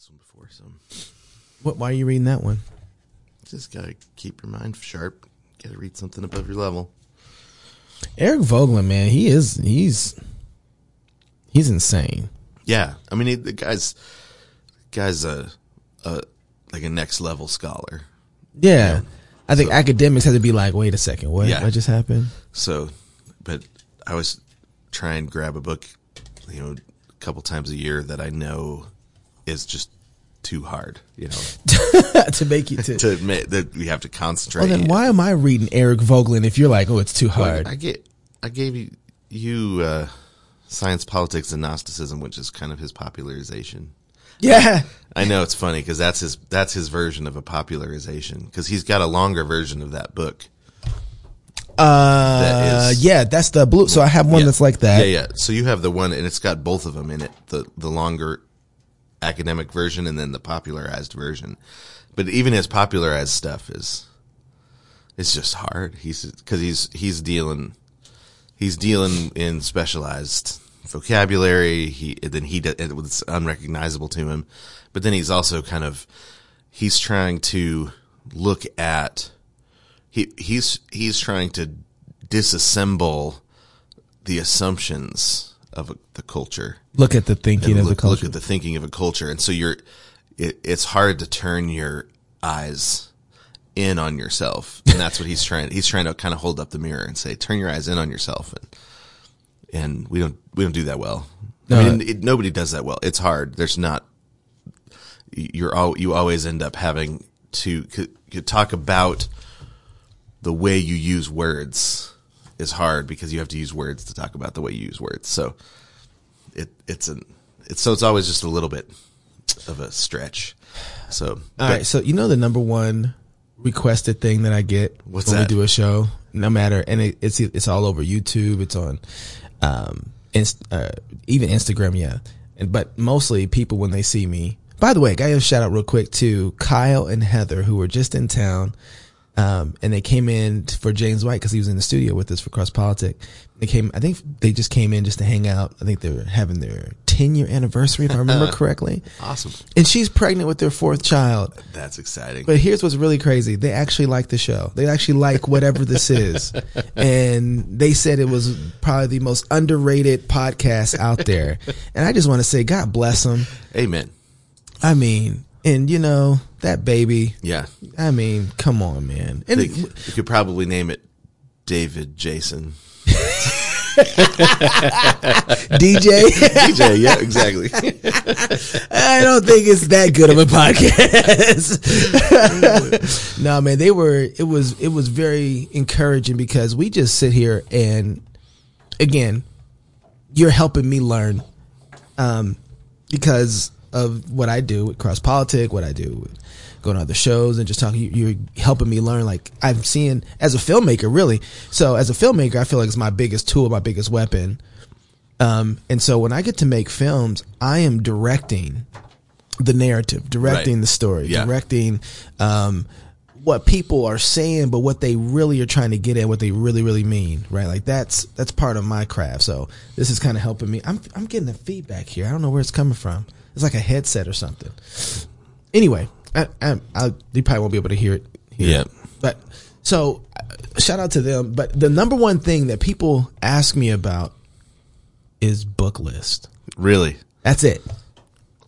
this one before, so What? Why are you reading that one? just gotta keep your mind sharp. Gotta read something above your level. Eric Voegelin, man, he is he's he's insane. Yeah, I mean he, the guy's guy's a, a like a next level scholar. Yeah. I think academics have to be like, wait a second, what? Yeah. What just happened? So, but I always try and grab a book, you know, a couple times a year that I know is just too hard, you know, to make you to. to admit that we have to concentrate. well, then why am I reading Eric Voegelin if you're like, oh, it's too hard? I get, I gave you you uh, science, politics, and Gnosticism, which is kind of his popularization. yeah. I know it's funny because that's his that's his version of a popularization because he's got a longer version of that book. Uh, That is- yeah, that's the blue. So I have one Yeah. that's like that. Yeah, yeah. So you have the one, and it's got both of them in it. The the longer academic version, and then the popularized version. But even his popularized stuff is it's just hard. He's because he's he's dealing he's dealing in specialized vocabulary. He then he it's unrecognizable to him. But then he's also kind of he's trying to look at he he's he's trying to disassemble the assumptions of a, the culture. Look at the thinking of look, the culture. look at the thinking of a culture. And so you're it, it's hard to turn your eyes in on yourself. And that's what he's trying he's trying to kind of hold up the mirror and say turn your eyes in on yourself. And and we don't we don't do that well. No. i mean it, nobody does that well. It's hard. There's not you're all you always end up having to c- c- talk about the way you use words is hard because you have to use words to talk about the way you use words. So it it's an it's so it's always just a little bit of a stretch. So All right, so you know the number one requested thing that I get when that? we do a show, no matter, and it, it's it's all over YouTube. It's on, um, inst, uh, even Instagram, yeah. And but mostly people when they see me. By the way, got to shout out real quick to Kyle and Heather who were just in town. Um, and they came in for James White because he was in the studio with us for Cross Politic. They came, I think they just came in just to hang out. I think they were having their 10 year anniversary, if I remember correctly. awesome. And she's pregnant with their fourth child. That's exciting. But here's what's really crazy. They actually like the show. They actually like whatever this is. And they said it was probably the most underrated podcast out there. And I just want to say, God bless them. Amen. I mean, and you know, that baby, Yeah. I mean, come on, man. And They, you could probably name it David Jason. DJ, DJ, yeah, exactly. I don't think it's that good of a podcast. no, man, they were, it was, it was very encouraging because we just sit here and again, you're helping me learn, um, because of what I do with cross politic, what I do with going to other shows and just talking. you- You're helping me learn. Like I'm seeing as a filmmaker, really. So as a filmmaker, I feel like it's my biggest tool, my biggest weapon. Um, and so when I get to make films, I am directing the narrative, directing Right. the story, Yeah. directing, um, what people are saying, but what they really are trying to get at, what they really, really mean, right? Like that's, that's part of my craft. So this is kind of helping me. I'm, I'm getting the feedback here. I don't know where it's coming from. It's like a headset or something. Anyway, I, I, I, you probably won't be able to hear it. Here. Yeah. But so uh, shout out to them. But the number one thing that people ask me about is book list. Really. That's it.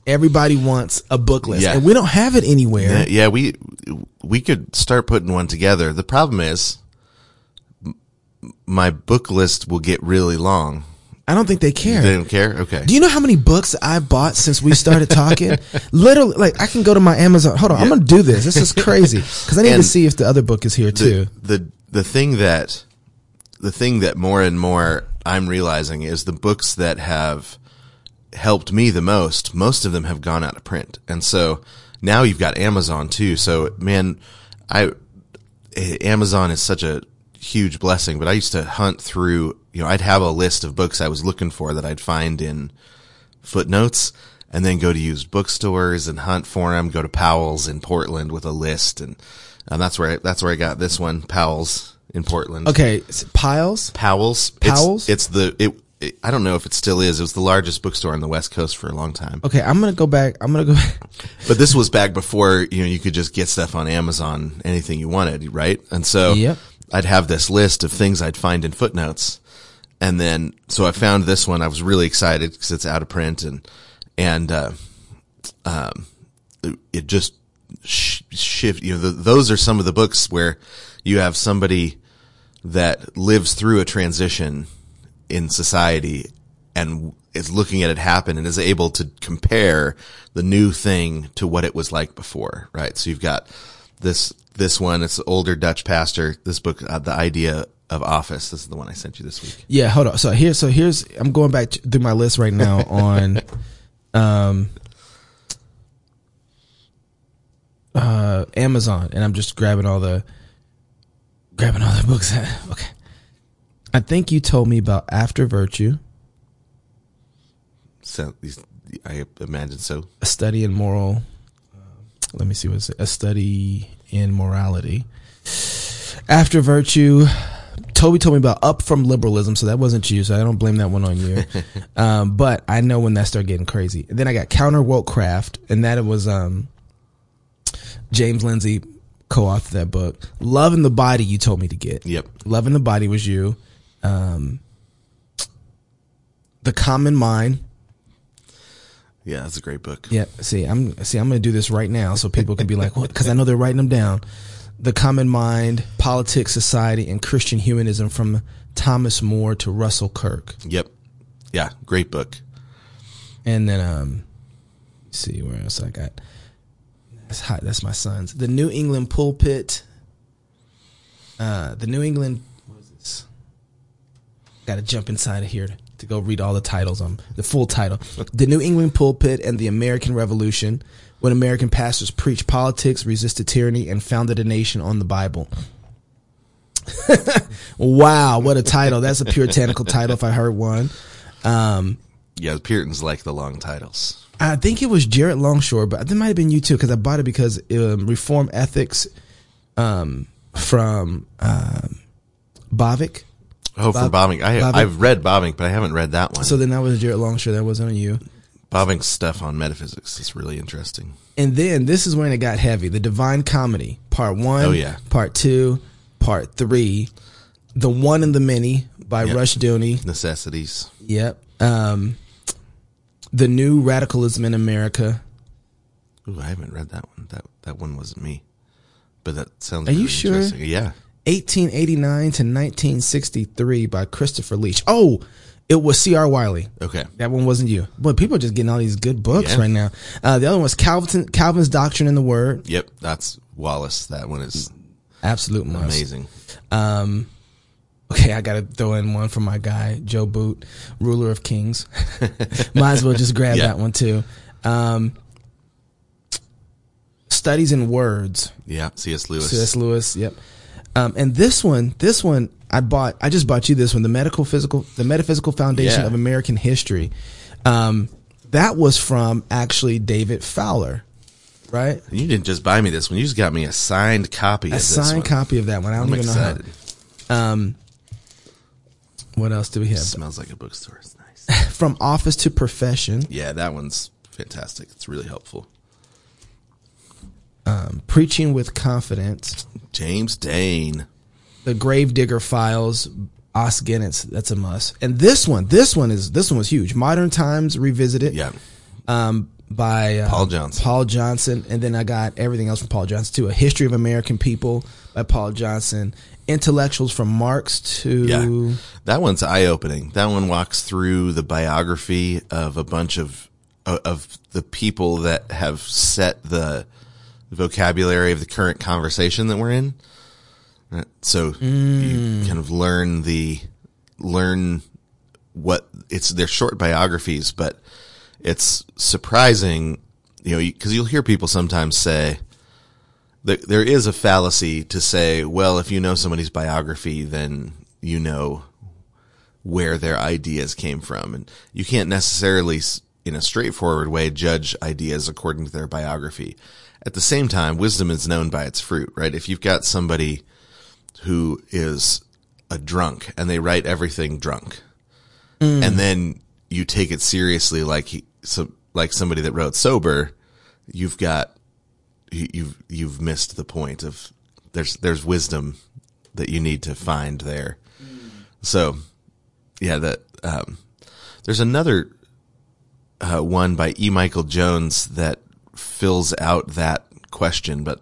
Everybody wants a book list, Yeah. and we don't have it anywhere. Yeah, yeah, we we could start putting one together. The problem is m- my book list will get really long. I don't think they care. They don't care? Okay. Do you know how many books I bought since we started talking? Literally, like I can go to my Amazon. Hold on, I'm gonna do this. This is crazy because I need to see if the other book is here too. the, the the thing that the thing that more and more I'm realizing is the books that have helped me the most, most of them have gone out of print. And so now you've got Amazon too. So man, I Amazon is such a huge blessing, but I used to hunt through, you know, I'd have a list of books I was looking for that I'd find in footnotes and then go to used bookstores and hunt for them, go to Powell's in Portland with a list. And, and that's where, I, that's where I got this one, Powell's in Portland. Okay, Piles. Powell's. Powell's? It's, it's the, it, I don't know if it still is. It was the largest bookstore on the West Coast for a long time. Okay, I'm gonna go back. I'm gonna go. Back. But this was back before you know you could just get stuff on Amazon, anything you wanted, right? And so Yep. I'd have this list of things I'd find in footnotes, and then so I found this one. I was really excited because it's out of print and and uh, um, it- just sh- shift. You know, the, those are some of the books where you have somebody that lives through a transition in society and is looking at it happen and is able to compare the new thing to what it was like before, right? So you've got this, this one, it's the older Dutch pastor, this book, uh, The Idea of Office. This is the one I sent you this week. Yeah, hold on. So here, so here's. I'm going back through my list right now on, um, uh, Amazon, and I'm just grabbing all the, grabbing all the books. okay. I think you told me about After Virtue, So these, I imagine so. a study in moral. Let me see what's a study in morality. After Virtue, Toby told me about Up from Liberalism, so that wasn't you, so I don't blame that one on you. um, but I know when that started getting crazy. And then I got Counter Woke Craft, and that it was um, James Lindsay co-authored that book. Love in the Body, you told me to get. Yep. Love in the Body was you. Um, the Common Mind. Yeah, that's a great book. Yeah. See, I'm see. I'm going to do this right now, so people can be like, "What?" Because I know they're writing them down. The Common Mind, Politics, Society, and Christian Humanism from Thomas More to Russell Kirk, Yep. Yeah, great book. and then um, let's see where else I got. That's hot. That's my son's. The New England Pulpit. Uh, the New England. What is this? Got to jump inside of here to, to go read all the titles on the full title. The New England Pulpit and the American Revolution. When American pastors preached politics, resisted tyranny, and founded a nation on the Bible. wow, what a title! That's a puritanical title if I heard one. Um, Yeah, the Puritans like the long titles. I think it was Jared Longshore, but that might have been you too because I bought it because um, Reform Ethics um, from um, Bavinck. Oh, for Bob- Bavinck. I. I've read Bavinck, but I haven't read that one. So then that was Jared Longshore. That wasn't on you. Bavinck's stuff on metaphysics is really interesting. And then this is when it got heavy. The Divine Comedy, Part One. Oh, yeah. Part Two, Part Three, The One and the Many by Yep. Rushdoony. Necessities. Yep. Um, the New Radicalism in America. Ooh, I haven't read that one. That that one wasn't me. But that sounds. Are you really sure? Yeah. 1889 to 1963 by Christopher Leach. Oh, it was C.R. Wiley. Okay. That one wasn't you. But people are just getting all these good books Yeah. right now. Uh, the other one was Calvin, Calvin's Doctrine in the Word. Yep. That's Wallace. That one is Absolute must. amazing. Um, okay, I got to throw in one for my guy, Joe Boot, Ruler of Kings. Might as well just grab Yeah. that one too. Um, Studies in Words. Yeah. C.S. Lewis. C.S. Lewis. Yep. Um, and this one, this one, I bought. I just bought you this one. The medical physical, the metaphysical foundation Yeah. of American history. Um, that was from actually David Fowler, right? You didn't just buy me this one. You just got me a signed copy A signed copy of that one. I don't I'm even excited. know how. Um, what else do we have? It smells like a bookstore. It's nice. From office to profession, yeah, that one's fantastic. It's really helpful. Um, preaching with confidence, James Daane. the Gravedigger Files, Os Guinness. That's a must. And this one, this one is this one was huge. Modern Times Revisited. Yeah. um, by uh, Paul Johnson. Paul Johnson, and then I got everything else from Paul Johnson too. A History of American People by Paul Johnson. Intellectuals from Marx to Yeah. That one's eye opening. That one walks through the biography of a bunch of of the people that have set the vocabulary of the current conversation that we're in. Right? So you mm. kind of learn the learn what it's they're short biographies, but it's surprising, you know, because you'll hear people sometimes say, that there is a fallacy to say, well, if you know somebody's biography, then you know where their ideas came from. And you can't necessarily, in a straightforward way, judge ideas according to their biography. At the same time, wisdom is known by its fruit, right? If you've got somebody who is a drunk and they write everything drunk, and then you take it seriously, like he, so, like somebody that wrote sober, you've got, you- you've, you've missed the point of there's, there's wisdom that you need to find there. So, yeah, that, um, there's another, uh, one by E. Michael Jones that fills out that question, but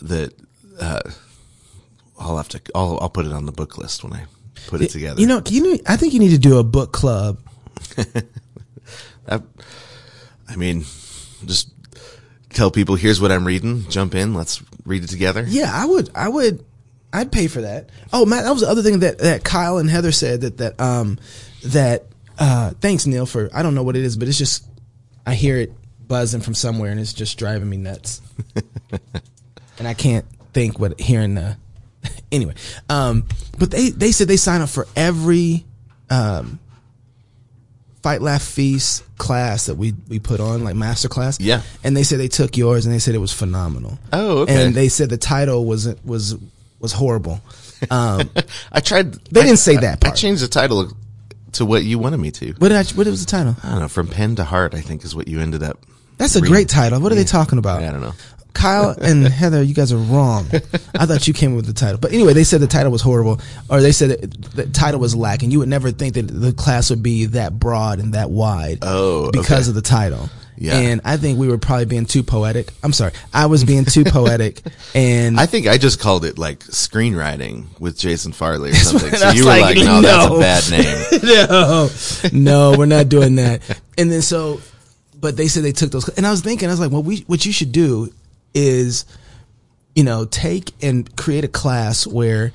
that, uh, I'll have to, I'll, I'll put it on the book list when I put it together. You know, you know, I think you need to do a book club. I, I mean, just tell people, here's what I'm reading. Jump in. Let's read it together. Yeah, I would. I would. I'd pay for that. Oh, Matt, that was the other thing that that Kyle and Heather said that that um that uh thanks Neil for I don't know what it is, but it's just I hear it buzzing from somewhere and it's just driving me nuts. and I can't think what hearing the anyway. Um, but they they said they sign up for every um fight laugh feast class that we we put on like master class Yeah. and they said they took yours and they said it was phenomenal Oh, okay. and they said the title was was was horrible. Um, I tried. They I- didn't say I- that I changed the title to what you wanted me to. what did I, what was the title? I don't know. From pen to heart, I think is what you ended up. That's a reading. great title. What are they talking about? I don't know. Kyle and Heather, you guys are wrong. I thought you came up with the title, but anyway, they said the title was horrible, or they said that the title was lacking. You would never think that the class would be that broad and that wide. Oh, because okay. of the title. Yeah. and I think we were probably being too poetic. I'm sorry, I was being too poetic, and I think I just called it like screenwriting with Jason Farley or something. So you were like, like, no, no. that's a bad name. no, no, we're not doing that. And then so, but they said they took those, and I was thinking, I was like, well, we, what you should do is, you know, take and create a class where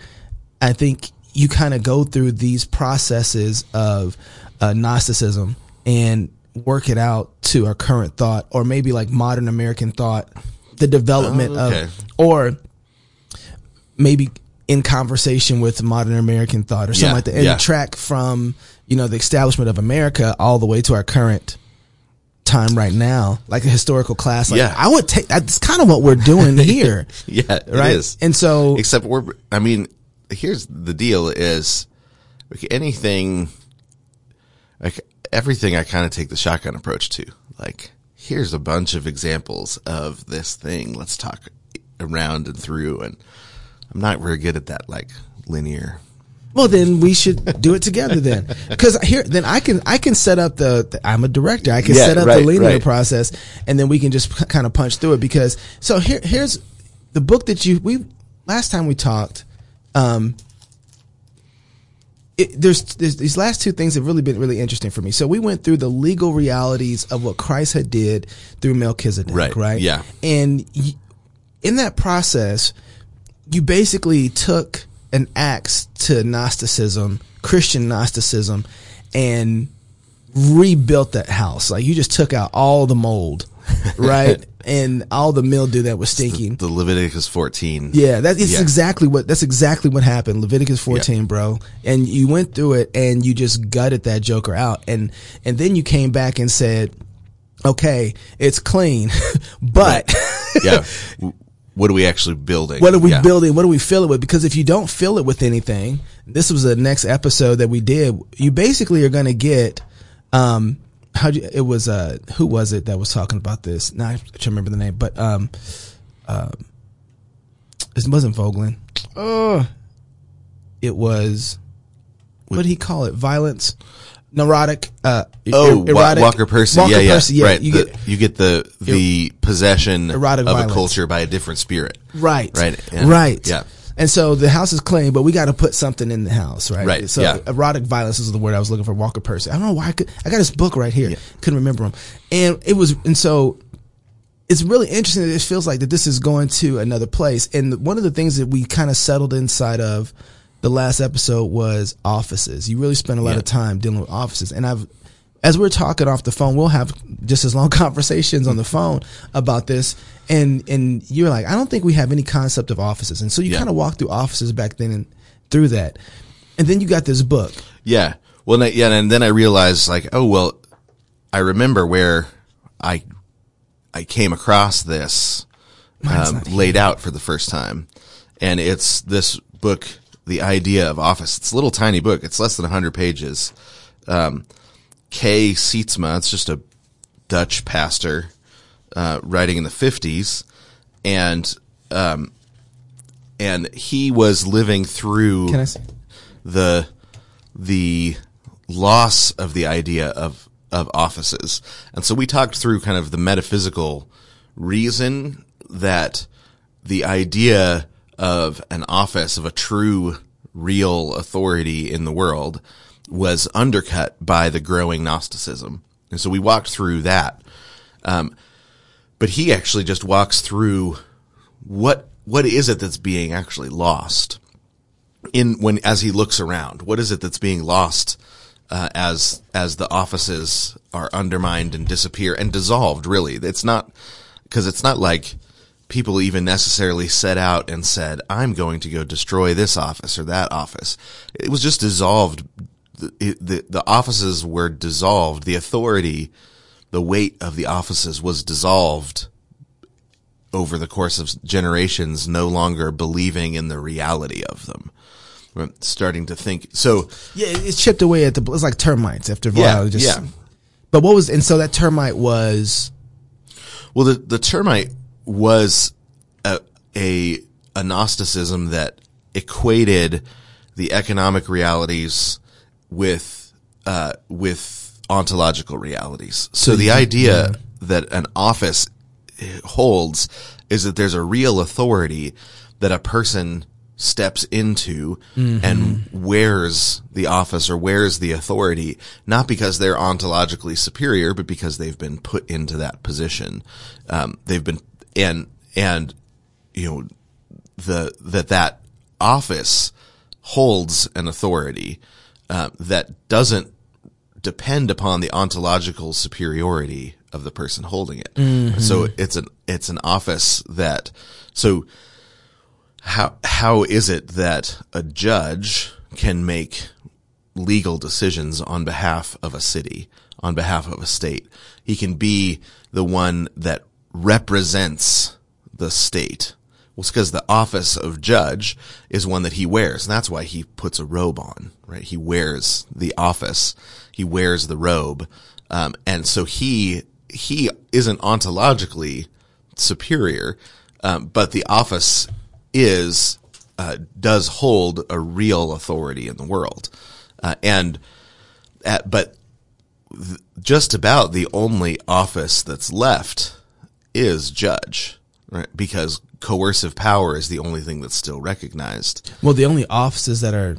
I think you kind of go through these processes of uh, Gnosticism and work it out to our current thought, or maybe like modern American thought, the development Oh, okay. of, or maybe in conversation with modern American thought or something Yeah, like that, and yeah. track from you know the establishment of America all the way to our current time right now, like a historical class. Like, Yeah. I would take. That's kind of what we're doing here, Yeah, right? And so, Except we're, I mean, here's the deal is like anything, like everything I kind of take the shotgun approach to. Like, here's a bunch of examples of this thing. Let's talk around and through. And I'm not very good at that, like linear. well, then we should do it together then, because here, then I can I can set up the. the- I'm a director. I can Yeah, set up right, the linear right. process, and then we can just kind of punch through it. Because so here here's the book that you we last time we talked. Um, it, there's, there's these last two things have really been really interesting for me. So we went through the legal realities of what Christ had did through Melchizedek, Right, right? yeah. And y- in that process, you basically took an axe to Gnosticism, Christian Gnosticism, and rebuilt that house. Like you just took out all the mold, right? and all the mildew that was stinking. The Leviticus 14. Yeah, that is Yeah. exactly what that's exactly what happened. Leviticus 14, bro. And you went through it and you just gutted that joker out. And and then you came back and said, "Okay, it's clean." but yeah. What are we actually building? what are we Yeah. building? What do we fill it with? Because if you don't fill it with anything, this was the next episode that we did. You basically are going to get um how you it was uh who was it that was talking about this? Now I can't remember the name, but um um it wasn't Voegelin. Oh, it was what did he call it? Violence, neurotic. Uh, Oh, er- erotic- Walker Percy. Walker yeah, yeah, Percy, right. You the, get you get the the possession Erotic of violence. a culture by a different spirit. Right. Right, yeah. Right. Yeah. And so the house is clean, but we got to put something in the house, right? Right, So yeah. erotic violence is the word I was looking for. Walker Percy. I don't know why I could. I got his book right here. Couldn't remember him. And it was. And so it's really interesting that it feels like that this is going to another place. And one of the things that we kind of settled inside of the last episode was offices. You really spent a lot Yeah. of time dealing with offices. And I've, as we're talking off the phone, we'll have just as long conversations on the phone about this. And, and you're like, I don't think we have any concept of offices. And so you Yeah. kind of walk through offices back then and through that. And then you got this book. Yeah. Well, yeah, and then I realized like, oh well, I remember where I I came across this um, laid out for the first time, and it's this book, The Idea of Office. It's a little tiny book. It's less than hundred pages, um, K. Sietsma. It's just a Dutch pastor uh, writing in the fifties, and um, and he was living through Can I the the loss of the idea of of offices. And so we talked through kind of the metaphysical reason that the idea of an office of a true real authority in the world was undercut by the growing Gnosticism. And so we walked through that. Um, but he actually just walks through what what is it that's being actually lost in when as he looks around. What is it that's being lost uh, as as the offices are undermined and disappear and dissolved? Really, it's not because it's not like people even necessarily set out and said, "I'm going to go destroy this office or that office." It was just dissolved. The, the, the offices were dissolved. The authority, the weight of the offices was dissolved over the course of generations, no longer believing in the reality of them. We're starting to think. So, Yeah, it chipped away at the. It's like termites after a Yeah, while. it just, yeah. But what was and so that termite was well, the, the termite was a, a, a Gnosticism that equated the economic realities with, uh, with ontological realities. So the idea that an office holds is that there's a real authority that a person steps into and wears the office or wears the authority, not because they're ontologically superior, but because they've been put into that position. Um, they've been, and, and, you know, the, that that office holds an authority, uh, that doesn't depend upon the ontological superiority of the person holding it. So it's an it's an office that so how how is it that a judge can make legal decisions on behalf of a city, on behalf of a state? He can be the one that represents the state. Well, it's because the office of judge is one that he wears, and that's why he puts a robe on, right? He wears the office, he wears the robe, um, and so he he isn't ontologically superior, um, but the office is uh, does hold a real authority in the world, uh, and at, but just about the only office that's left is judge, right? Because coercive power is the only thing that's still recognized. well the only offices that are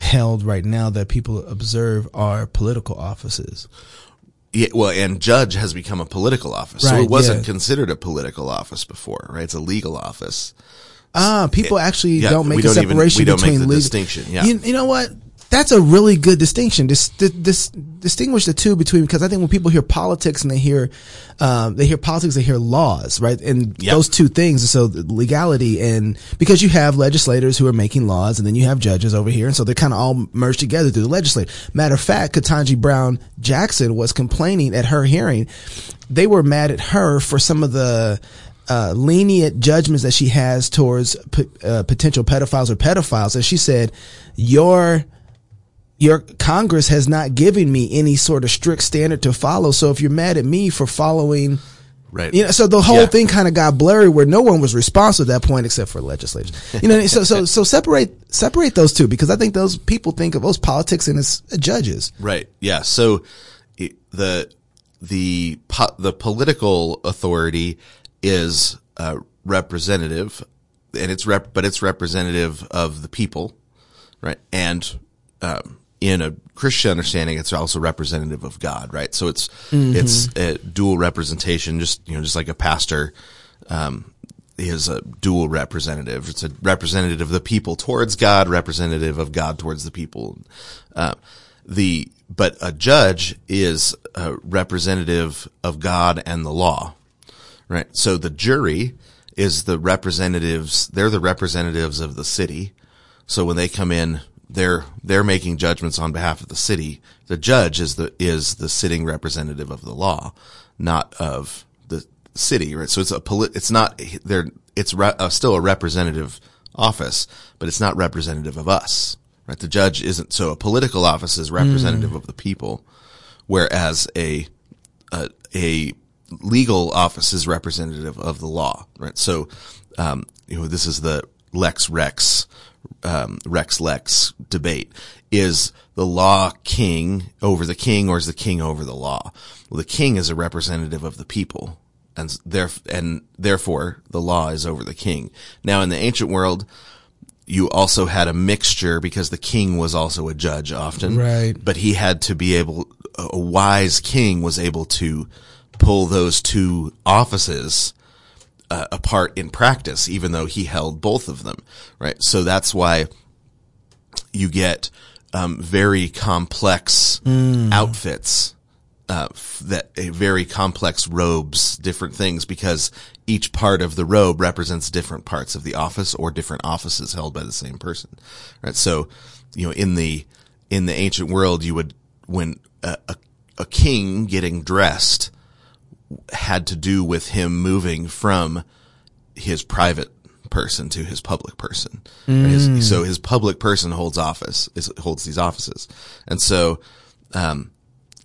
held right now that people observe are political offices. Yeah, well, and judge has become a political office, so it wasn't yeah. considered a political office before, right? It's a legal office. Ah, people actually yeah, don't make a even- separation we don't make between the legal- distinction, yeah. you, you know what? That's a really good distinction. Dis, dis, dis- distinguish the two between because I think when people hear politics and they hear um, they hear politics, they hear laws, right? And Yep. those two things. So the legality and because you have legislators who are making laws, and then you have judges over here, and so they're kind of all merged together through the legislature. Matter of fact, Ketanji Brown Jackson was complaining at her hearing. They were mad at her for some of the uh, lenient judgments that she has towards p- uh, potential pedophiles or pedophiles, and she said, "Your your Congress has not given me any sort of strict standard to follow. So if you're mad at me for following." Right. You know, so the whole Yeah. thing kind of got blurry where no one was responsible at that point except for legislators. You know, so so so separate separate those two because I think those people think of those politics and as judges. Right. Yeah. So the the po- the political authority is uh, representative, and it's rep, but it's representative of the people, right? And um, in a Christian understanding, it's also representative of God, right? So it's it's a dual representation, just you know, just like a pastor. Um, is a dual representative. It's a representative of the people towards God, representative of God towards the people. Uh, the but a judge is a representative of God and the law, right? So the jury is the representatives. They're the representatives of the city. So when they come in, they're they're making judgments on behalf of the city. The judge is the is the sitting representative of the law, not of the city, right? So it's a polit. It's not they're it's re- uh, still a representative office, but it's not representative of us, right? The judge isn't so a political office is representative of the people, whereas a, a a legal office is representative of the law, right? So, um, you know, this is the lex rex, um, rex lex debate. Is the law king over the king, or is the king over the law? Well, the king is a representative of the people, and there and therefore the law is over the king. Now, in the ancient world, you also had a mixture because the king was also a judge often. Right. But he had to be able, a wise king was able to pull those two offices uh, apart in practice, even though he held both of them. Right. So that's why you get, um, very complex outfits uh, that a very complex robes, different things, because each part of the robe represents different parts of the office or different offices held by the same person. Right. So, you know, in the, in the ancient world, you would, when a, a, a king getting dressed had to do with him moving from his private person to his public person. Right? His- so his public person holds office, is, holds these offices. And so, um,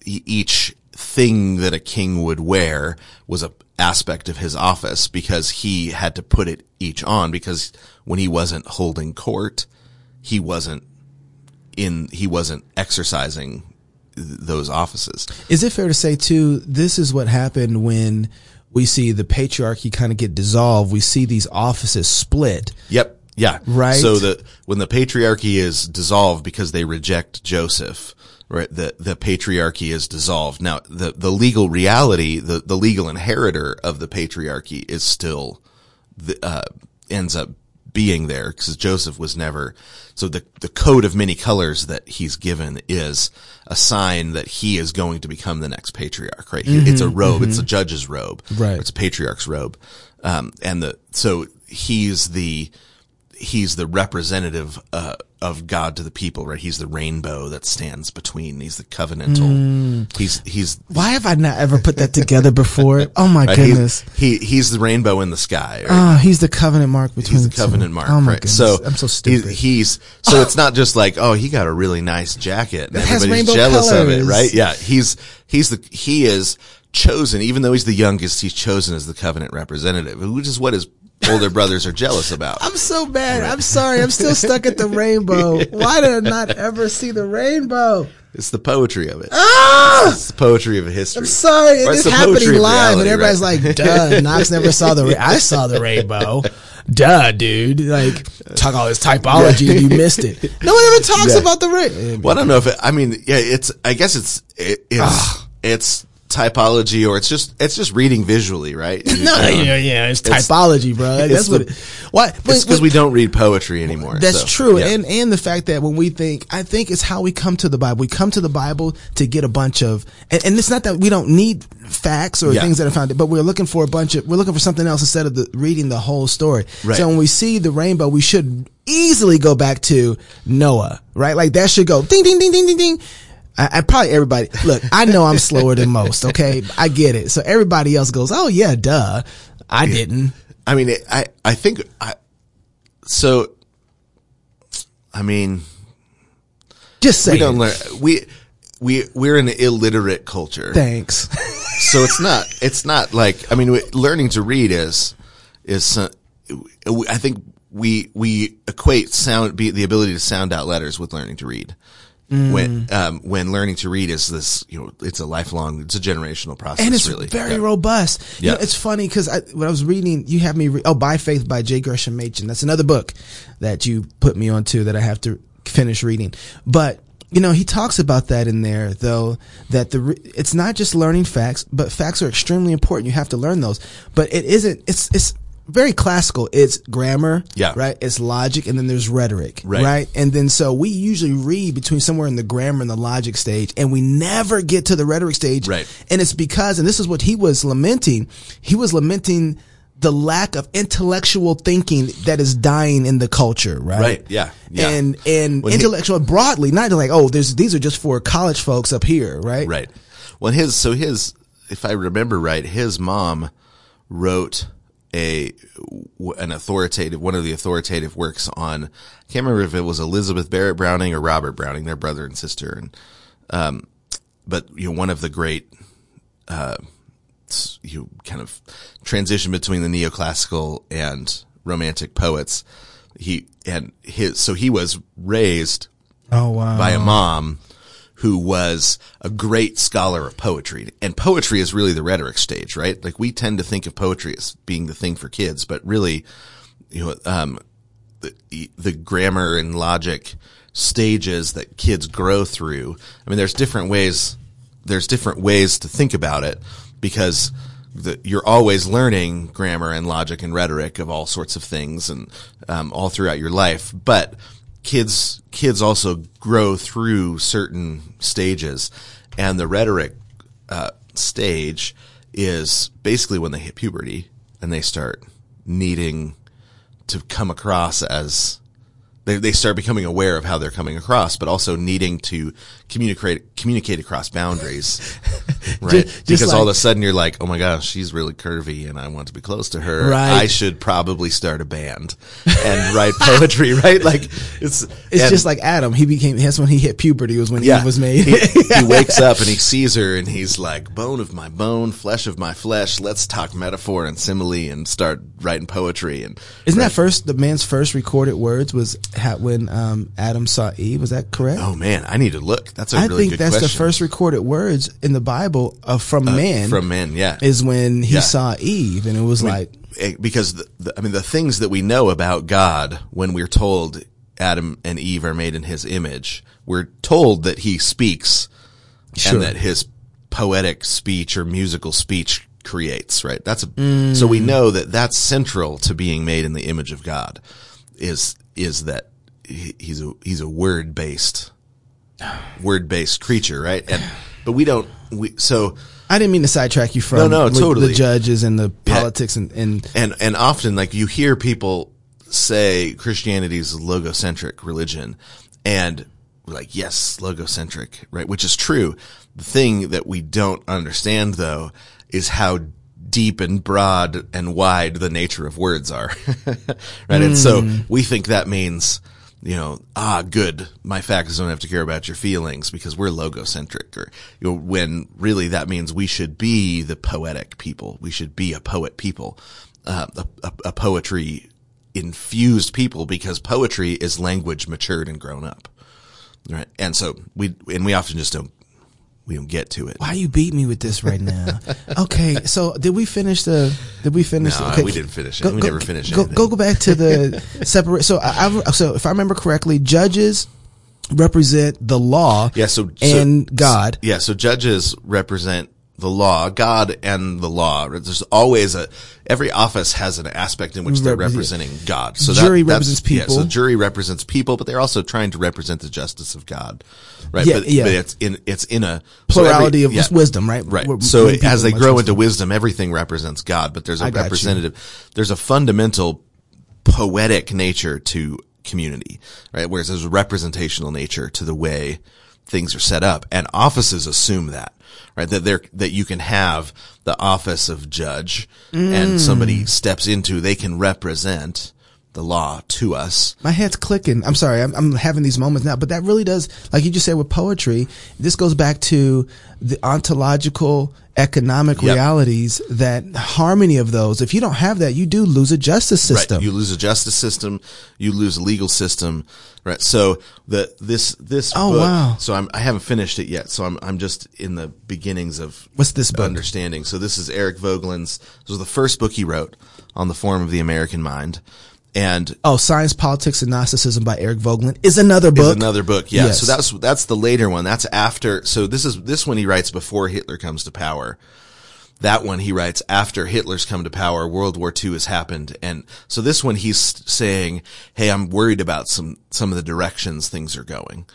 each thing that a king would wear was a aspect of his office because he had to put it each on because when he wasn't holding court, he wasn't in, he wasn't exercising those offices. Is it fair to say too? This is what happened when we see the patriarchy kind of get dissolved. We see these offices split. Yep. Yeah. Right. So the when the patriarchy is dissolved because they reject Joseph, right? The the patriarchy is dissolved. Now the the legal reality, the the legal inheritor of the patriarchy is still the uh ends up being there because Joseph was never so the the coat of many colors that he's given is a sign that he is going to become the next patriarch, right? He- It's a robe, it's a judge's robe. Right. It's a patriarch's robe. Um and the so he's the he's the representative uh, of God to the people, right? He's the rainbow that stands between. He's the covenantal. Mm. He's he's Why have I not ever put that together before? Oh my right? goodness. He's, he he's the rainbow in the sky. Right? Oh, he's the covenant mark between he's the the two. covenant mark, Oh my right? goodness. So I'm so he's- stupid. He's, so it's not just like oh he got a really nice jacket and has everybody's jealous of it, right? Yeah, he's he's the he is chosen even though he's the youngest. He's chosen as the covenant representative, which is what his older brothers are jealous about. I'm so bad. I'm sorry. I'm still stuck at the rainbow. Why did I not ever see the rainbow? It's the poetry of it. Ah! It's the poetry of history. I'm sorry. It's it's happening live, and everybody's right? like, "Duh, Knox never saw the. Ra- I saw the rainbow. Duh, dude. Like, talk all this typology, and you missed it. No one ever talks Yeah. about the rainbow. Well, I don't know if it, I mean, yeah, it's, I guess it's, it, it's, Ah. it's typology or it's just, it's just reading visually, right? No, Um, yeah, yeah. It's it's- typology, bro. It's That's what. It, why? It's because we don't read poetry anymore. That's so, true, yeah. and and the fact that when we think, I think it's how we come to the Bible. We come to the Bible to get a bunch of, and, and it's not that we don't need facts or Yeah. things that are found, but we're looking for a bunch of, we're looking for something else instead of the, reading the whole story. Right. So when we see the rainbow, we should easily go back to Noah, right? Like that should go ding, ding, ding, ding, ding, ding. I, I probably everybody look. I know I'm slower than most. Okay, I get it. So everybody else goes, oh yeah, duh. I didn't. I mean, it, I, I think, I, so, I mean, Just say we don't learn, we, we, we're in an illiterate culture. Thanks. so it's not it's not like I mean learning to read is is uh, I think we we equate sound be the ability to sound out letters with learning to read. When um, when learning to read is this you know it's a lifelong it's a generational process and it's really very Yeah. robust. You Yeah. know, it's funny because I, when I was reading, you have me re- oh, by faith by J. Gresham Machen. That's another book that you put me onto that I have to finish reading. But you know, he talks about that in there though that the re- it's not just learning facts, but facts are extremely important. You have to learn those, but it isn't. It's it's very classical. It's grammar, Yeah. right. It's logic, and then there's rhetoric, Right. right. And then so we usually read between somewhere in the grammar and the logic stage, and we never get to the rhetoric stage, Right. and it's because, and this is what he was lamenting, he was lamenting the lack of intellectual thinking that is dying in the culture, right? Right, yeah, yeah. And, and When he- intellectual broadly, not like, oh, there's, these are just for college folks up here, right? right well his so his if I remember right his mom wrote a an authoritative one of the authoritative works on. I can't remember if it was Elizabeth Barrett Browning or Robert Browning, their brother and sister, and um, but you know one of the great uh, you kind of transition between the neoclassical and romantic poets. He and his so he was raised Oh wow. by a mom who was a great scholar of poetry. And poetry is really the rhetoric stage, right? Like we tend to think of poetry as being the thing for kids, but really, you know, um, the, the grammar and logic stages that kids grow through. I mean, there's different ways, there's different ways to think about it because the, you're always learning grammar and logic and rhetoric of all sorts of things and, um, all throughout your life. But, kids kids also grow through certain stages, and the rhetoric uh, stage is basically when they hit puberty and they start needing to come across as they, they start becoming aware of how they're coming across, but also needing to communicate communicate across boundaries, right? Just- just because all of a sudden you're like, oh my gosh, she's really curvy, and I want to be close to her. Right. I should probably start a band and write poetry, right? Like it's It's and- just like Adam. He became. That's when he hit puberty. Was when Eve was made. he, he wakes up and he sees her and he's like, bone of my bone, flesh of my flesh. Let's talk metaphor and simile and start writing poetry. And Isn't that first the man's first recorded words was when um, Adam saw Eve? Was that correct? oh man, I need to look. That's a I really think that's question. the first recorded words in the Bible uh, from man. from man, Yeah, is when he Yeah. saw Eve, and it was like, Eh, because the, the, I mean the things that we know about God when we're told Adam and Eve are made in His image, we're told that He speaks Sure. and that His poetic speech or musical speech creates. Right. That's a, so we know that that's central to being made in the image of God. Is is that he's a he's a word based word based creature, right? And but we don't we so. I didn't mean to sidetrack you from No, no, the- totally. the judges and the Yeah. politics and, and and and often like you hear people say Christianity is a logocentric religion, and we're like yes, logocentric, right? Which is true. The thing that we don't understand though is how deep and broad and wide the nature of words are, right? And so hmm. we think that means. You know, ah, good. My faculties don't have to care about your feelings because we're logocentric, or you know, when really that means we should be the poetic people. We should be a poet people uh, a, a, a poetry infused people because poetry is language matured and grown up, right? And so we and we often just don't we don't get to it. why you beat me with this right now? okay, so did we finish the? Did we finish? No, okay. we didn't finish it. we never finished Go, anything. go go back to the separate. So I, I so if I remember correctly, judges represent the law. Yeah, so, so and God. Yeah, so judges represent the law, God and the law. There's always a every office has an aspect in which they're Rep- representing God. So Jury that, represents Yeah, so jury represents people, but they're also trying to represent the justice of God, right? Yeah, but, yeah. but it's in it's in a so every- Plurality of yeah. wisdom, right? Right. We're- so people as they grow into wisdom, everything represents God, but there's a I representative, there's a fundamental poetic nature to community, right? Whereas there's a representational nature to the way things are set up. And offices assume that, right? That they're, that you can have the office of judge Mm. and somebody steps into, they can represent the law to us. My head's clicking. I'm sorry. I'm, I'm having these moments now, but that really does, like you just said with poetry, this goes back to the ontological economic Yep. realities that harmony of those. If you don't have that, you do lose a justice system. Right. You lose a justice system, you lose a legal system, right? So the this this Oh, book, wow. So I'm I haven't finished it yet. So I'm I'm just in the beginnings of What's this book? understanding. So this is Eric Voegelin's. This was the first book he wrote on the form of the American mind, and oh, Science, Politics, and Gnosticism by Eric Voegelin is another book. is another book. Yeah. Yes. So that's that's the later one. That's after. So this is this one he writes before Hitler comes to power. That one he writes after Hitler's come to power. World War II has happened, and so this one he's saying, "Hey, I'm worried about some some of the directions things are going."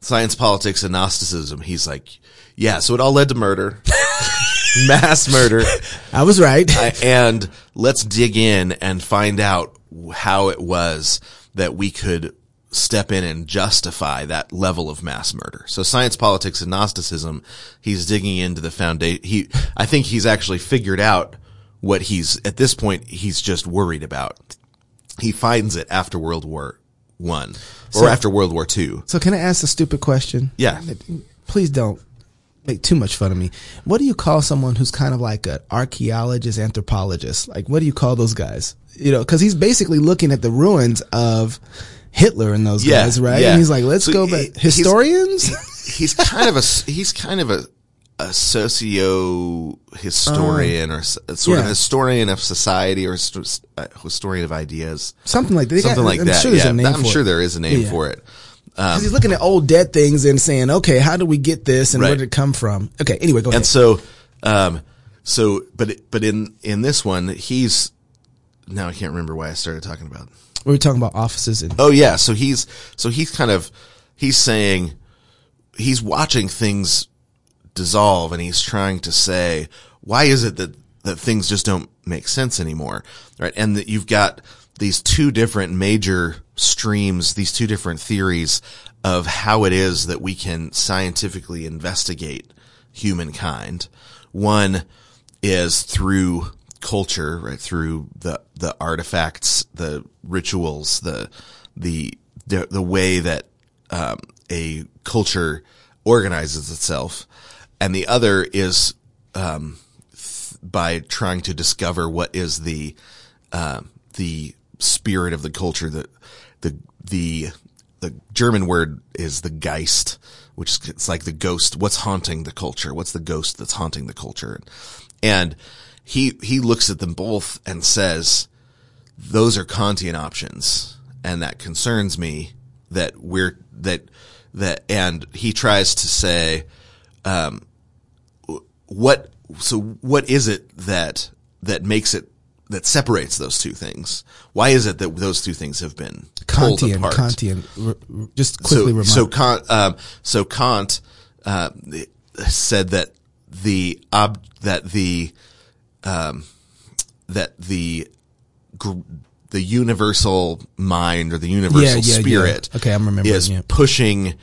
Science, politics, and Gnosticism. He's like, "Yeah." So it all led to murder, mass murder. I was right. I- and let's dig in and find out how it was that we could step in and justify that level of mass murder. So science, politics, and Gnosticism, he's digging into the foundation. He, I think he's actually figured out what he's at this point he's just worried about. He finds it after World War One or So- after World War Two. So can I ask a stupid question? Yeah. Please don't make too much fun of me. What do you call someone who's kind of like an archaeologist, anthropologist? Like, what do you call those guys? You know, because he's basically looking at the ruins of Hitler and those Yeah, guys, right? yeah. And he's like, let's So go back. he's- Historians? He's kind of a he's kind of a a socio historian or s- sort of historian of society or uh, historian of ideas. Something like that. They got- Something like that. I'm that. Sure there's yeah, a name I'm sure it. there is a name Yeah. for it. 'Cause he's looking at old dead things and saying, okay, how do we get this and where did it come from? Okay, anyway, go ahead. And so, um, so, but, it- but in, in this one, he's, now I can't remember why I started talking about. we were talking about offices and Oh yeah. So he's, so he's kind of, he's saying, he's watching things dissolve and he's trying to say, why is it that, that things just don't make sense anymore? Right. And that you've got these two different major streams, these two different theories of how it is that we can scientifically investigate humankind. One is through culture, right? Through the, the artifacts, the rituals, the, the, the, the way that, um, a culture organizes itself. And the other is, um, th- by trying to discover what is the, um, the spirit of the culture, the, the, the, the German word is the Geist, which is it's like the ghost. What's haunting the culture? What's the ghost that's haunting the culture? And he he looks at them both and says, "Those are Kantian options," and that concerns me. That we're that that, and he tries to say, um, what so what is it that that makes it that separates those two things? Why is it that those two things have been pulled Kantian, apart? Kantian. R- r- Just quickly so, remind. so Kant, um, so Kant uh, said that the ob, that the um, that the gr- the universal mind or the universal Yeah, yeah, yeah. spirit Okay, I'm remembering, is yeah. pushing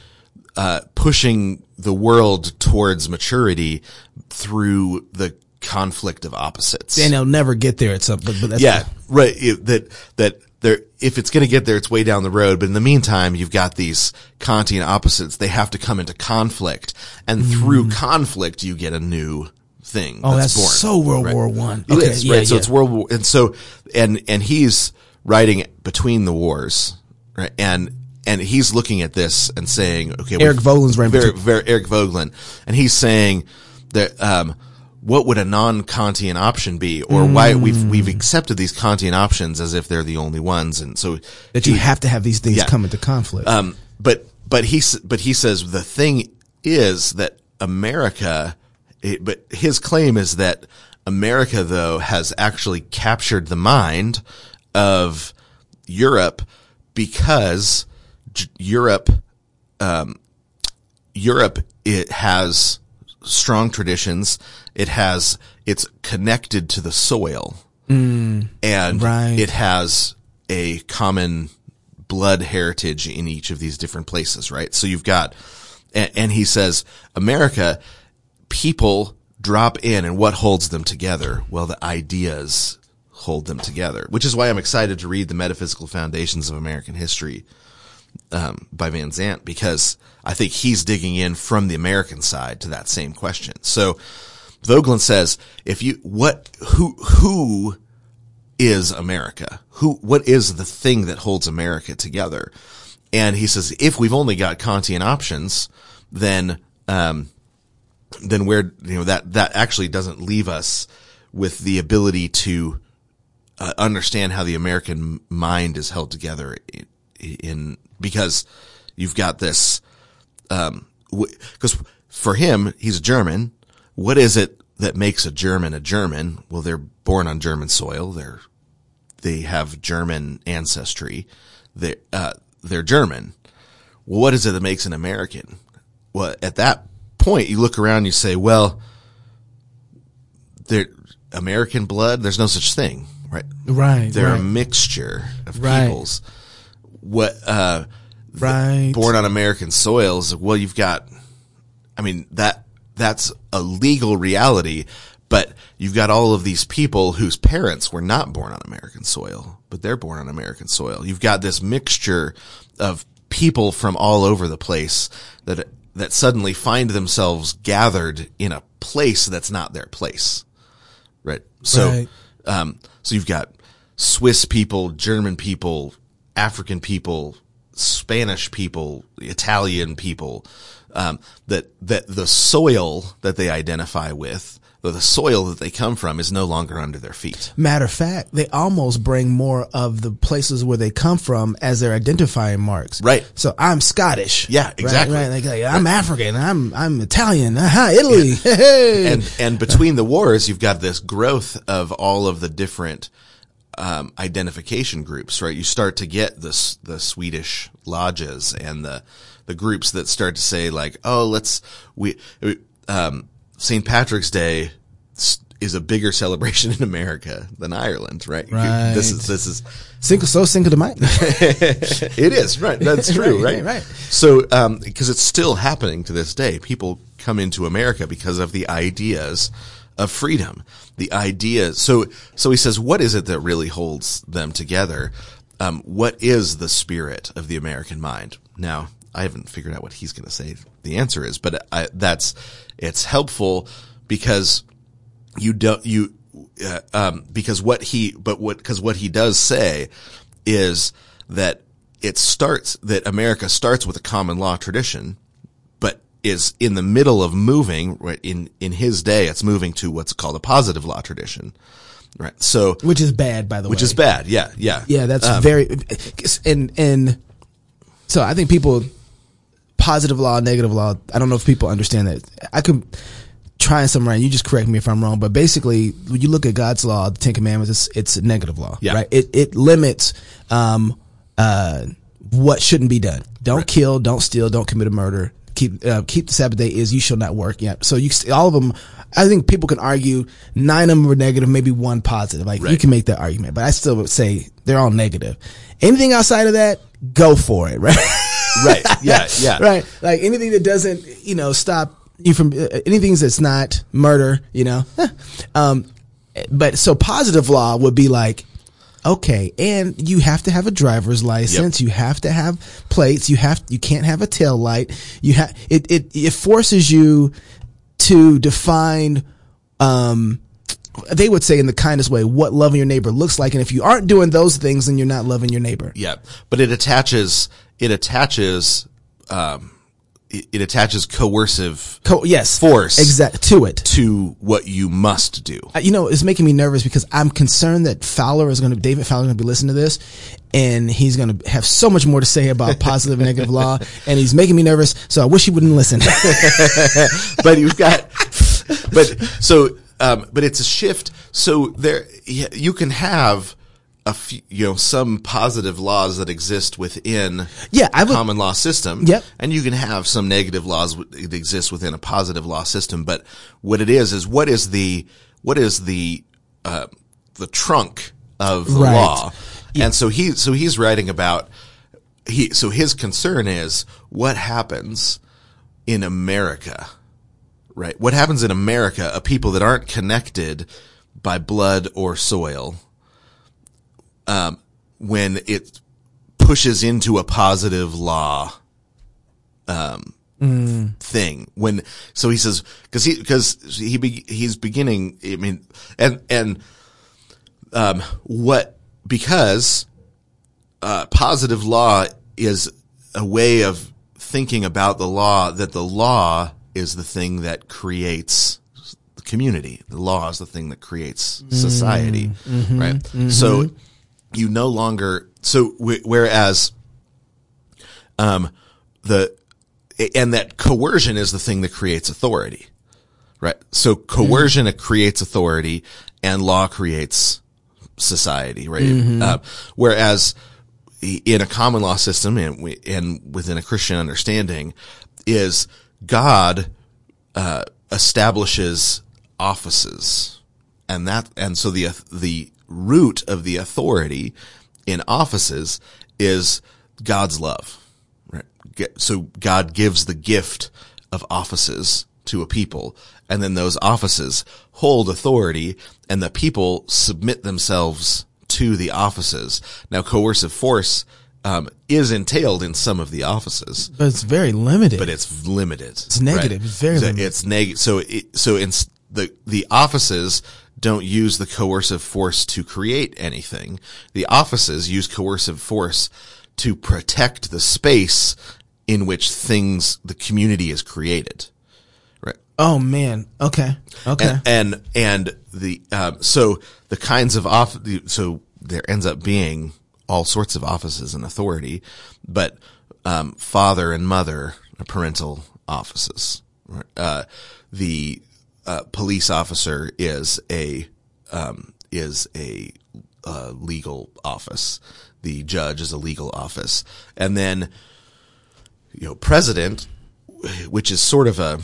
uh, pushing the world towards maturity through the conflict of opposites and they'll never get there at some, but, but that's yeah, right. It, that that there, if it's going to get there, it's way down the road. But in the meantime, you've got these Kantian opposites. They have to come into conflict, and through conflict, you get a new thing. Mm. Oh, that's born. so World War One. Okay, is, yeah, right. So it's World War, and so and and he's writing between the wars, right? And and he's looking at this and saying, okay, Eric we've- Voegelin's writing very, very Eric Voegelin, and he's saying that um, what would a non-Kantian option be, or why we've Mm. we've accepted these Kantian options as if they're the only ones, and so that you have to have these things Yeah. come into conflict. um, but but he but he says the thing is that America, it, but his claim is that America though has actually captured the mind of Europe because J- Europe, um, Europe it has strong traditions. It has it's connected to the soil, and Right. it has a common blood heritage in each of these different places, right? So you've got, and, and he says, America, people drop in and what holds them together? Well, the ideas hold them together, which is why I'm excited to read the metaphysical foundations of American history, um, by Van Zant, because I think he's digging in from the American side to that same question. So Voegelin says, if you, what, who, who is America? Who, what is the thing that holds America together? And he says, if we've only got Kantian options, then, um, then where, you know, that, that actually doesn't leave us with the ability to uh, understand how the American mind is held together in, in because you've got this, um, because for him, he's a German. What is it that makes a German a German? Well, they're born on German soil. They're, they have German ancestry. They, uh, they're German. Well, what is it that makes an American? Well, at that point, you look around and you say, well, they're American blood. There's no such thing, right? right. They're right. a mixture of Right. peoples. What, uh, right. born on American soils, well, you've got, I mean, that, that's a legal reality, But you've got all of these people whose parents were not born on American soil, but they're born on American soil. You've got this mixture of people from all over the place that that suddenly find themselves gathered in a place that's not their place. Right. So Right. um so you've got Swiss people, German people, African people, Spanish people, Italian people, um, that, that the soil that they identify with, or the soil that they come from is no longer under their feet. Matter of fact, they almost bring more of the places where they come from as their identifying marks. Right. So I'm Scottish. Yeah, exactly. Right, Like, like, I'm African. I'm I'm Italian. Uh-huh, Italy. Hey. And, and between the wars, you've got this growth of all of the different, um, identification groups, right? You start to get this, the Swedish lodges and the, the groups that start to say like, oh, let's, we, um, St. Patrick's Day is a bigger celebration in America than Ireland, right? Right. This is, this is, Cinco so Cinco de Mayo. it is right. That's true, Right, right? right. So, um, because it's still happening to this day, people come into America because of the ideas of freedom. The idea. So, so he says, what is it that really holds them together? Um, what is the spirit of the American mind? Now, I haven't figured out what he's going to say. The answer is, but I, that's it's helpful because you don't you uh, um because what he but what because what he does say is that it starts that America starts with a common law tradition but is in the middle of moving right in in his day it's moving to what's called a positive law tradition right so Which is bad, by the way. which is bad yeah yeah Yeah, that's Um, very and and so I think people positive law, negative law. I don't know if people understand that. I could try and summarize. You just correct me if I'm wrong, but basically, when you look at God's law, the Ten Commandments, it's, it's a negative law, Yeah. right? It it limits um uh what shouldn't be done. Don't kill, don't steal, don't commit a murder. Keep uh, keep the Sabbath day is you shall not work. Yeah, so you all of them. I think people can argue nine of them were negative, maybe one positive. Like you can make that argument, but I still would say they're all negative. Anything outside of that, go for it, right? right yeah yeah right. Like anything that doesn't, you know, stop you from uh, anything that's not murder, you know. um, but so positive law would be like, okay, and you have to have a driver's license. You have to have plates. You have you can't have a tail light. You have it. It it forces you to define. Um, they would say in the kindest way what loving your neighbor looks like, and if you aren't doing those things, then you're not loving your neighbor. Yeah, but it attaches it attaches um it, it attaches coercive Co- yes, Force. exact to it. to what you must do. Uh, you know, it's making me nervous because I'm concerned that Fowler is going to, David Fowler is going to be listening to this and he's going to have so much more to say about positive and negative law and he's making me nervous. So I wish he wouldn't listen. but you've got but so um but it's a shift. So there you can have a few, you know some positive laws that exist within Yeah, I would- common law system. Yep. and you can have some negative laws that exist within a positive law system. But what it is is what is the what is the uh the trunk of the Right. law? And so he so he's writing about he so his concern is what happens in America, right? What happens in America, a people that aren't connected by blood or soil, um, when it pushes into a positive law, um, thing. When, so he says, cause he, cause he, be, he's beginning, I mean, and, and, um, what, because, uh, positive law is a way of thinking about the law that the law is the thing that creates the community. The law is the thing that creates society, mm-hmm. Mm-hmm. right? Mm-hmm. So you no longer, so wh- whereas, um, the, and that coercion is the thing that creates authority, right? So coercion it creates authority and law creates society, right? Uh, whereas in a common law system and, we, and within a Christian understanding is God, uh, establishes offices and that, and so the, the root of the authority in offices is God's love, right? So God gives the gift of offices to a people and then those offices hold authority and the people submit themselves to the offices. Now coercive force um, is entailed in some of the offices, But it's very limited. but it's limited. It's negative. It's very so limited. It's negative. So it, so in the the offices don't use the coercive force to create anything. The offices use coercive force to protect the space in which things the community is created. Right. oh man. Okay. Okay. And and, and the um, so the kinds of off the- so there ends up being all sorts of offices and authority, but um, father and mother are parental offices. Uh, the uh, police officer is a um, is a uh, legal office. The judge is a legal office, and then you know president, which is sort of a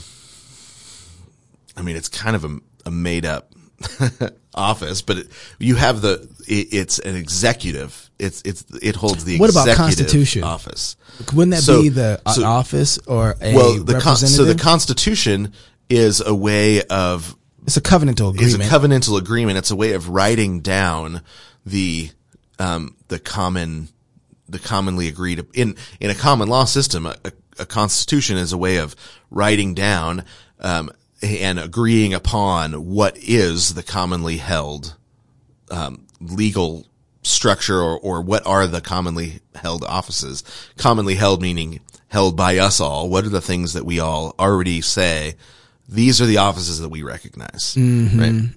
I mean, it's kind of a, a made up office, but it, you have the, it, it's an executive. It's, it's, it holds the What about Constitution? office. Wouldn't that So- be the uh, so- office or a Well, the con- so the Constitution is a way of, it's a covenantal agreement. a covenantal agreement. It's a way of writing down the, um, the common, the commonly agreed in, in a common law system, a, a, a constitution is a way of writing down, um, and agreeing upon what is the commonly held, um, legal structure or, or what are the commonly held offices? Commonly held meaning held by us all. What are the things that we all already say? These are the offices that we recognize, right?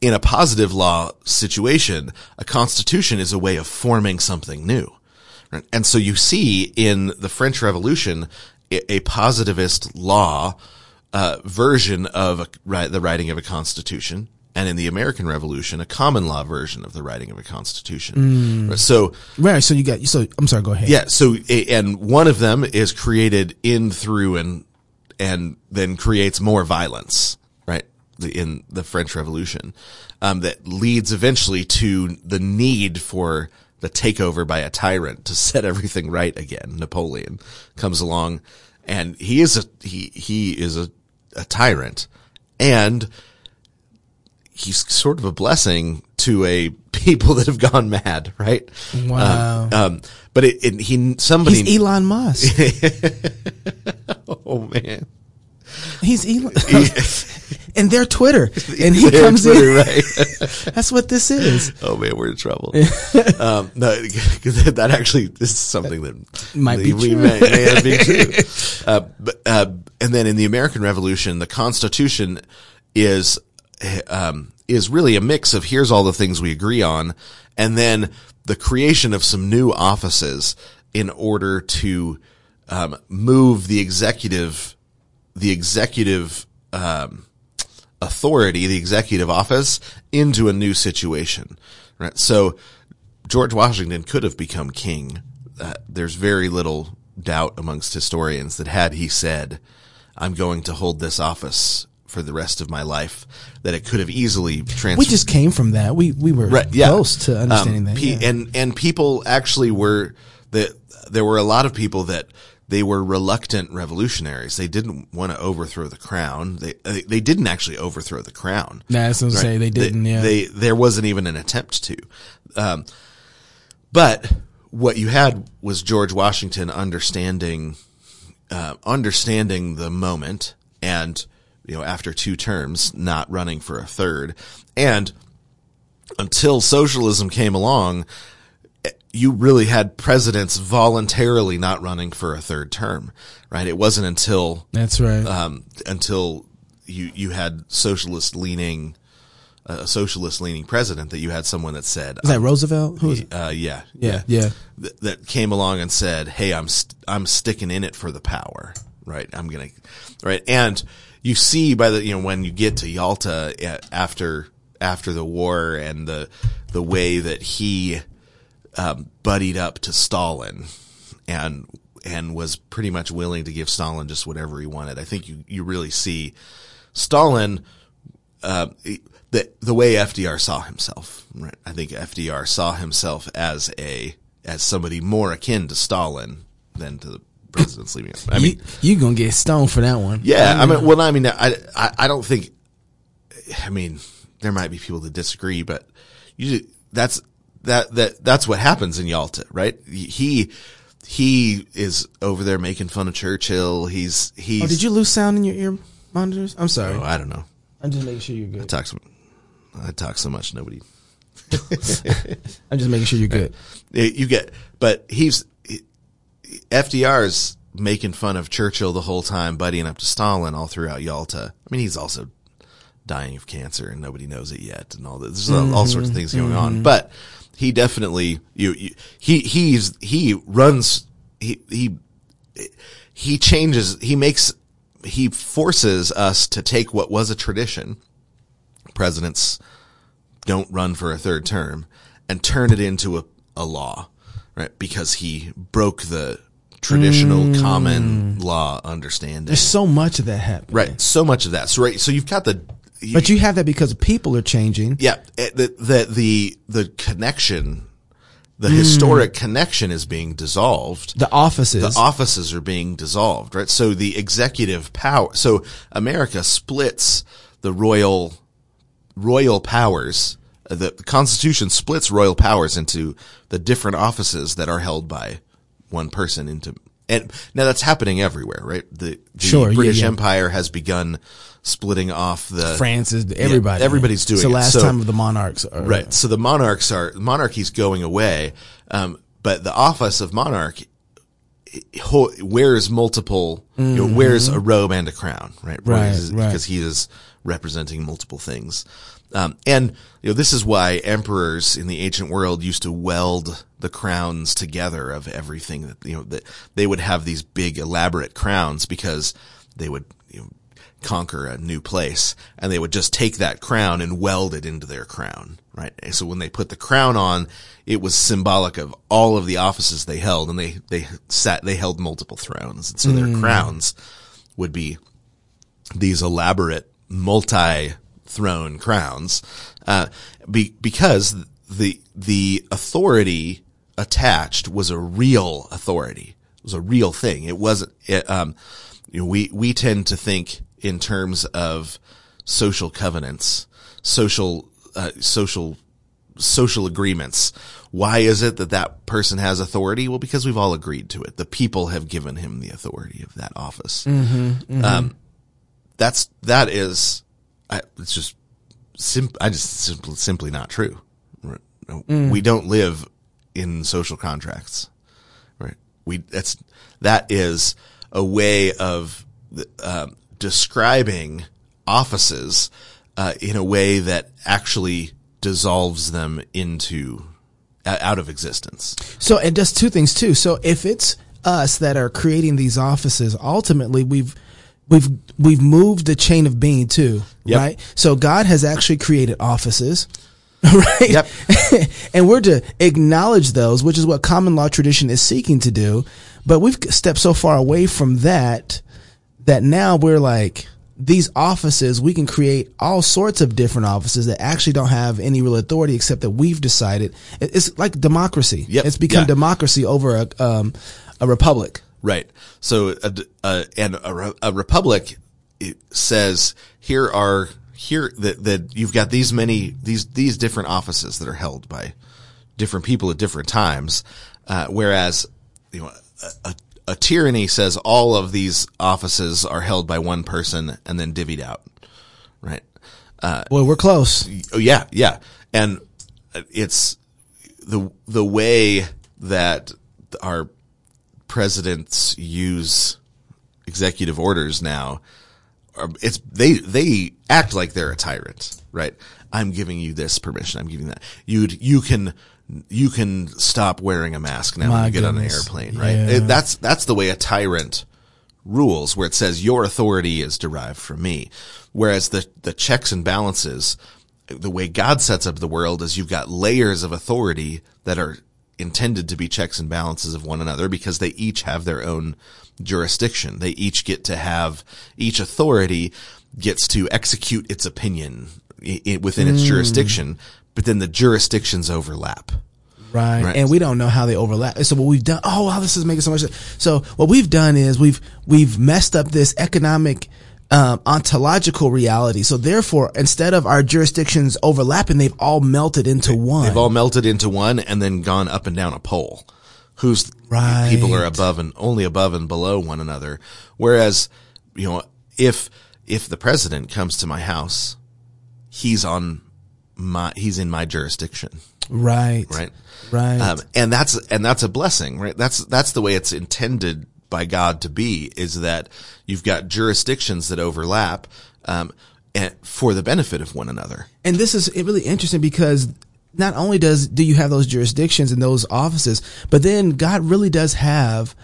In a positive law situation, a constitution is a way of forming something new. Right? And so you see in the French Revolution a, a positivist law uh, version of a, right, the writing of a constitution, and in the American Revolution, a common law version of the writing of a constitution. Right? So right. So you got, so I'm sorry, go ahead. yeah, so and one of them is created in through and and then creates more violence, right? The, in the French Revolution, um, that leads eventually to the need for the takeover by a tyrant to set everything right again. Napoleon comes along, and he is a he he is a, a tyrant, and he's sort of a blessing to a people that have gone mad, right? Wow. Um, um, but it, it, he somebody He's Elon Musk. oh man, He's Elon. and they're Twitter. And he Their comes Twitter, in. right? That's what this is. Oh man, we're in trouble. um, no, that actually this is something that Might be we true. May, may have been true. Uh, but, uh, and then in the American Revolution, the Constitution is um, is really a mix of here's all the things we agree on, and then the creation of some new offices in order to um, move the executive the executive um, authority, the executive office, into a new situation. Right. So George Washington could have become king. Uh, there's very little doubt amongst historians that had he said, "I'm going to hold this office for the rest of my life," that it could have easily transferred. We just came from that. We we were Right, yeah. close to understanding Um, that. pe- yeah. And and people actually were that there were a lot of people that they were reluctant revolutionaries. They didn't want to overthrow the crown. They they, they didn't actually overthrow the crown. Nah, that's what I'm Right. saying. They didn't. They, yeah. they there wasn't even an attempt to. Um, but what you had was George Washington understanding uh, understanding the moment and you know after two terms not running for a third and until socialism came along you really had presidents voluntarily not running for a third term right it wasn't until That's right. um, until you you had socialist leaning a socialist leaning president that you had someone that said Is that Roosevelt? Who was it? uh, yeah Yeah, yeah. Th- that came along and said, "Hey, I'm st- I'm sticking in it for the power, right? I'm gonna, right." And you see by the you know when you get to Yalta uh, after after the war and the the way that he um, buddied up to Stalin and and was pretty much willing to give Stalin just whatever he wanted. I think you you really see Stalin uh, the the way FDR saw himself. Right? I think FDR saw himself as a as somebody more akin to Stalin than to the president's leaving. I you, mean, you gonna get stoned for that one. yeah, I mean, well, I mean, I, I, I don't think. I mean, there might be people that disagree, but you that's that that that's what happens in Yalta, right? He he is over there making fun of Churchill. He's he's. Oh, did you lose sound in your ear monitors? I'm sorry. Oh, I don't know. I'm just making sure you're good. talk so, I talk so much nobody. I'm just making sure you're good. You get, but he's he, FDR's making fun of Churchill the whole time, buddying up to Stalin all throughout Yalta. I mean, he's also dying of cancer and nobody knows it yet, and all this. There's all- all sorts of things going on, mm-hmm. but he definitely you, you he he's he runs he he he changes he makes he forces us to take what was a tradition presidents don't run for a third term and turn it into a, a law, right? Because he broke the traditional mm. common law understanding. There's so much of that happening. Right. So much of that. So right. So you've got the, But you have that because people are changing. yeah, the, the, the, the connection, the mm. historic connection is being dissolved. The offices. The offices are being dissolved, right? So the executive power, so America splits the royal, royal powers. The, the Constitution splits royal powers into the different offices that are held by one person into, and now that's happening everywhere, right? The, the Sure, British yeah. Empire has begun splitting off the Francis, everybody. everybody's doing It's the it. last So- time of the monarchs. Are, Right. So the monarchs are monarchy's going away, um, but the office of monarch wears multiple, you know, wears a robe and a crown, right? Mm-hmm. Right, Because- right. Because he is representing multiple things. Um, and you know, this is why emperors in the ancient world used to weld the crowns together of everything that, you know, that they would have these big elaborate crowns because they would, you know, conquer a new place and they would just take that crown and weld it into their crown, right? And so when they put the crown on, it was symbolic of all of the offices they held and they, they sat, they held multiple thrones. And so their crowns would be these elaborate multi throne crowns, uh, be, because the, the authority attached was a real authority. It was a real thing. It wasn't, it, um, you know, we, we tend to think in terms of social covenants, social, uh, social, social agreements. Why is it that that person has authority? Well, because we've all agreed to it. The people have given him the authority of that office. Um, that's, that is, I, it's just, sim- I just simply, simply not true. Right? We don't live in social contracts right? We that's that is a way of um, describing offices uh, in a way that actually dissolves them into uh, out of existence. So it does two things too. So if it's us that are creating these offices, ultimately we've we've we've moved the chain of being too, Yep. right? So God has actually created offices. Right. Yep. and we're to acknowledge those, which is what common law tradition is seeking to do. But we've stepped so far away from that that now we're like these offices, we can create all sorts of different offices that actually don't have any real authority except that we've decided. It's like democracy. Yep. It's become Yeah. democracy over a, um, a republic. Right. So, and a, a republic it says here are here that that you've got these many these these different offices that are held by different people at different times, uh, whereas you know a, a, a tyranny says all of these offices are held by one person and then divvied out. Right. Boy, we're close. Oh yeah, yeah, and it's the the way that our presidents use executive orders now. Um, it's they they act like they're a tyrant, right? I'm giving you this permission. I'm giving that. You you can you can stop wearing a mask now My when you get on an airplane, right? Yeah. It- that's that's the way a tyrant rules where it says your authority is derived from me. Whereas the, the checks and balances, the way God sets up the world is you've got layers of authority that are intended to be checks and balances of one another because they each have their own jurisdiction. They each get to have, each authority gets to execute its opinion within its mm. jurisdiction, but then the jurisdictions overlap. Right. Right. And we don't know how they overlap. So what we've done, oh wow, this is making so much sense. So what we've done is we've we've messed up this economic um, ontological reality. So therefore, instead of our jurisdictions overlapping, they've all melted into one. They've all melted into one and then gone up and down a pole. Who's Right. people are above and only above and below one another. Whereas, you know, if if the president comes to my house, he's on my he's in my jurisdiction, right. right? Right. Um, and that's and that's a blessing, right? That's that's the way it's intended by God to be. Is that you've got jurisdictions that overlap, um, and for the benefit of one another. and this is really interesting because not only does do you have those jurisdictions and those offices, but then God really does have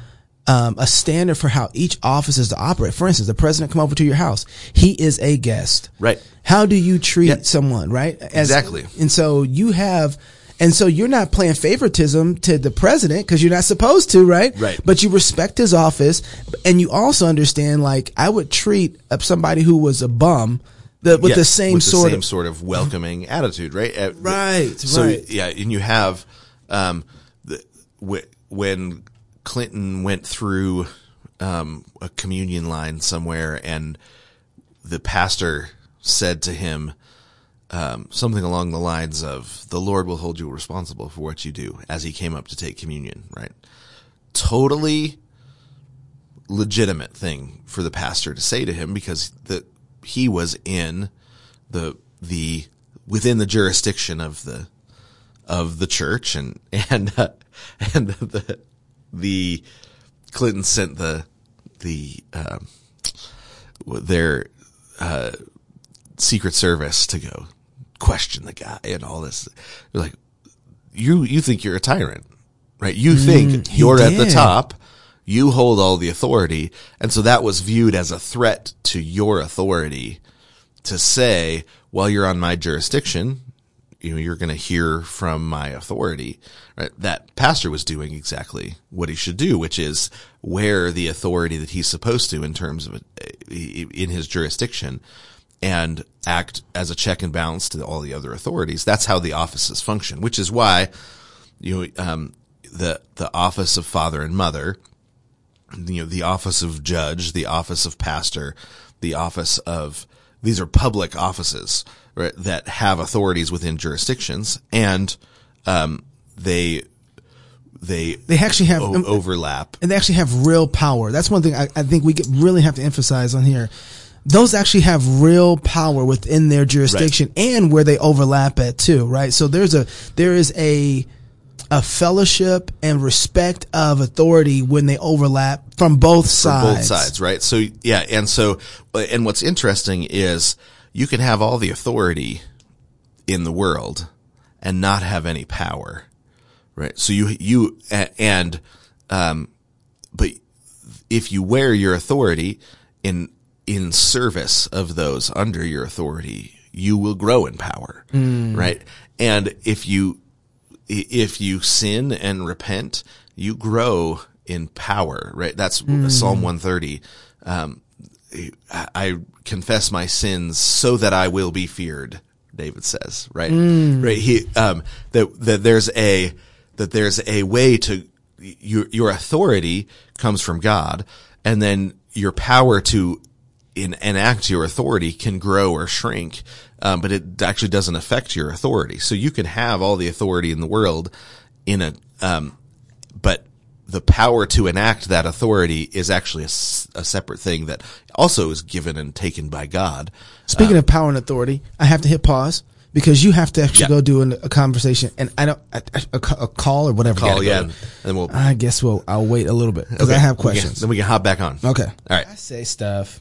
um, a standard for how each office is to operate. For instance, the president come over to your house; he is a guest. Right. How do you treat Yeah. someone? Right. As- Exactly. And so you have. And so you're not playing favoritism to the president because you're not supposed to, right? Right. But you respect his office, and you also understand, like I would treat somebody who was a bum the, with Yeah, the same with sort same of sort of welcoming attitude, right? Uh, Right, So right. yeah, and you have um, the, wh- when Clinton went through um, a communion line somewhere, and the pastor said to him um, something along the lines of, "The Lord will hold you responsible for what you do," as he came up to take communion. Right? Totally legitimate thing for the pastor to say to him because the he was in the the within the jurisdiction of the of the church and and uh, and the the Clinton sent the the um, their uh, secret service to go question the guy and all this. They're like you you think you're a tyrant right? You think mm, he you're at the top. You hold all the authority. And so that was viewed as a threat to your authority to say well you're on my jurisdiction. You know you're going to hear from my authority. Right? That pastor was doing exactly what he should do which is wear the authority that he's supposed to in terms of uh, it in his jurisdiction and act as a check and balance to all the other authorities that's how the offices function which is why you know um, the the office of father and mother you know the office of judge the office of pastor the office of these are public offices right, that have authorities within jurisdictions and um, they they they actually have o- overlap and they actually have real power. That's one thing I, I think we really have to emphasize on here. Those actually have real power within their jurisdiction and where they overlap at too, right? So there's a there is a a fellowship and respect of authority when they overlap from both from sides. both sides, right? So yeah, and so and what's interesting is you can have all the authority in the world and not have any power, right? So you you and um, but if you wear your authority in in service of those under your authority, you will grow in power, right? And if you if you sin and repent, you grow in power, right? That's Psalm 130. Um, I, confess my sins so that I will be feared, David says, right? Right. He, um, that, that there's a, that there's a way to, your, your authority comes from God and then your power to in, enact your authority can grow or shrink, um, but it actually doesn't affect your authority. So you can have all the authority in the world in a, um, but the power to enact that authority is actually a separate thing that also is given and taken by God. Speaking of power and authority, I have to hit pause because you have to actually Yeah. go do an, a conversation, and I don't a, a, a call or whatever. Call, yeah, and then we'll. I guess we'll I'll wait a little bit because I have we can- questions. then we can hop back on. Okay. All right. I say stuff.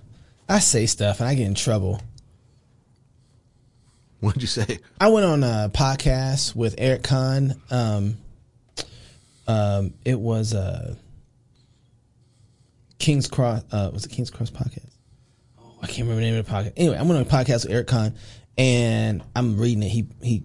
I say stuff and I get in trouble. What'd you say? I went on a podcast with Eric Kahn. Um, um, it was uh, King's Cross. Uh, was it King's Cross podcast? Oh, I can't remember the name of the podcast. Anyway, I went on a podcast with Eric Kahn, and I'm reading it. He he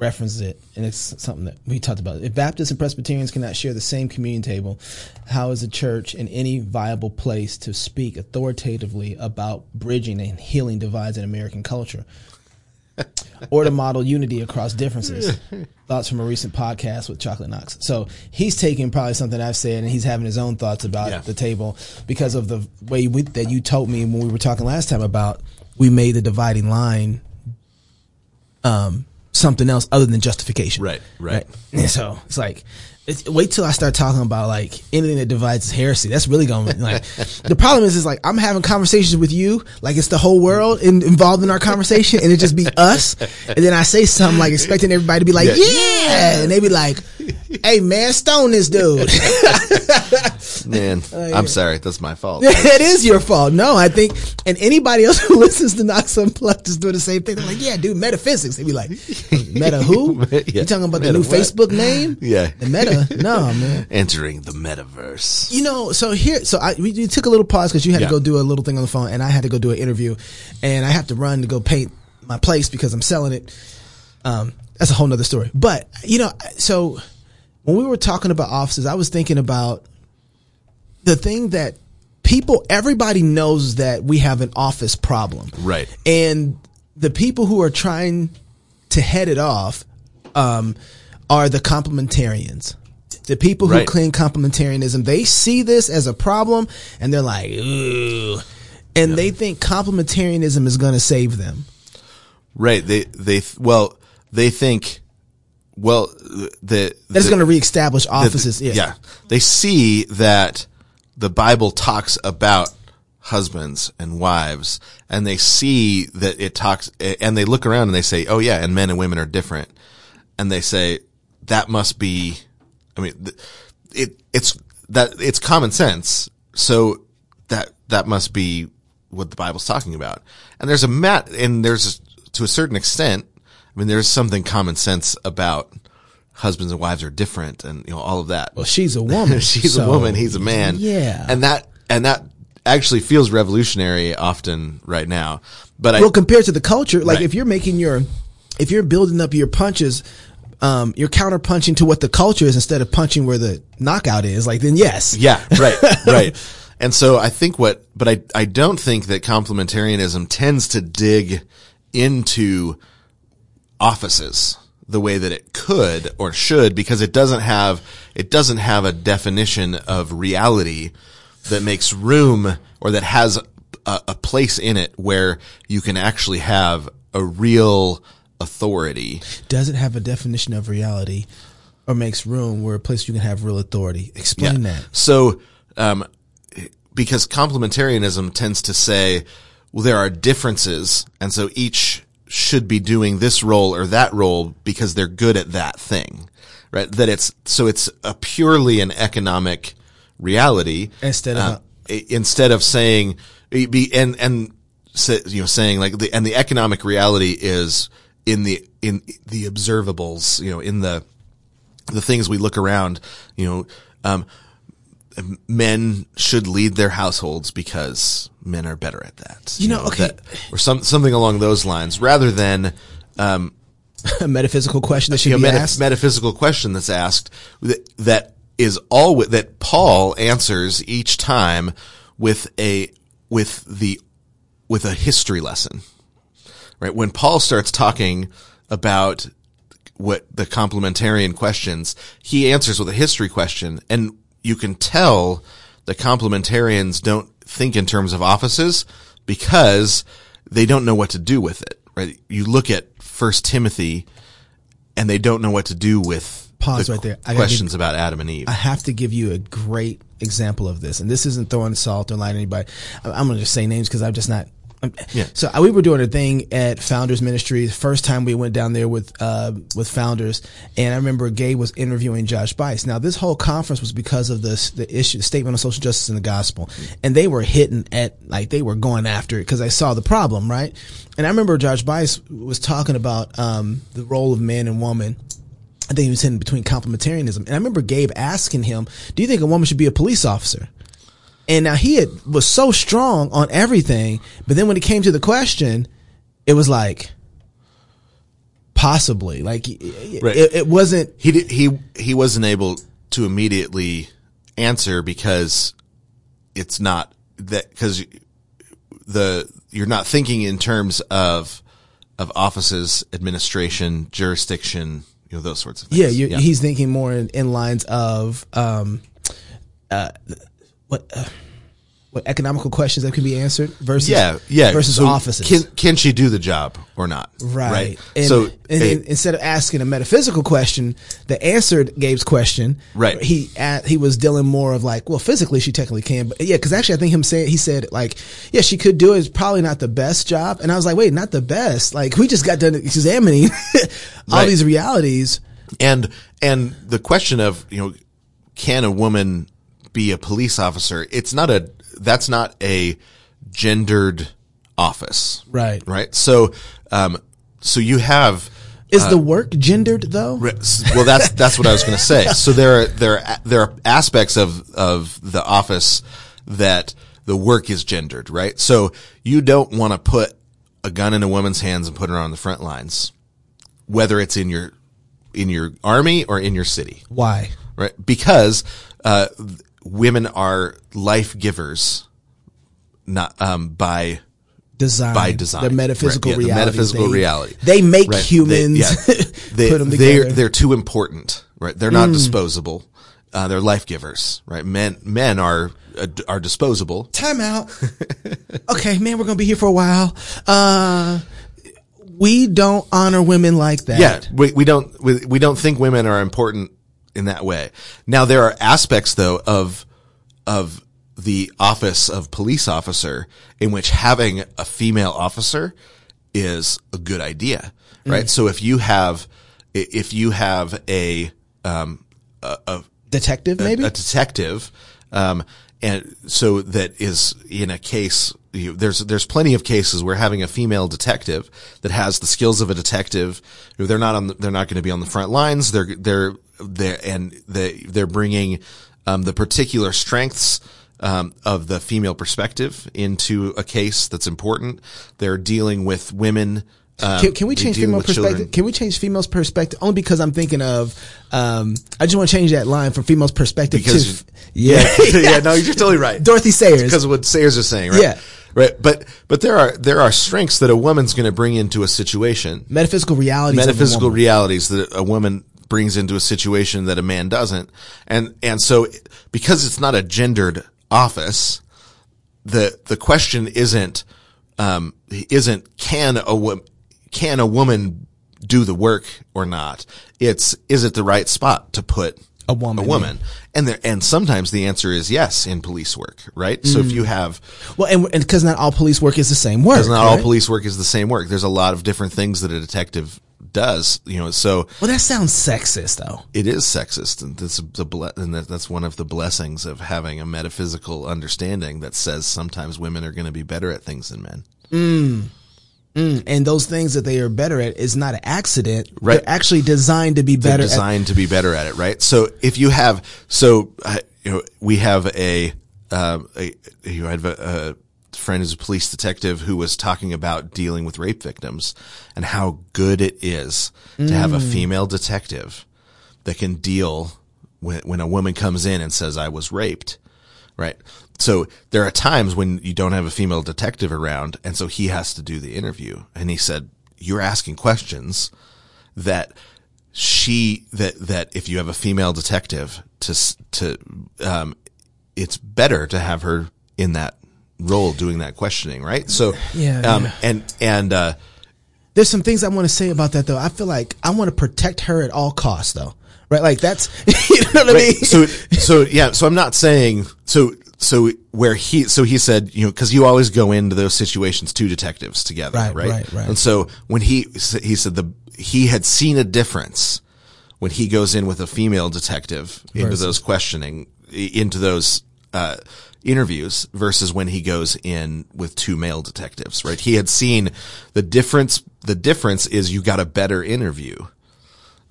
references it, and it's something that we talked about. If Baptists and Presbyterians cannot share the same communion table, how is the church in any viable place to speak authoritatively about bridging and healing divides in American culture? or to model unity across differences. thoughts from a recent podcast with Chocolate Knox. So he's taking probably something I've said and he's having his own thoughts about Yeah. the table because of the way we, that you told me when we were talking last time about we made the dividing line um, something else other than justification. Right, right. And so it's like, it's, wait till I start talking about like anything that divides is heresy. That's really going to like. the problem is, is like I'm having conversations with you, like it's the whole world in, involved in our conversation, and it just be us. And then I say something like expecting everybody to be like, Yeah. yeah, and they be like, hey man, stone this dude. Man, I'm sorry. That's my fault. it is your fault. No, I think, and anybody else who listens to Knox Unplugged is doing the same thing. They're like, yeah, dude, metaphysics. They be like, meta who? Yeah. You talking about the new what? Facebook name? Yeah. The meta? No, man. Entering the metaverse. You know, so here, so I we, we took a little pause because you had Yeah. to go do a little thing on the phone, and I had to go do an interview, and I have to run to go paint my place because I'm selling it. Um, that's a whole nother story. But you know, so when we were talking about offices, I was thinking about the thing that people, everybody knows that we have an office problem, Right. and the people who are trying to head it off um, are the complementarians. The people who Right. claim complementarianism, they see this as a problem and they're like, ooh. And they think complementarianism is going to save them. Right. They they well they think well the That's going to reestablish the- offices. yeah. yeah. They see that the Bible talks about husbands and wives and they see that it talks and they look around and they say, "Oh yeah, and men and women are different." And they say that must be I mean it it's that it's common sense. So that that must be what the Bible's talking about. And there's a mat and there's to a certain extent, I mean there's something common sense about husbands and wives are different and you know all of that. Well, she's a woman. She's so- a woman, he's a man. Yeah. And that and that actually feels revolutionary often right now. But I well, compared to the culture, like Right. if you're making your, if you're building up your punches, um, you're counter punching to what the culture is instead of punching where the knockout is. Like then yes, Yeah, right, right. And so I think what, but I, I don't think that complementarianism tends to dig into offices the way that it could or should because it doesn't have, it doesn't have a definition of reality that makes room or that has a, a place in it where you can actually have a real authority. doesn't have a definition of reality, or makes room where a place you can have real authority? Explain that. So, um, because complementarianism tends to say, well, there are differences, and so each should be doing this role or that role because they're good at that thing, right? That it's so it's a purely an economic reality Instead of uh, instead of saying be and and you know saying like the and the economic reality is in the in the observables, you know, in the the things we look around, you know, um, men should lead their households because men are better at that. You know, okay. that- or some something along those lines, rather than um, a metaphysical question that should you know, be meta- asked. metaphysical question that's asked that, that is all that Paul answers each time with a with the with a history lesson. Right when Paul starts talking about what the complementarian questions, he answers with a history question, and you can tell the complementarians don't think in terms of offices because they don't know what to do with it. Right? You look at First Timothy, and they don't know what to do with Pause the right there. I questions about Adam and Eve. I have to give you a great example of this, and this isn't throwing salt or lying to anybody. I'm going to just say names because I'm just not. Yeah. So uh, we were doing a thing at Founders Ministry. First time we went down there with uh, with Founders, and I remember Gabe was interviewing Josh Buice. Now this whole conference was because of this the issue statement on social justice in the gospel, and they were hitting at like they were going after it because I saw the problem right. And I remember Josh Buice was talking about um, the role of man and woman. I think he was hitting between complementarianism. And I remember Gabe asking him, do you think a woman should be a police officer? And now he had, was so strong on everything, but then when it came to the question, it was like, possibly. Like, it, Right. it, it wasn't, he did, he he wasn't able to immediately answer because it's not that because the you're not thinking in terms of of offices, administration, jurisdiction, you know, those sorts of things. Yeah, you he's thinking more in, in lines of um, uh, what uh, what economical questions that can be answered versus yeah, yeah. versus So offices. Can can she do the job or not? Right. right? And, so and, hey, and instead of asking a metaphysical question, the answered Gabe's question, Right. He he was dealing more of like, well, physically she technically can, but yeah, because actually I think him saying he said like, yeah, she could do it. It's probably not the best job, and I was like, wait, not the best. Like we just got done examining all Right. these realities. and and the question of you know can a woman be a police officer it's not a that's not a gendered office Right. right so um so you have Is the work gendered though? well that's that's what i was going to say so there are there are there are aspects of of the office that the work is gendered right so you don't want to put a gun in a woman's hands and put her on the front lines whether it's in your in your army or in your city Why? right? Because uh, women are life givers, not um, by Design by design, the metaphysical Right, yeah, the reality. metaphysical reality. They make Right. humans. They, yeah. they, put them they're. Mm. they're too important, right? They're not disposable. Uh, they're life givers, right? Men men are uh, are disposable. Time out. okay, man, we're gonna be here for a while. Uh, we don't honor women like that. Yeah, we, we don't we, we don't think women are important in that way. Now there are aspects though of of the office of police officer in which having a female officer is a good idea, right? So if you have if you have a um a, a detective, maybe. a detective, um, and so that is in a case. You, there's there's plenty of cases where having a female detective that has the skills of a detective, they're not on the, they're not going to be on the front lines. They're they're they're and they they're bringing um, the particular strengths. Um, of the female perspective into a case that's important. They're dealing with women. Um, can, can we change female perspective? children. Can we change female's perspective? Only because I'm thinking of. Um, I just want to change that line from female's perspective Because to. Yeah, yeah, no, you're totally right. Dorothy Sayers. because of what Sayers is saying, right? Yeah. Right. But but there are there are strengths that a woman's going to bring into a situation, metaphysical realities. metaphysical realities that a woman brings into a situation that a man doesn't, and and so because it's not a gendered office, the the question isn't um isn't can a wo- can a woman do the work or not? It's is it the right spot to put A woman, A woman, and there and sometimes the answer is yes in police work, right? So Mm. if you have Well, and because not all police work is the same work. because not all right? police work is the same work. There's a lot of different things that a detective does, you know. So Well, that sounds sexist, though. it is sexist, and that's the ble- and that's one of the blessings of having a metaphysical understanding that says sometimes women are going to be better at things than men. And those things that they are better at is not an accident. Right. They're actually designed to be They're better. at, designed to be better at it, right? So if you have, so uh, you know, we have a, um, a you have a, a friend who's a police detective who was talking about dealing with rape victims and how good it is to have a female detective that can deal when when a woman comes in and says I was raped, right? So there are times when you don't have a female detective around, and so he has to do the interview. And he said, "You're asking questions that she that that if you have a female detective to to um, it's better to have her in that role doing that questioning, right? So Yeah, um, yeah. and and uh, There's some things I want to say about that, though. I feel like I want to protect her at all costs, though. Right? Like that's, you know what I mean? So, so yeah. So I'm not saying so. So where he, so he said, you know, because you always go into those situations two detectives together, Right, right, right, right. And so when he he said the he had seen a difference when he goes in with a female detective into Versus- those questioning into those uh, interviews versus when he goes in with two male detectives, right? He had seen the difference. The difference is you got a better interview.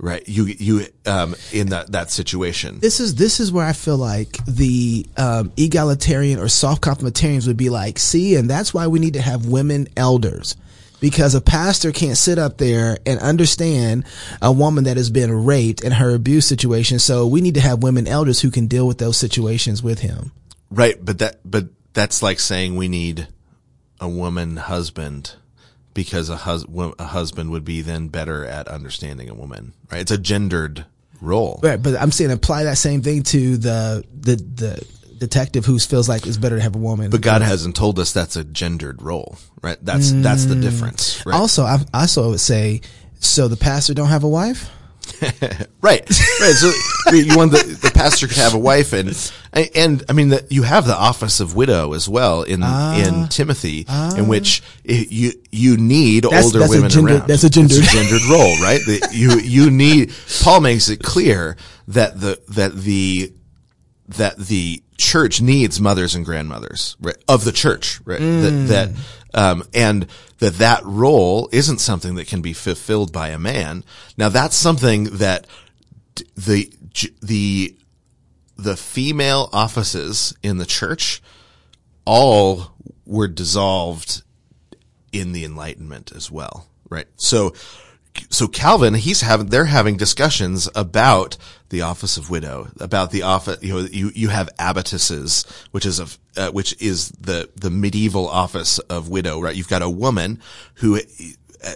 Right, you you um in that that situation. this is this is where I feel like the um, egalitarian or soft complementarians would be like, see, and that's why we need to have women elders. Because a pastor can't sit up there and understand a woman that has been raped and her abuse situation. So we need to have women elders who can deal with those situations with him. Right, but that but that's like saying we need a woman husband because a, hus- a husband would be then better at understanding a woman, right? It's a gendered role. Right, but I'm saying apply that same thing to the the the detective who feels like it's better to have a woman. But God hasn't told us that's a gendered role, right? That's that's the difference, right? also, I also would say, so the pastor don't have a wife. Right, right. So you want the, the pastor could have a wife, and and I mean that you have the office of widow as well in Ah. in Timothy, in which i- you you need That's- older that's women gendered- around. that's a gendered- It's a gendered role, right? The, you you need. Paul makes it clear that the that the that the church needs mothers and grandmothers right, of the church, right? That, that, um, and that that role isn't something that can be fulfilled by a man. Now that's something that the, the, the female offices in the church all were dissolved in the Enlightenment as well, right? So, so Calvin, he's having, they're having discussions about the office of widow, about the office, you know, you, you have abbotesses, which is a, uh, which is the, the medieval office of widow, right? You've got a woman who,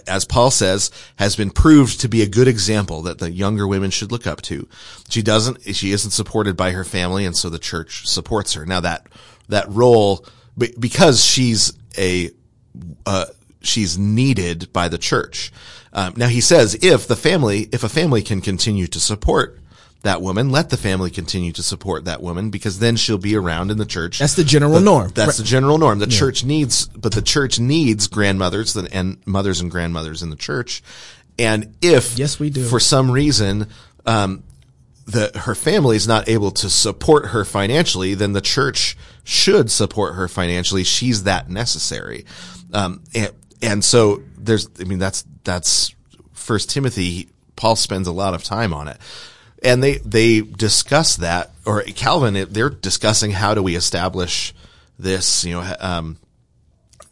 as Paul says, has been proved to be a good example that the younger women should look up to. She doesn't, she isn't supported by her family, and so the church supports her. Now that, that role, because she's a, uh, she's needed by the church. Um, now he says if the family, if a family can continue to support that woman, let the family continue to support that woman because then she'll be around in the church. That's the general But norm. That's the general norm. The church needs, but the church needs grandmothers and- and mothers and grandmothers in the church. And if Yes, we do. for some reason, um, the her family is not able to support her financially, then the church should support her financially. She's that necessary. Um, and, so there's, I mean, that's, that's first Timothy. Paul spends a lot of time on it and they, they discuss that or Calvin, they're discussing how do we establish this, you know, um,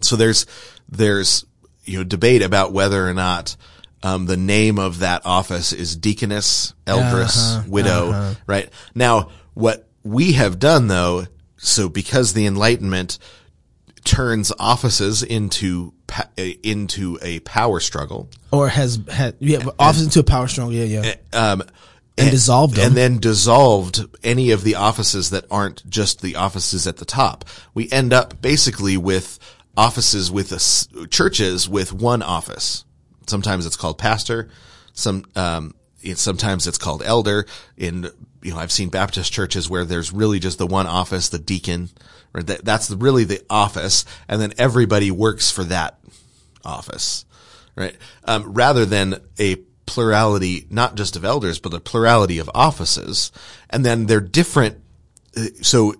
so there's there's you know debate about whether or not um, the name of that office is deaconess, eldress, Uh-huh, widow. Right now, what we have done though, so because the Enlightenment turns offices into pa- into a power struggle, or has had yeah, office into a power struggle. Yeah, yeah. um, And dissolved them. and then dissolved any of the offices that aren't just the offices at the top. We end up basically with offices with a churches with one office. Sometimes it's called pastor. Some, um, sometimes it's called elder. In, you know, I've seen Baptist churches where there's really just the one office, the deacon, right? That, that's really the office. And then everybody works for that office, right? Um, rather than a plurality, not just of elders, but a plurality of offices. And then they're different. uh, So,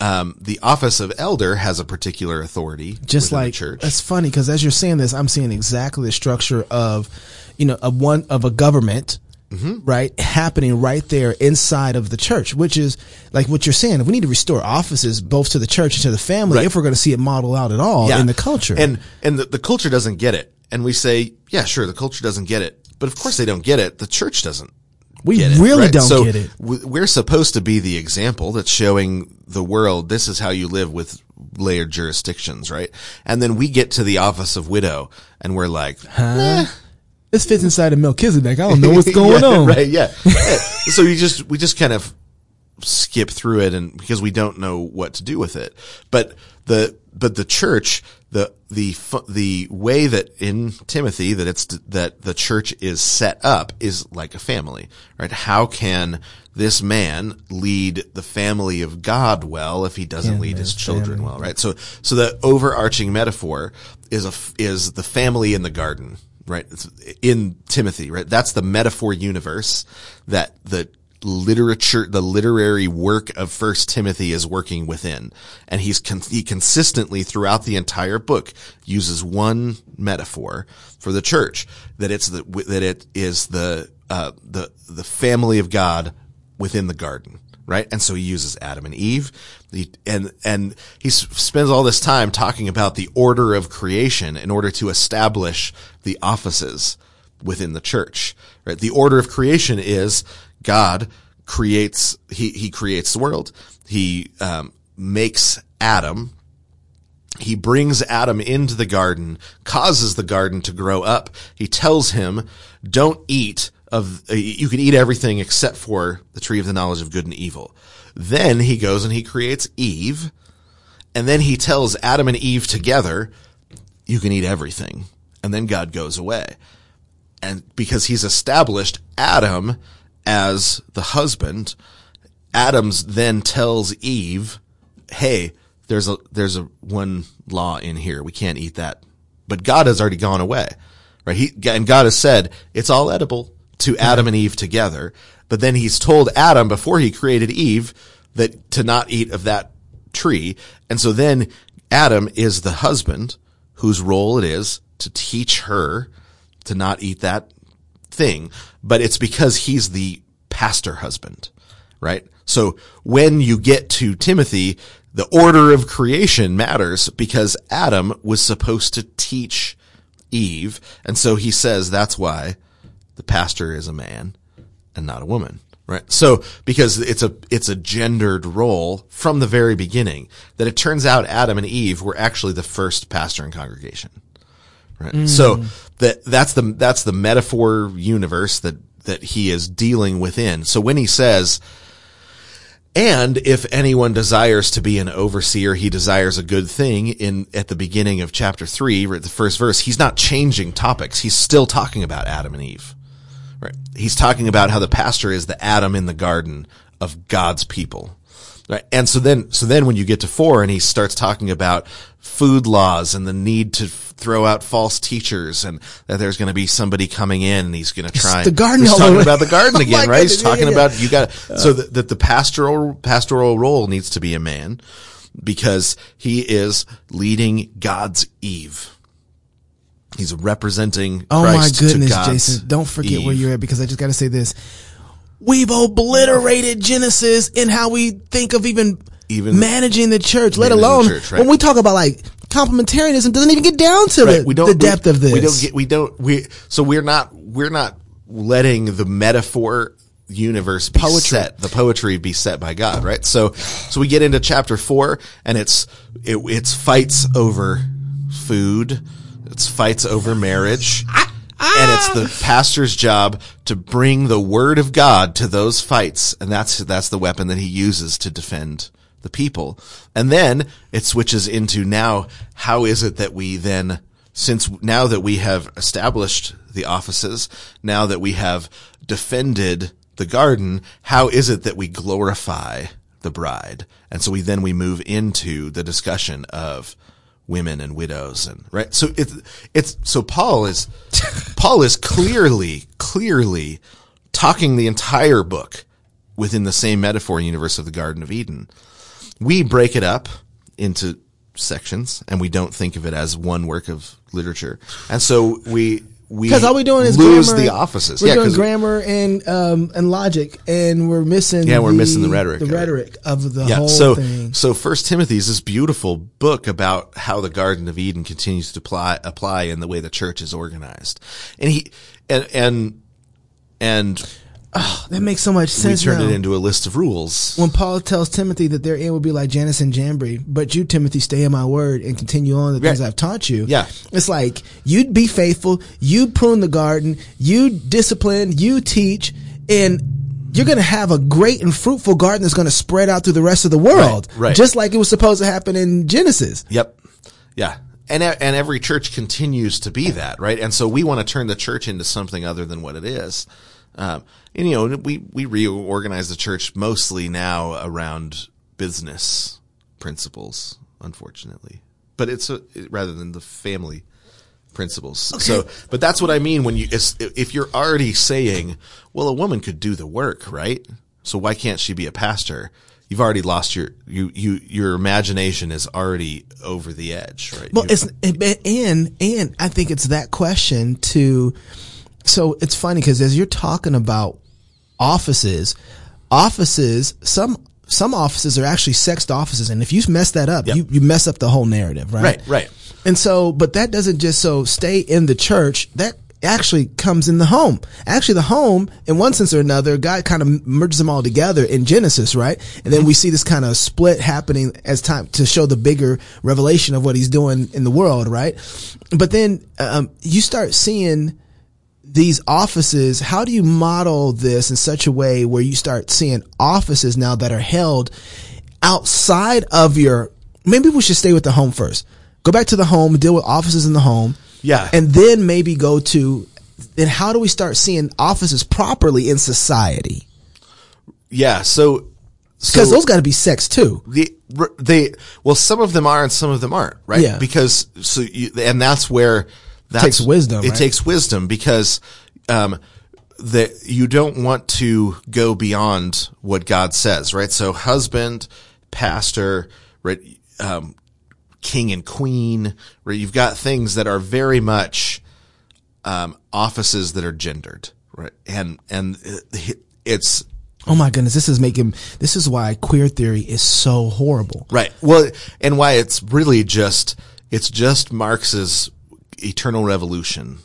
um, the office of elder has a particular authority just like church. that's funny because as you're saying this, I'm seeing exactly the structure of, you know, of one of a government, Mm-hmm. right, happening right there inside of the church, which is like what you're saying. If we need to restore offices both to the church and to the family Right. if we're going to see it model out at all in the culture. And and the, the culture doesn't get it. And we say, yeah, sure, the culture doesn't get it. But of course they don't get it. The church doesn't we it, really right? don't So get it. We're supposed to be the example that's showing the world this is how you live with layered jurisdictions, right? And then we get to the office of widow and we're like, "Eh, This fits inside of Melchizedek. I don't know what's going Yeah, on. Right. Yeah. Yeah. so we just, we just kind of skip through it and because we don't know what to do with it. But the, but the church, the, the, the way that in Timothy that it's, that the church is set up is like a family, right? How can this man lead the family of God well if he doesn't Yeah, lead his children family. well, right? So, so the overarching metaphor is a is the family in the garden, right? It's in Timothy, right? That's the metaphor universe that the literature, the literary work of First Timothy is working within, and he's con- he consistently throughout the entire book uses one metaphor for the church that it's the that it is the uh, the the family of God within the garden right? And so he uses Adam and Eve, he, and and he spends all this time talking about the order of creation in order to establish the offices within the church. Right? The order of creation is God creates he he creates the world. He um, makes Adam he brings Adam into the garden, causes the garden to grow up. He tells him, don't eat of, uh, you can eat everything except for the tree of the knowledge of good and evil. Then he goes and he creates Eve. And then he tells Adam and Eve together, you can eat everything. And then God goes away. And because he's established Adam as the husband, Adams then tells Eve, Hey, there's a there's a one law in here. We can't eat that. But God has already gone away. Right? He and God has said it's all edible to Adam and Eve together. But then he's told Adam before he created Eve that to not eat of that tree. And so then Adam is the husband whose role it is to teach her to not eat that thing. But it's because he's the pastor husband, right? So when you get to Timothy, the order of creation matters because Adam was supposed to teach Eve. And so he says that's why the pastor is a man and not a woman. Right. So because it's a, it's a gendered role from the very beginning that it turns out Adam and Eve were actually the first pastor and congregation. Right. Mm. So that, that's the, that's the metaphor universe that, that he is dealing within. So when he says, and if anyone desires to be an overseer, he desires a good thing in, at the beginning of chapter three, the first verse, he's not changing topics. He's still talking about Adam and Eve. Right. He's talking about how the pastor is the Adam in the garden of God's people. Right. And so then, so then when you get to four and he starts talking about food laws and the need to throw out false teachers and that there's going to be somebody coming in and he's going to try. the garden. He's talking about the garden again, oh right? He's talking yeah, yeah. about you got so that, that the pastoral pastoral role needs to be a man because he is leading God's Eve. He's representing. Oh Christ my goodness, Jason! Don't forget Eve. where you're at because I just got to say this. We've obliterated Genesis in how we think of even even managing the church, let alone church, right. when we talk about like complementarianism doesn't even get down to right. the, we don't, the depth we, of this. We don't get, we don't, we, so we're not, we're not letting the metaphor universe be poetry. set, the poetry be set by God, right? So, so we get into chapter four and it's, it, it's fights over food. It's fights over marriage. Ah, and it's ah. the pastor's job to bring the word of God to those fights. And that's, that's the weapon that he uses to defend the people. And then it switches into now, how is it that we then, since now that we have established the offices, now that we have defended the garden, how is it that we glorify the bride? And so we then we move into the discussion of women and widows and right. So it's, it's, so Paul is, Paul is clearly, clearly talking the entire book within the same metaphor universe of the Garden of Eden we break it up into sections and we don't think of it as one work of literature. And so we, we because all we're doing is lose grammar, the offices. We're yeah, doing grammar and um, and logic, and we're missing. Yeah, we're the, missing the rhetoric. The rhetoric of the yeah, whole so, thing. So First Timothy is this beautiful book about how the Garden of Eden continues to apply apply in the way the church is organized, and he and and and Oh, that makes so much sense. We turn now. it into a list of rules. When Paul tells Timothy that their end will be like Jannes and Jambres, but you, Timothy, stay in my word and continue on the things I've taught you. Yeah. It's like, you'd be faithful, you prune the garden, you discipline, you teach, and you're going to have a great and fruitful garden that's going to spread out through the rest of the world. Right, right. Just like it was supposed to happen in Genesis. Yep. Yeah. And, and every church continues to be that, right? And so we want to turn the church into something other than what it is. Um, and you know, we, we reorganize the church mostly now around business principles, unfortunately, but it's a, rather than the family principles. Okay. So, but that's what I mean when you, if you're already saying, well, a woman could do the work, right? So why can't she be a pastor? You've already lost your, you, you, your imagination is already over the edge, right? Well, you, it's, and, and I think it's that question to, so it's funny because as you're talking about offices, offices, some some offices are actually sexed offices, and if you mess that up, yep. you you mess up the whole narrative, right? Right, right. And so, but that doesn't just so stay in the church. That actually comes in the home. Actually, the home, in one sense or another, God kind of merges them all together in Genesis, right? And then we see this kind of split happening as time to show the bigger revelation of what he's doing in the world, right? But then, um, you start seeing these offices. How do you model this in such a way where you start seeing offices now that are held outside of your, maybe we should stay with the home first. Go back to the home, deal with offices in the home Yeah. and then maybe go to then how do we start seeing offices properly in society yeah. So, so because those got to be sex too the they well some of them are and some of them aren't right Yeah. because so you, and that's where that Takes wisdom, it right? takes wisdom because um that you don't want to go beyond what God says right so husband pastor right um king and queen right you've got things that are very much um offices that are gendered right and and it's oh my goodness this is making this is why queer theory is so horrible Right. Well, and why it's really just it's just Marx's eternal revolution.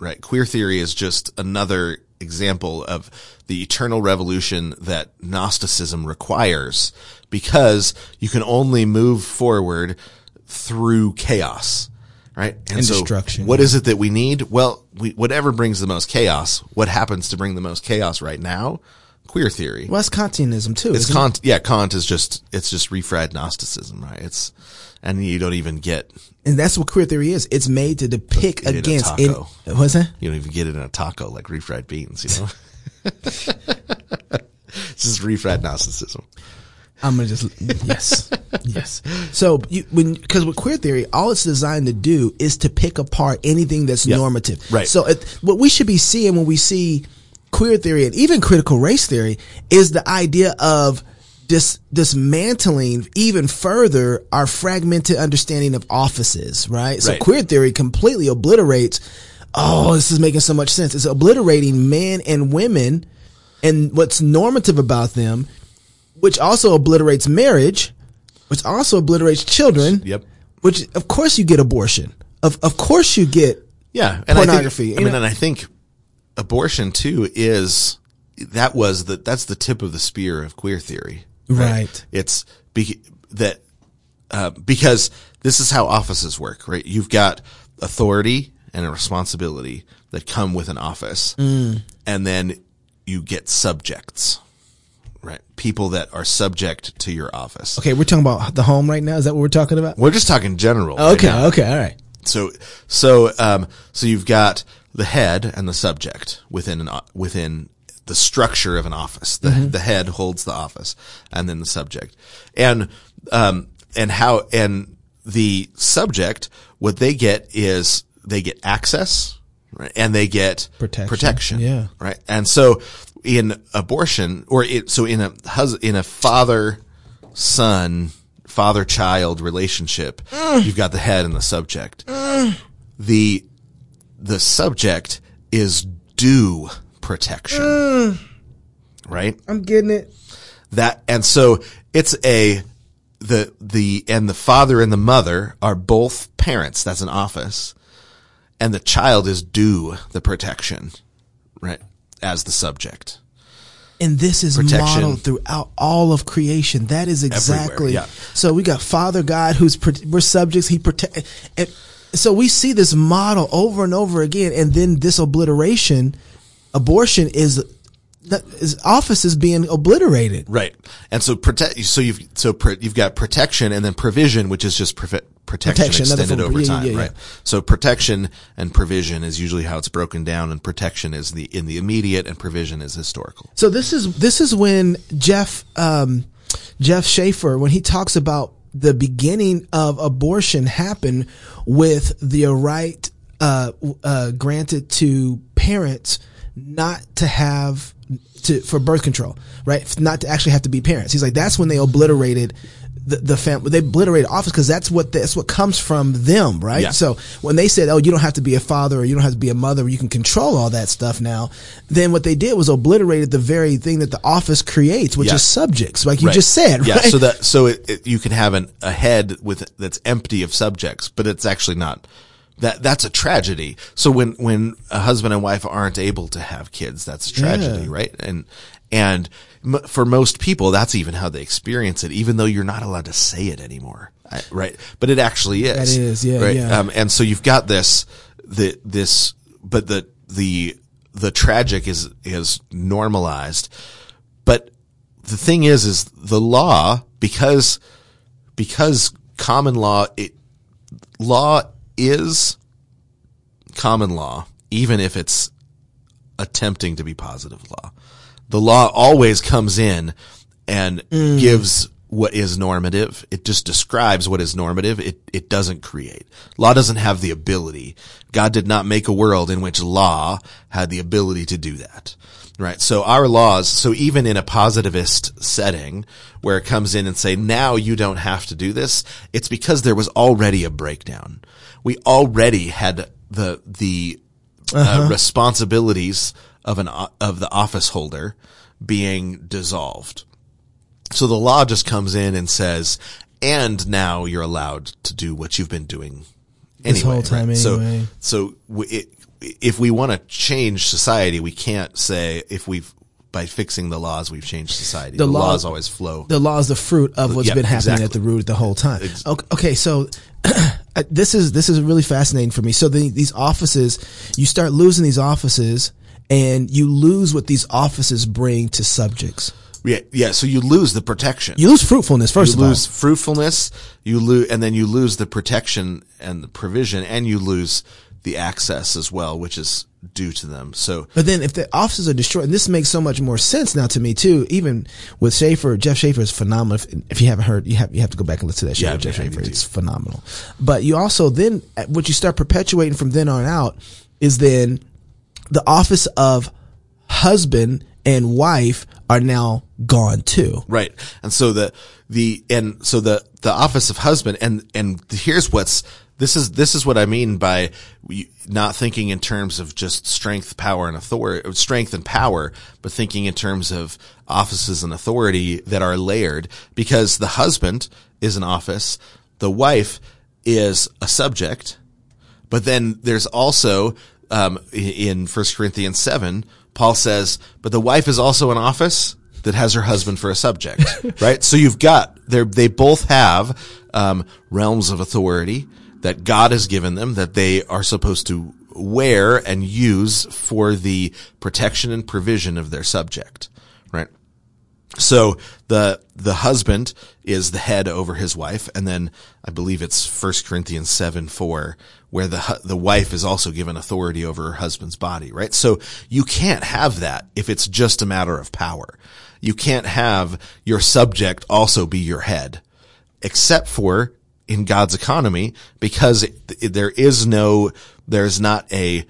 Right. Queer theory is just another example of the eternal revolution that Gnosticism requires because you can only move forward through chaos. Right. And destruction, What is it that we need? Well, we, whatever brings the most chaos, what happens to bring the most chaos right now? Queer theory. well that's kantianism too It's isn't it? Kant. Yeah, Kant is just it's just refried Gnosticism, right? It's and you don't even get and that's what queer theory is it's made to depict a against in, taco. what's that you don't even get it in a taco like refried beans, you know. this is refried Gnosticism. I'm gonna just yes, yes. So you, when because with queer theory, all it's designed to do is to pick apart anything that's Yep. normative. Right. So it, what we should be seeing when we see queer theory and even critical race theory is the idea of dis, dismantling even further our fragmented understanding of offices. Right. So Right. queer theory completely obliterates. Oh, this is making so much sense. It's obliterating men and women and what's normative about them which also obliterates marriage, which also obliterates children. Yep. Which of course you get abortion. Of of course you get Yeah, and Pornography, I, think, I mean, know? and I think abortion too is that was the that's the tip of the spear of queer theory. Right. It's be, that uh, because this is how offices work, right? You've got authority and a responsibility that come with an office, Mm. and then you get subjects, right? People that are subject to your office. Okay, we're talking about the home right now. Is that what we're talking about? We're just talking general. right Okay, now. okay, all right. So, so, um, so you've got the head and the subject within an, within the structure of an office. The, mm-hmm. the head holds the office and then the subject. And, um, and how, and the subject, what they get is they get access, right? And they get Protection. protection. Yeah. Right. And so in abortion or it, so in a hus, in a father son, father child relationship, mm. you've got the head and the subject. Mm. The, the subject is due protection. Mm. Right? I'm getting it. That, and so it's a, the, the, and the father and the mother are both parents. That's an office. And the child is due the protection, right? As the subject. And this is Protection. modeled throughout all of creation. That is exactly. yeah. So we got Father God, who's we're subjects. He protect, and so we see this model over and over again. And then this obliteration, abortion is, office is being obliterated. Right. And so protect, so you've, so pr- you've got protection and then provision, which is just protection, Protection, extended over yeah, yeah, time, yeah, yeah. right? So protection and provision is usually how it's broken down and protection is the, in the immediate and provision is historical. So this is this is when Jeff um, Jeff Schaefer when he talks about the beginning of abortion happened with the right uh, uh, granted to parents not to have to for birth control, right? Not to actually have to be parents. He's like that's when they obliterated the, the family. They obliterated office because that's what that's what comes from them, right? Yeah. So when they said, "Oh, you don't have to be a father or you don't have to be a mother, you can control all that stuff now," then what they did was obliterated the very thing that the office creates, which Yeah. is subjects, like you Right. just said, Yeah. right? So that, so it, it, you can have an, a head with, that's empty of subjects, but it's actually not that that's a tragedy. So when when a husband and wife aren't able to have kids, that's a tragedy, Yeah. right? And and m- for most people, that's even how they experience it, even though you're not allowed to say it anymore, right? But it actually is. That is, yeah, right? yeah. Um, and so you've got this, the this, but the the the tragic is is normalized, but the thing is, is the law because because common law it law is common law, even if it's attempting to be positive law. The law always comes in and mm. gives what is normative. It just describes what is normative. It, it doesn't create. Law doesn't have the ability. God did not make a world in which law had the ability to do that. Right. So our laws, so even in a positivist setting where it comes in and say, now you don't have to do this, it's because there was already a breakdown. We already had the, the, uh, responsibilities of an, of the office holder being dissolved. So the law just comes in and says, and now you're allowed to do what you've been doing This anyway. whole time right? anyway. So, so it, if we want to change society, we can't say if we've by fixing the laws we've changed society. The, law- laws always flow. the law is the fruit of what's Yeah, been happening exactly. at the root the whole time. Okay, okay, so uh, this is this is really fascinating for me. So the, these offices, you start losing these offices, and you lose what these offices bring to subjects. yeah, yeah. So you lose the protection. You lose fruitfulness first you of lose fruitfulness, you lose, and then you lose the protection and the provision, and you lose the access as well, which is due to them. So. But then if the offices are destroyed, and this makes so much more sense now to me too. Even with Schaefer, Jeff Schaefer is phenomenal. If, if you haven't heard, you have you have to go back and listen to that show Yeah, Jeff Schaefer. It's phenomenal. But you also then what you start perpetuating from then on out is then the office of husband and wife are now gone too. Right. And so the, the, and so the, the office of husband and, and here's what's, this is, this is what I mean by not thinking in terms of just strength, power, and authority, strength and power, but thinking in terms of offices and authority that are layered. Because the husband is an office, the wife is a subject, but then there's also um, in 1 Corinthians 7, Paul says, but the wife is also an office that has her husband for a subject, right? So you've got, they they both have um, realms of authority that God has given them that they are supposed to wear and use for the protection and provision of their subject, right? So the the husband is the head over his wife, and then I believe it's 1 Corinthians seven four, where the the wife is also given authority over her husband's body, right? So you can't have that if it's just a matter of power. You can't have your subject also be your head, except for in God's economy, because it, it- there is no, there's not a,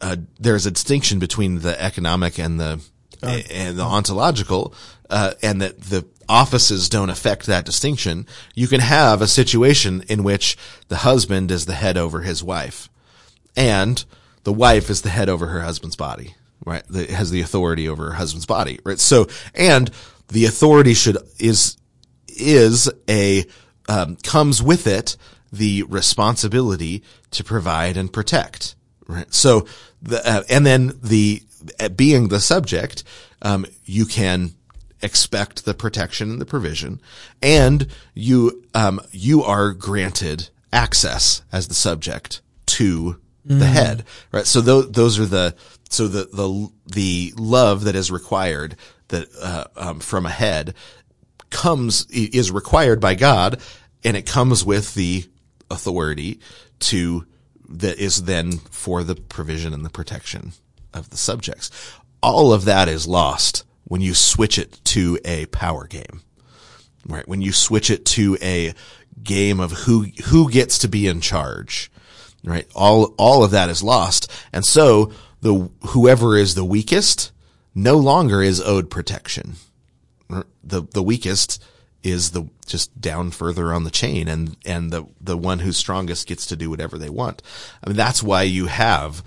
uh, there's a distinction between the economic and the and the ontological, uh, and that the offices don't affect that distinction. You can have a situation in which the husband is the head over his wife, and the wife is the head over her husband's body, right? That has the authority over her husband's body, right? So, and the authority should is is a um, comes with it the responsibility to provide and protect. Right. So the uh, and then the uh, being the subject, um, you can expect the protection and the provision, and you um, you are granted access as the subject to the head. Right. So those those are the so the the the love that is required that uh, um, from a head comes is required by God, and it comes with the authority to that is then for the provision and the protection of the subjects. All of that is lost when you switch it to a power game, right? When you switch it to a game of who who gets to be in charge, right? All all of that is lost, and so the whoever is the weakest no longer is owed protection the the weakest is the just down further on the chain and and the the one who's strongest gets to do whatever they want. I mean that's why you have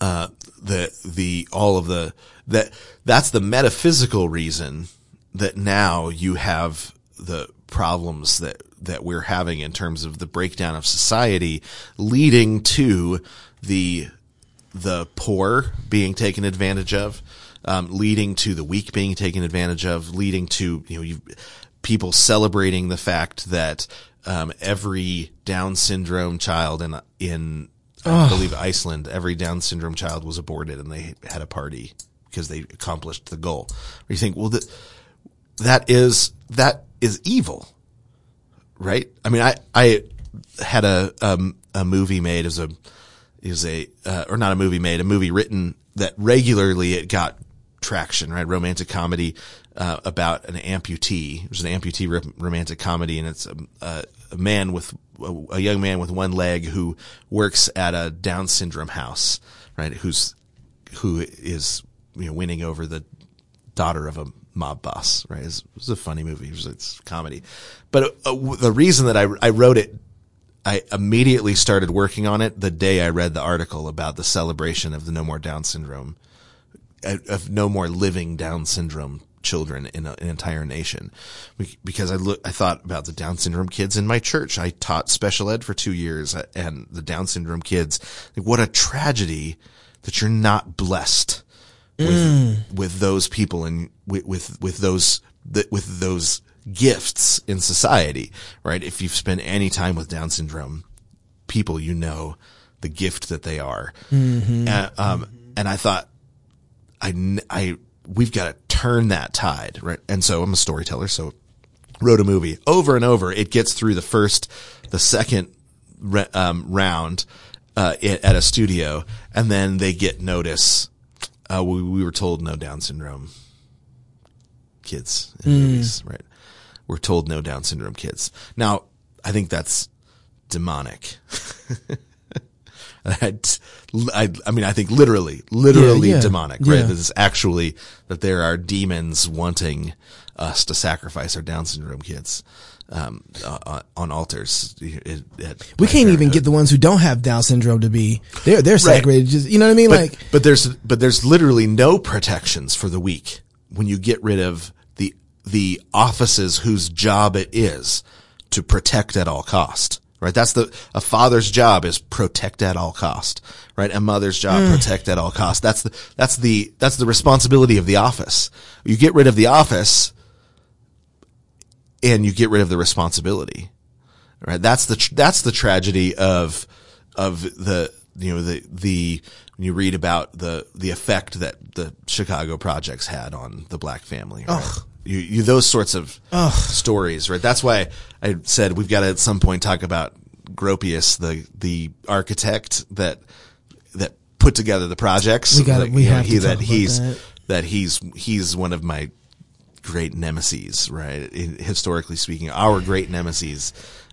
uh the the all of the that that's the metaphysical reason that now you have the problems that that we're having in terms of the breakdown of society, leading to the the poor being taken advantage of, um, leading to the weak being taken advantage of, leading to you know you people celebrating the fact that um, every Down syndrome child in in I believe Iceland, every Down syndrome child was aborted, and they had a party because they accomplished the goal. Where you think, well, that that is that is evil, right? I mean, I I had a um, a movie made as a is a uh, or not a movie made a movie written that regularly it got traction right? Romantic comedy uh, about an amputee. There's an amputee ro- romantic comedy and it's a, a, a man with a, a young man with one leg who works at a down syndrome house right? Who's who is you know winning over the daughter of a mob boss right? It's, it's a funny movie. It's, it's comedy. But uh, the reason that I, I wrote it I immediately started working on it the day I read the article about the celebration of the No More Down Syndrome, of no more living Down syndrome children in a, an entire nation. Because I look, I thought about the Down syndrome kids in my church. I taught special ed for two years uh, and the Down syndrome kids. Like, what a tragedy that you're not blessed with, with those people and with, with, with those, with those gifts in society, right? If you've spent any time with Down syndrome people, you know the gift that they are. And, um, and I thought, I, I, we've got to turn that tide, right? And so I'm a storyteller, so wrote a movie over and over. It gets through the first, the second um, round uh, at a studio, and then they get notice. Uh, we, we were told no Down syndrome kids in movies, right? We're told no Down syndrome kids. Now, I think that's demonic. I, I, mean, I think literally, literally Yeah, yeah, demonic, yeah. right? That is actually that there are demons wanting us to sacrifice our Down syndrome kids um, uh, on altars. It- it- We can't even get the ones who don't have Down syndrome to be they're they're sacred. Just you know what I mean? but, like but there's but there's literally no protections for the weak when you get rid of the the offices whose job it is to protect at all cost. Right? That's the a father's job is protect at all cost. Right? A mother's job mm. protect at all cost. That's the that's the that's the responsibility of the office. You get rid of the office and you get rid of the responsibility right? That's the tr- that's the tragedy of of the you know the the when you read about the the effect that the Chicago projects had on the black family. Right? You, you those sorts of stories, right? That's why I said we've got to at some point talk about Gropius, the the architect that that put together the projects. We Like, we know, have to he, talk that he's that. that he's he's one of my great nemesis, right? Historically speaking, our great nemesis,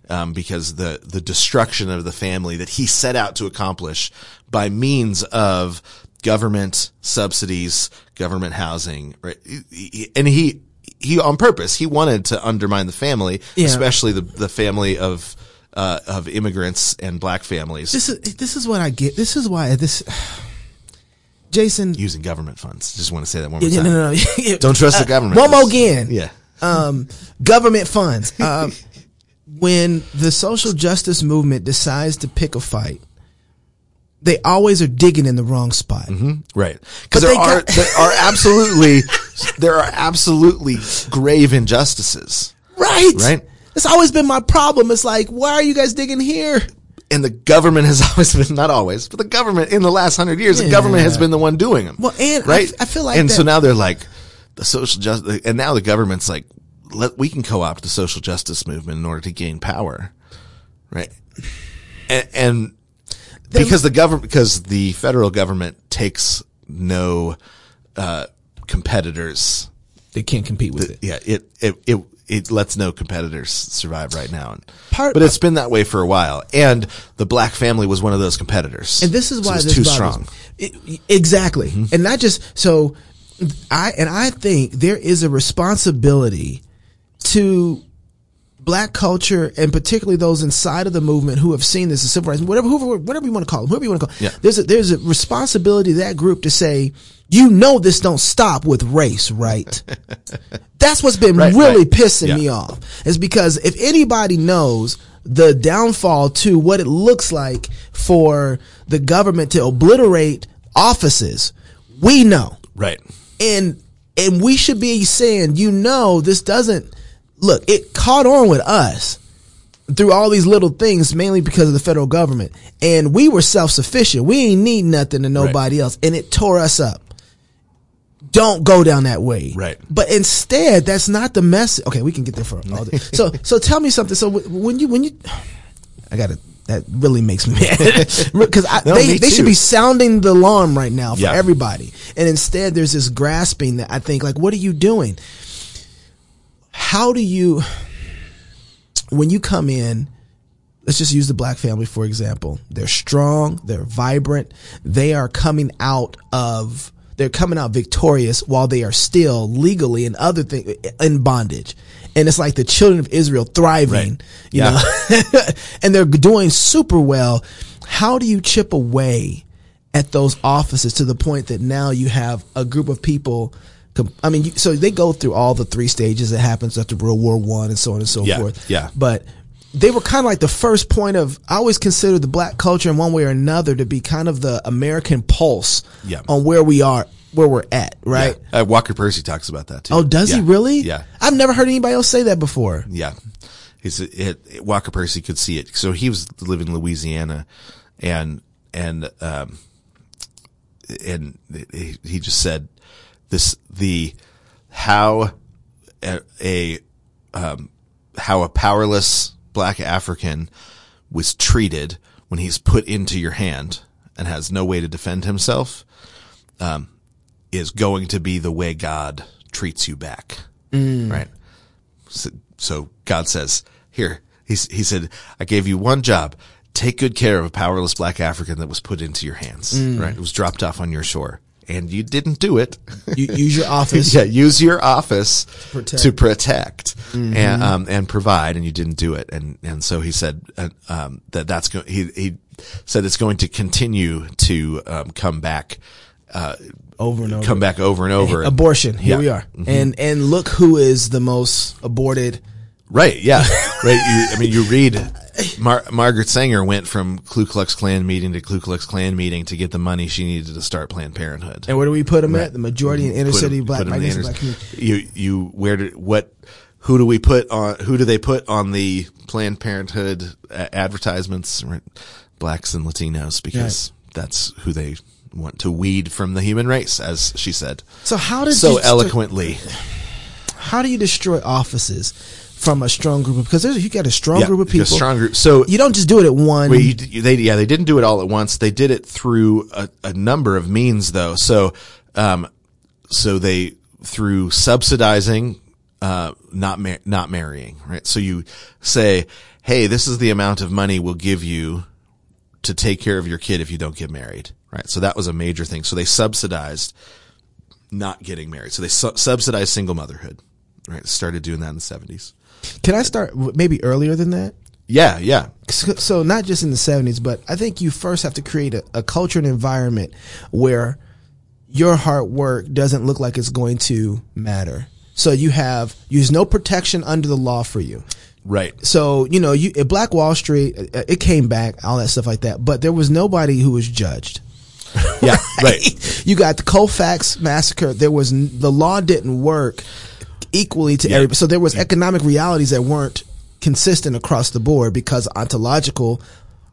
um, because the the destruction of the family that he set out to accomplish by means of government subsidies, government housing, right? And he he on purpose he wanted to undermine the family, Yeah. especially the the family of. Uh, of immigrants and black families this is this is what I get. This is why this Jason using government funds. Just want to say that one more yeah, time. no, no, no. Don't trust the Uh, government. One more again. Yeah. um, government funds. Um, when the social justice movement decides to pick a fight, they always are digging in the wrong spot. Mm-hmm. Right. Because there are got- there are absolutely there are absolutely grave injustices. Right. Right. It's always been my problem. It's like, why are you guys digging here? And the government has always been not always, but the government in the last hundred years, the government has been the one doing them. Well, and right, I feel like and so now they're like the social justice, and now the government's like, let we can co-opt the social justice movement in order to gain power, right? And, and because the government, because the federal government takes no uh, competitors They can't compete with it. yeah, it, it, it, it lets no competitors survive right now. And, Part- but it's been that way for a while. And the black family was one of those competitors. And this is why was this too strong. It- exactly. And not just so I and I think there is a responsibility to black culture and particularly those inside of the movement who have seen this as civil rights, whatever, whoever, whatever you want to call them, whoever you want to call. Yeah. There's a, there's a responsibility to that group to say, you know, this don't stop with race, right? That's what's been Right, really right. pissing Yeah. me off. Is because if anybody knows the downfall to what it looks like for the government to obliterate offices, we know Right. and and we should be saying, you know, this doesn't look. It caught on with us through all these little things, mainly because of the federal government, and we were self sufficient. We ain't need nothing to nobody else, and it tore us up. Don't go down that way, Right. But instead, that's not the message. Okay, we can get there for all day. So, so tell me something. So when you when you, I got to That really makes me mad because No, they they should be sounding the alarm right now for Yeah. everybody, and instead there's this grasping that I think like, what are you doing? How do you when you come in? Let's just use the black family for example. They're strong, they're vibrant, they are coming out of they're coming out victorious while they are still legally and other things in bondage. And it's like the children of Israel thriving, Right. you Yeah. know, and they're doing super well. How do you chip away at those offices to the point that now you have a group of people? I mean, so they go through all the three stages that happens after World War One and so on and so Yeah, forth. yeah. But they were kind of like the first point of. I always consider the black culture in one way or another to be kind of the American pulse Yeah. on where we are, where we're at, right? Yeah. Uh, Walker Percy talks about that too. Oh, does he really? Yeah. I've never heard anybody else say that before. Yeah. He's it, Walker Percy could see it. So he was living in Louisiana and, and, um, and he just said this, the, how a, a um, how a powerless black African was treated when he's put into your hand and has no way to defend himself, um, is going to be the way God treats you back. Right. So, so God says, here, he's, he said, I gave you one job. Take good care of a powerless black African that was put into your hands. Right. It was dropped off on your shore and you didn't do it. You use your office. yeah. Use your office protect. to protect and, um, and provide and you didn't do it. And, and so he said, uh, um, that that's going, he, he said it's going to continue to, um, come back, uh, Over and over. come back over and over. Abortion. Here Yeah. we are. And and look who is the most aborted. Right. Yeah. right. You, I mean, you read Mar- Margaret Sanger went from Ku Klux Klan meeting to Ku Klux Klan meeting to get the money she needed to start Planned Parenthood. And where do we put them at? The majority in inner Put city black, in inner- black community. You, you, where did, what, who do we put on, who do they put on the Planned Parenthood uh, advertisements? Right. Blacks and Latinos because that's who they want to weed from the human race, as she said. So how did So eloquently. How do you destroy offices from a strong group of because there's you got a strong Yeah, group of a people. strong group. So you don't just do it at one. Well, you, they, yeah, they didn't do it all at once. They did it through a, a number of means though. So, um, so they, through subsidizing, uh, not, mar- not marrying, right? So you say, Hey, this is the amount of money we'll give you to take care of your kid if you don't get married, right? So that was a major thing. So they subsidized not getting married. So they su- subsidized single motherhood, right? Started doing that in the seventies. Can I start maybe earlier than that? Yeah. Yeah. So, not just in the 70s, but I think you first have to create a, a culture and environment where your hard work doesn't look like it's going to matter. So you have use no protection under the law for you. Right. So you know, you at Black Wall Street, uh, it came back, all that stuff like that. But there was nobody who was judged. Yeah. right. you got the Colfax massacre. There was the law didn't work equally to everybody. So there was economic realities that weren't consistent across the board because ontological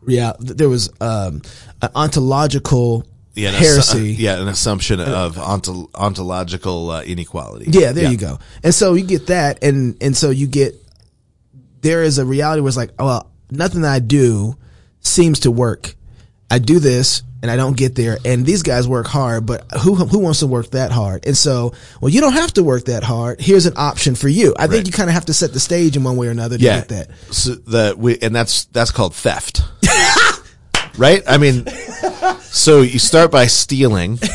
real. There was um, an ontological Yeah, an assu- heresy. yeah, an assumption of onto, ontological uh, inequality. Yeah, there you go. And so you get that, and and so you get there is a reality where it's like, oh, well, nothing that I do seems to work. I do this and I don't get there, and these guys work hard, but who who wants to work that hard? And so, well, you don't have to work that hard. Here's an option for you. I think you kind of have to set the stage in one way or another to yeah. get that. So the we, and that's that's called theft, right? I mean, so you start by stealing.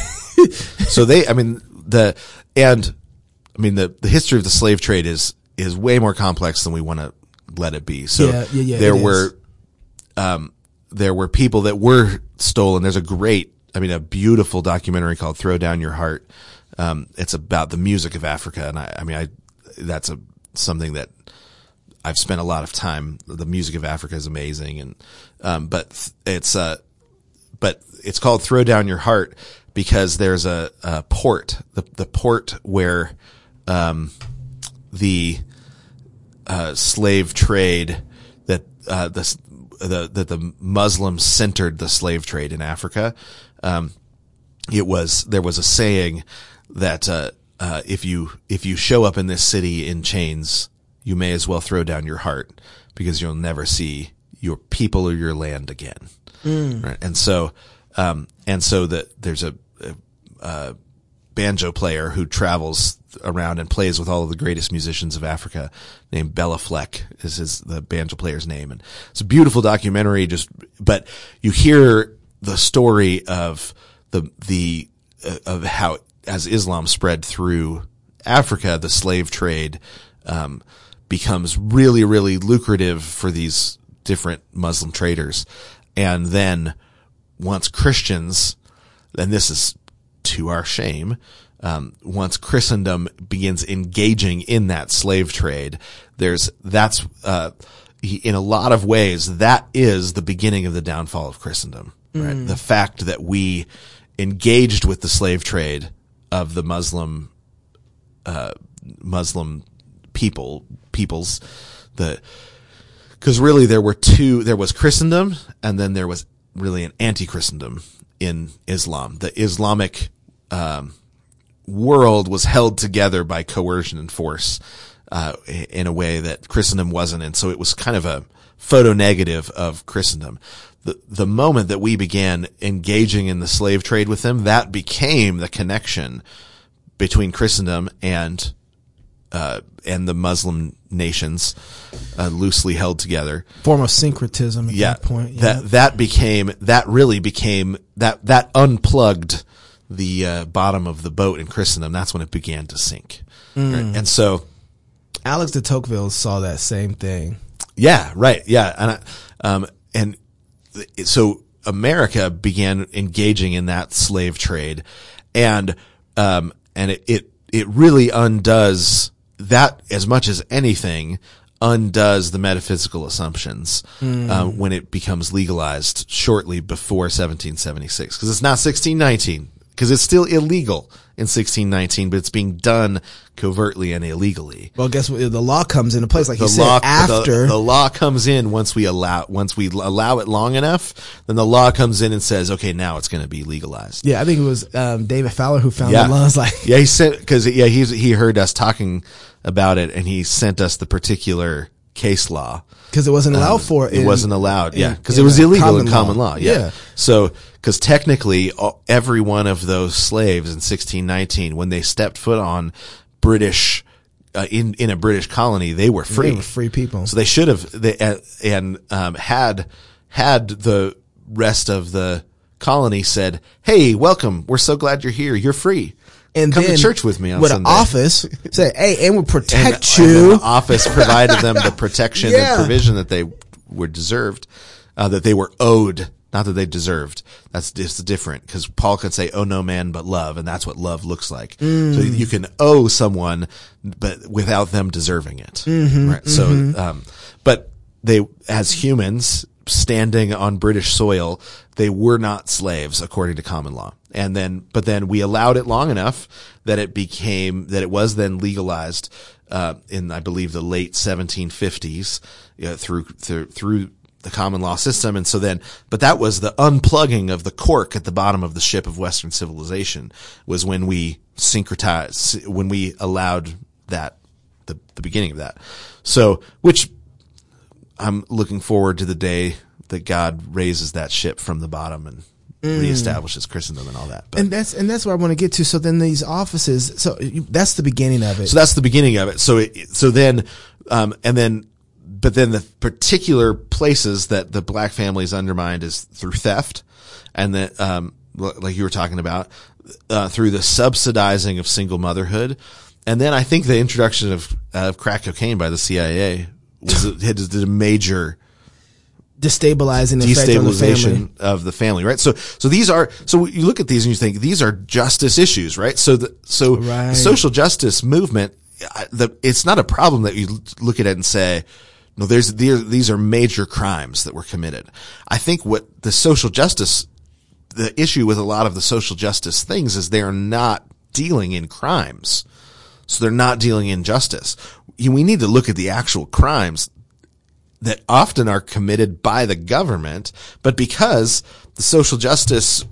So they, I mean, the and I mean the the history of the slave trade is is way more complex than we want to let it be. So Yeah, yeah, there it is. were um, there were people that were stolen. There's a great, I mean, a beautiful documentary called "Throw Down Your Heart." Um, it's about the music of Africa, and I, I mean, I that's a something that I've spent a lot of time. The music of Africa is amazing, and um, but it's uh, but it's called "Throw Down Your Heart" because there's a, a port, the the port where um, the uh, slave trade that uh, the the that the Muslims centered the slave trade in Africa. Um, it was there was a saying that uh, uh, if you if you show up in this city in chains, you may as well throw down your heart because you'll never see your people or your land again. Right, and so um, and so that there's a, a, a banjo player who travels around and plays with all of the greatest musicians of Africa named Béla Fleck is his, the banjo player's name. And it's a beautiful documentary, just, but you hear the story of the, the, uh, of how as Islam spread through Africa, the slave trade, um, becomes really, really lucrative for these different Muslim traders. And then once Christians, and this is to our shame, um, once Christendom begins engaging in that slave trade, there's that's uh, in a lot of ways that is the beginning of the downfall of Christendom. Right, the fact that we engaged with the slave trade of the Muslim uh, Muslim people peoples the because really there were two there was Christendom and then there was really an anti-Christendom in Islam. The Islamic um, world was held together by coercion and force uh, in a way that Christendom wasn't, and so it was kind of a photo negative of Christendom. The the moment that we began engaging in the slave trade with them, that became the connection between Christendom and uh, and the Muslim nations, uh, loosely held together Form of syncretism at yeah, that point. Yeah. that that became that really became that that unplugged the uh, bottom of the boat in Christendom. That's when it began to sink, Mm. Right? and so Alex de Tocqueville saw that same thing. yeah, right, yeah, and I, um and th- so America began engaging in that slave trade, and um and it it, it really undoes that as much as anything undoes the metaphysical assumptions uh, when it becomes legalized shortly before 1776 because it's not 1619 because it's still illegal in 1619 but it's being done covertly and illegally Well, guess what? The law comes into place, like the you said, after. the, the law comes in once we allow once we allow it long enough then the law comes in and says okay now it's going to be legalized yeah, I think it was um, David Fowler who found yeah the laws. Like, yeah he sent because yeah he's he heard us talking about it and he sent us the particular case law because it wasn't allowed for. Um, it in- wasn't allowed yeah because it was illegal common in common law. law, yeah. Yeah. so because technically all- every one of those slaves in 1619 when they stepped foot on british uh, in in a british colony they were free They were free people. so they should have they uh, and um, had had the rest of the colony said, "Hey, welcome. We're so glad you're here. You're free. And Come then to church with me on with Sunday." an office say, "Hey, and we'll protect and you." the office provided them the protection Yeah. and provision that they were deserved, uh, that they were owed, not that they deserved. That's just different because Paul could say, "Oh no man, but love," and that's what love looks like. So you can owe someone, but without them deserving it. Right. So, um, but they, as humans standing on British soil, they were not slaves according to common law. And then, but then we allowed it long enough that it became, that it was then legalized, uh, in, I believe, the late 1750s, you know, through, through, through the common law system. And so then, but that was the unplugging of the cork at the bottom of the ship of Western civilization was when we syncretized, when we allowed that, the, the beginning of that. So, which I'm looking forward to the day that God raises that ship from the bottom and reestablishes Christendom and all that. But, and that's and that's where I want to get to. So then these offices. So that's the beginning of it. so that's the beginning of it. So it, so then, um, and then, but then the particular places that the black families undermined is through theft, and that, um, like you were talking about, uh, through the subsidizing of single motherhood, and then I think the introduction of of crack cocaine by the CIA was had did a major Destabilizing effect on the family. destabilization of the family, right? So, so these are, so you look at these and you think these are justice issues, right? So the, so Right. the social justice movement, the, it's not a problem that you look at it and say, no, there's, these, these are major crimes that were committed. I think what the social justice, the issue with a lot of the social justice things is they're not dealing in crimes. So they're not dealing in justice. We need to look at the actual crimes that often are committed by the government, but because the social justice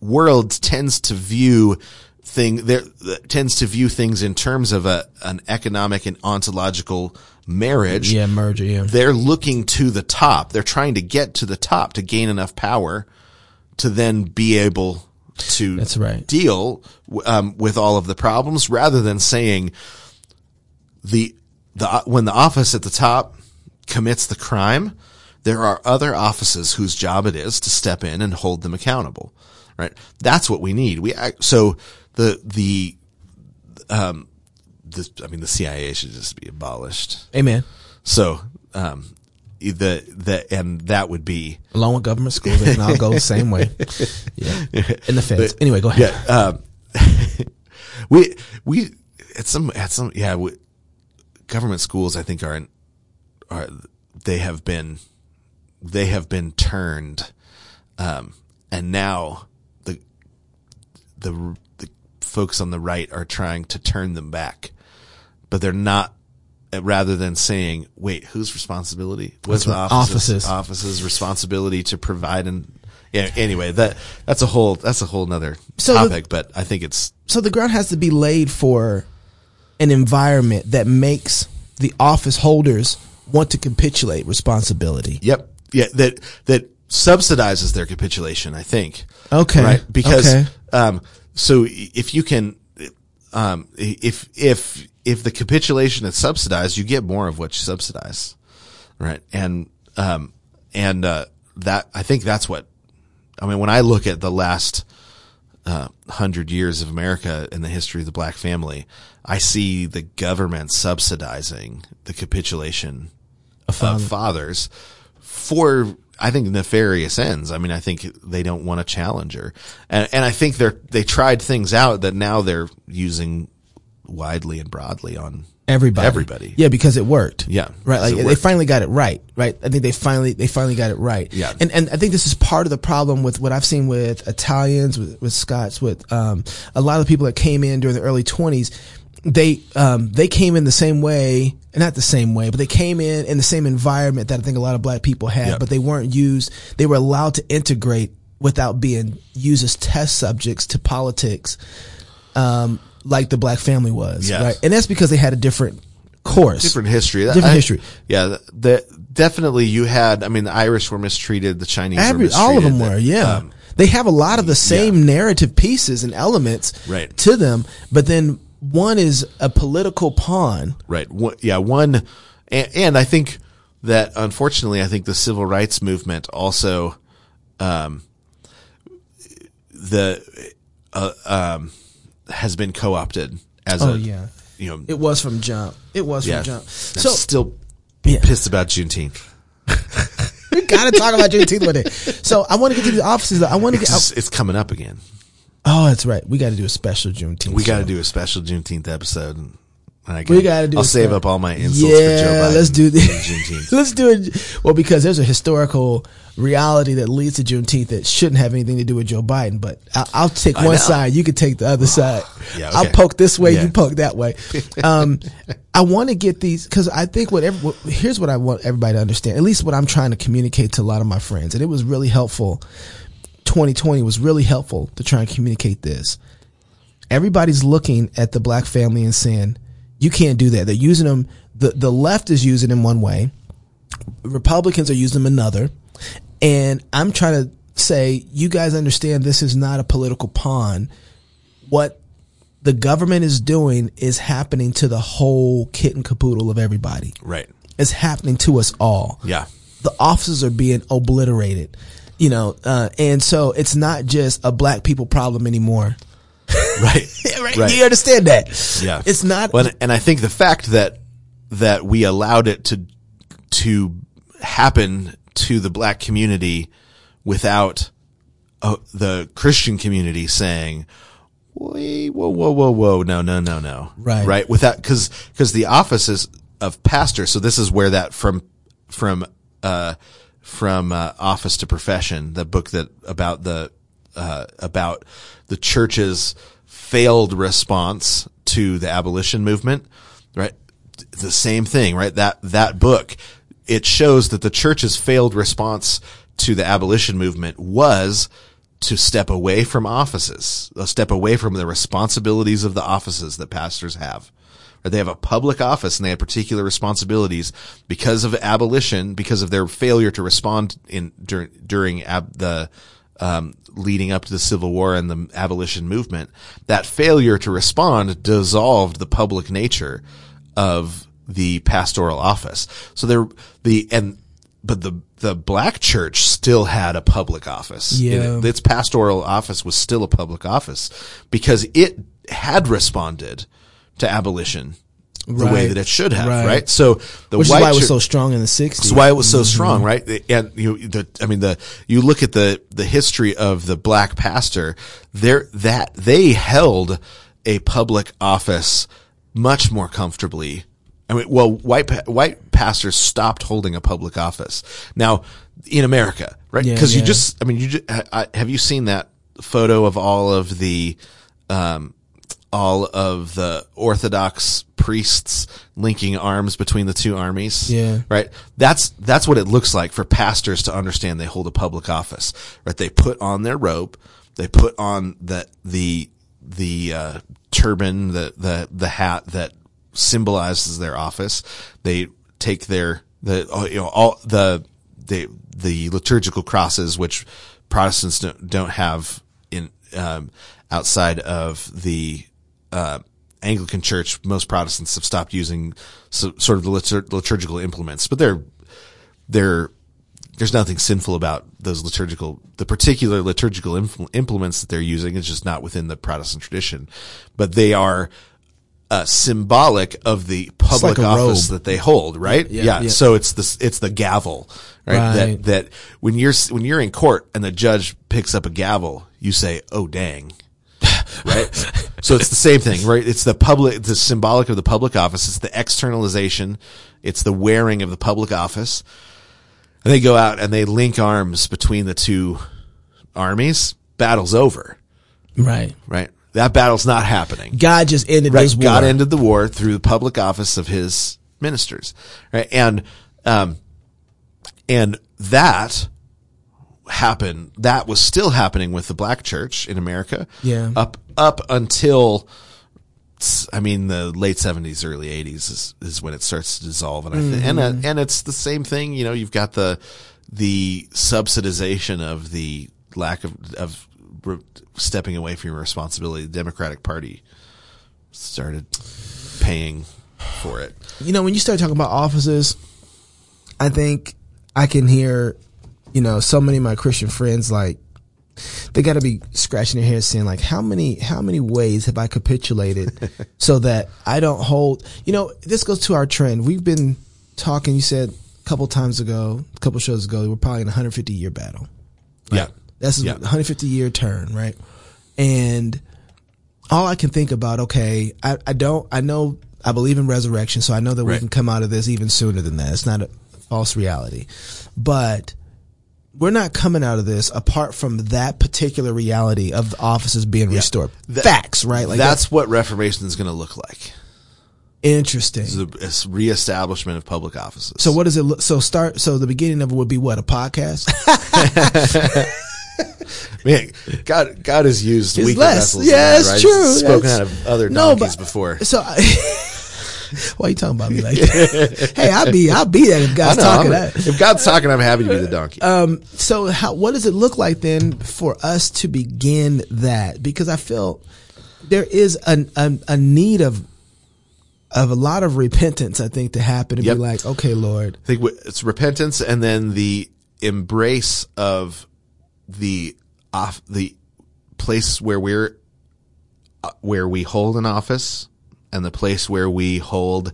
world tends to view thing there tends to view things in terms of a an economic and ontological marriage. Yeah, merger. Yeah. They're looking to the top. They're trying to get to the top to gain enough power to then be able to That's right. deal um, with all of the problems rather than saying the the when the office at the top commits the crime, there are other offices whose job it is to step in and hold them accountable. Right? That's what we need. We so the the um the I mean the CIA should just be abolished. Amen. So um the the and that would be Along with government schools, can all go the same way. Yeah. In the feds. Anyway, go ahead. yeah um we we at some at some yeah we, government schools I think are in, are they have been they have been turned um and now the the the folks on the right are trying to turn them back. But they're not rather than saying wait whose responsibility? Was the office's, Offices. office's responsibility to provide and yeah anyway that that's a whole that's a whole nother So the- topic but i think it's so the ground has to be laid for an environment that makes the office holders want to capitulate responsibility. Yep. Yeah. That that subsidizes their capitulation. I think. Okay. Right. Because Okay. um, so if you can, um, if if if the capitulation is subsidized, you get more of what you subsidize. Right. And um and uh, that I think that's what I mean when I look at the last uh, hundred years of America and the history of the black family, I see the government subsidizing the capitulation father. of fathers for I think nefarious ends. I mean, I think they don't want a challenger, and and I think they're they tried things out that now they're using widely and broadly on Everybody. Everybody. Yeah, because it worked. Yeah. Right. Like they finally got it right. Right. I think they finally, they finally got it right. Yeah. And, and I think this is part of the problem with what I've seen with Italians, with, with Scots, with, um, a lot of the people that came in during the early twenties. They, um, they came in the same way, not the same way, but they came in in the same environment that I think a lot of black people had, Yep. but they weren't used, they were allowed to integrate without being used as test subjects to politics um, like the black family was, Yes. right? And that's because they had a different course. different history. Different I- history. Yeah, the, the definitely you had. I mean, the Irish were mistreated. The Chinese were Every, mistreated. all of them the- were, yeah. um, they have a lot of the same narrative pieces and elements Right. to them, but then one is a political pawn. Right. One, yeah. One, and, and I think that unfortunately, I think the civil rights movement also, um, the, uh, um, has been co-opted as Oh, a, yeah. you know, It was from jump. It was yeah. from jump. I'm still Yeah. pissed about Juneteenth. we gotta talk about Juneteenth one day. So I want to get to the offices. Though. I want to get. just- it's coming up again. Oh, that's right. We got to do a special Juneteenth. We got to do a special Juneteenth episode. And I We gotta do I'll save up all my insults yeah, for Joe Biden. let's do this. Let's do it. Well, because there's a historical reality that leads to Juneteenth that shouldn't have anything to do with Joe Biden. But I'll, I'll take I one know. side. You can take the other side. Yeah, I'll poke this way. Yeah. You poke that way. Um, I want to get these because I think what, every, what here's what I want everybody to understand. At least what I'm trying to communicate to a lot of my friends, and it was really helpful. 2020 was really helpful to try and communicate this. Everybody's looking at the black family and saying, you can't do that. They're using them. The, the left is using them one way. Republicans are using them another. And I'm trying to say, you guys understand this is not a political pawn. What the government is doing is happening to the whole kit and caboodle of everybody. Right. It's happening to us all Yeah. the offices are being obliterated, you know, uh, and so it's not just a black people problem anymore. Right. right? You understand that? Yeah. It's not. Well, and I think the fact that that we allowed it to to happen to the black community without uh, the Christian community saying, "Wait, whoa, whoa, whoa, whoa, no, no, no, no." Right. right. Without because because the offices of pastor. So this is where that from from uh from uh, office to profession, the book that about the uh about the church's failed response to the abolition movement, right? The same thing, right? That that book it shows that the church's failed response to the abolition movement was to step away from offices, a step away from the responsibilities of the offices that pastors have. Or they have a public office and they have particular responsibilities because of abolition, because of their failure to respond in during during ab, the um, leading up to the Civil War and the abolition movement. That failure to respond dissolved the public nature of the pastoral office. So there, the and but the the black church still had a public office. Yeah. It- its pastoral office was still a public office because it had responded to abolition the way that it should have, Right. right? So the Which is why it was so strong in the 60s. that's why it was so strong, right? And you, the, I mean, the, you look at the, the history of the black pastor, there, that, they held a public office much more comfortably. I mean, well, white, white pastors stopped holding a public office. Now, in America, right? Yeah, Cause you just, I mean, you just, have you seen that photo of all of the, um, all of the Orthodox priests linking arms between the two armies. Yeah. Right. That's, that's what it looks like for pastors to understand they hold a public office, right? They put on their robe. They put on the, the, the, uh, turban, the, the, the hat that symbolizes their office. They take their, the, oh, you know, all the, the, the liturgical crosses, which Protestants don't, don't have in, um, outside of the, uh, Anglican Church, most Protestants have stopped using so, sort of the litur- liturgical implements, but they're they're there's nothing sinful about those liturgical the particular liturgical impl- implements that they're using. It's just not within the Protestant tradition, but they are uh, symbolic of the public like office robe. that they hold, right? Yeah, yeah. So it's the it's the gavel, right? Right. That that when you're when you're in court and the judge picks up a gavel, you say, "Oh dang." Right? So it's the same thing, right? It's the public, the symbolic of the public office. It's the externalization. It's the wearing of the public office. And they go out and they link arms between the two armies. Battle's over, Right. right? That battle's not happening. God just ended Right. this war. God ended the war through the public office of his ministers, right? And, um, and that happened, that was still happening with the black church in America. Yeah. Up, up until, I mean, the late seventies, early eighties is, is when it starts to dissolve. And I think, and, uh, and it's the same thing, you know, you've got the, the subsidization of the lack of, of re- stepping away from your responsibility. The Democratic Party started paying for it. you know, when you start talking about offices, I think I can hear, you know, so many of my Christian friends like they got to be scratching their heads saying like how many how many ways have I capitulated so that I don't hold you know this goes to our trend we've been talking you said a couple times ago a couple shows ago we're probably in a 150 year battle Yeah. that's a Yeah. 150 year turn, right? And all I can think about, okay, I, I don't, I know, I believe in resurrection, so I know that we can come out of this even sooner than that. It's not a false reality. But we're not coming out of this apart from that particular reality of the offices being restored. That- Facts, right? Like that's what Reformation is going to look like. interesting. It's a, reestablishment of public offices. So what does it look? So start. So the beginning of it would be what a podcast. Man, God, God has used weaker less. vessels. Yeah, it's right? true. Spoken That's- out of other No, donkeys but- before. So, I, why are you talking about me like that? hey, I'll be, I'll be that if God's know, talking. I'm- if God's talking, I'm happy to be the donkey. Um, so how, what does it look like then for us to begin that? Because I feel there is an, a, a need of, of a lot of repentance, I think, to happen and Yep. be like, okay, Lord, I think it's repentance and then the embrace of the off the place where we're uh, where we hold an office and the place where we hold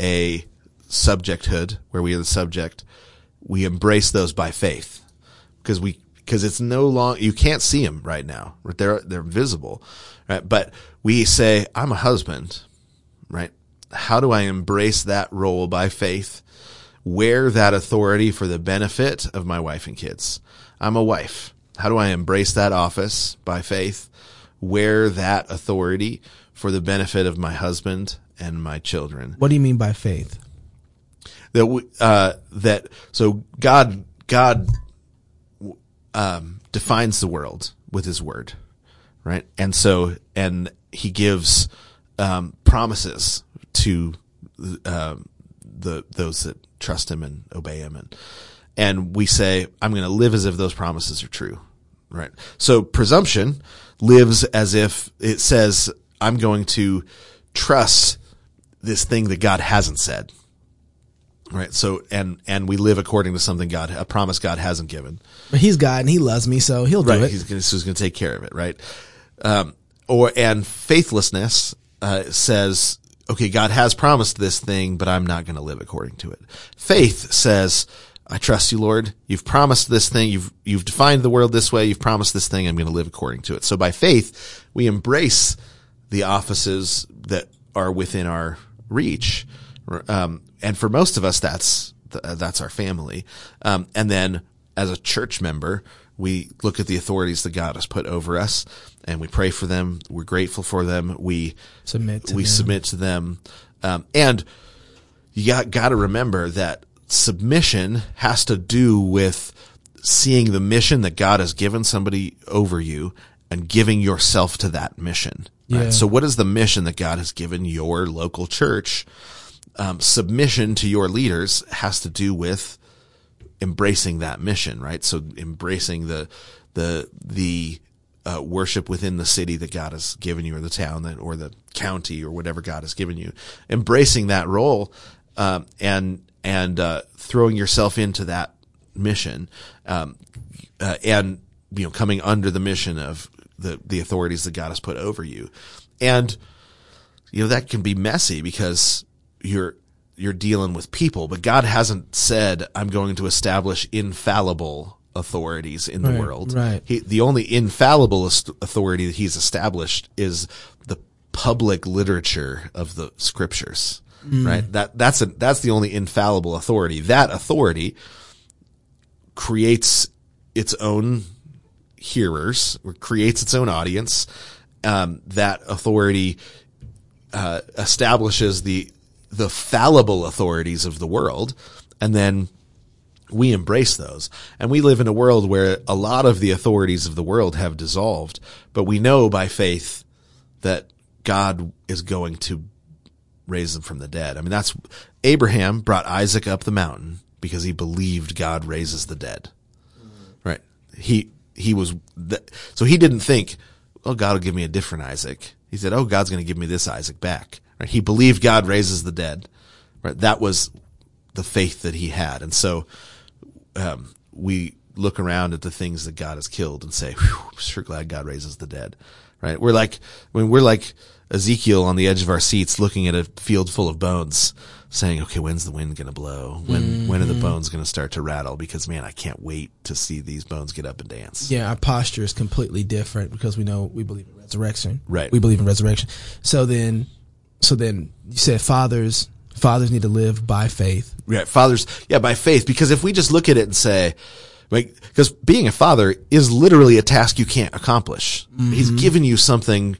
a subjecthood, where we are the subject, we embrace those by faith because we because it's no long you can't see them right now. They're they're visible, right? But we say, "I'm a husband," right? How do I embrace that role by faith? Wear that authority for the benefit of my wife and kids. I'm a wife. How do I embrace that office by faith? Wear that authority for the benefit of my husband and my children. What do you mean by faith? That we, uh, that so God God um, defines the world with His word, right? And so and He gives um, promises to um, the those that trust Him and obey Him, and and we say, "I'm going to live as if those promises are true." Right. So presumption lives as if it says, I'm going to trust this thing that God hasn't said. Right. So, and, and we live according to something God, a promise God hasn't given. But he's God and he loves me, so he'll do Right. it. He's going to, take care of it. Right. Um, or, and faithlessness, uh, says, okay, God has promised this thing, but I'm not going to live according to it. Faith says, I trust you, Lord. You've promised this thing. You've, you've defined the world this way. You've promised this thing. I'm going to live according to it. So by faith, we embrace the offices that are within our reach. Um, and for most of us, that's, that's our family. Um, and then as a church member, we look at the authorities that God has put over us and we pray for them. We're grateful for them. We Submit to we them. submit to them. Um, and you got, got to remember that submission has to do with seeing the mission that God has given somebody over you and giving yourself to that mission. Right? Yeah. So what is the mission that God has given your local church? Um, submission to your leaders has to do with embracing that mission, right? So embracing the, the, the, uh, worship within the city that God has given you or the town that, or the county or whatever God has given you. Embracing that role, um, and, and, uh, throwing yourself into that mission, um, uh, and, you know, coming under the mission of the, the authorities that God has put over you. And, you know, that can be messy because you're, you're dealing with people, but God hasn't said, I'm going to establish infallible authorities in the Right, world. right. He, the only infallible authority that he's established is the public literature of the scriptures. Mm. Right? That, that's a, that's the only infallible authority. That authority creates its own hearers or creates its own audience. Um, that authority uh, establishes the the fallible authorities of the world, and then we embrace those. And we live in a world where a lot of the authorities of the world have dissolved, but we know by faith that God is going to raise them from the dead. I mean, that's Abraham brought Isaac up the mountain because he believed God raises the dead. Right. He, he was, so he didn't think, oh, God will give me a different Isaac. He said, oh, God's going to give me this Isaac back. Right. He believed God raises the dead. Right. That was the faith that he had. And so, um, we look around at the things that God has killed and say, I'm sure glad God raises the dead. Right. We're like, when we're like Ezekiel on the edge of our seats looking at a field full of bones saying, okay, when's the wind going to blow? When, when are the mm-hmm. bones going to start to rattle? Because man, I can't wait to see these bones get up and dance. Yeah, our posture is completely different because we know we believe in resurrection. Right. We believe in resurrection. So then, so then you said fathers, fathers need to live by faith. Right. Fathers, yeah, by faith. Because if we just look at it and say, like, because being a father is literally a task you can't accomplish. Mm-hmm. He's given you something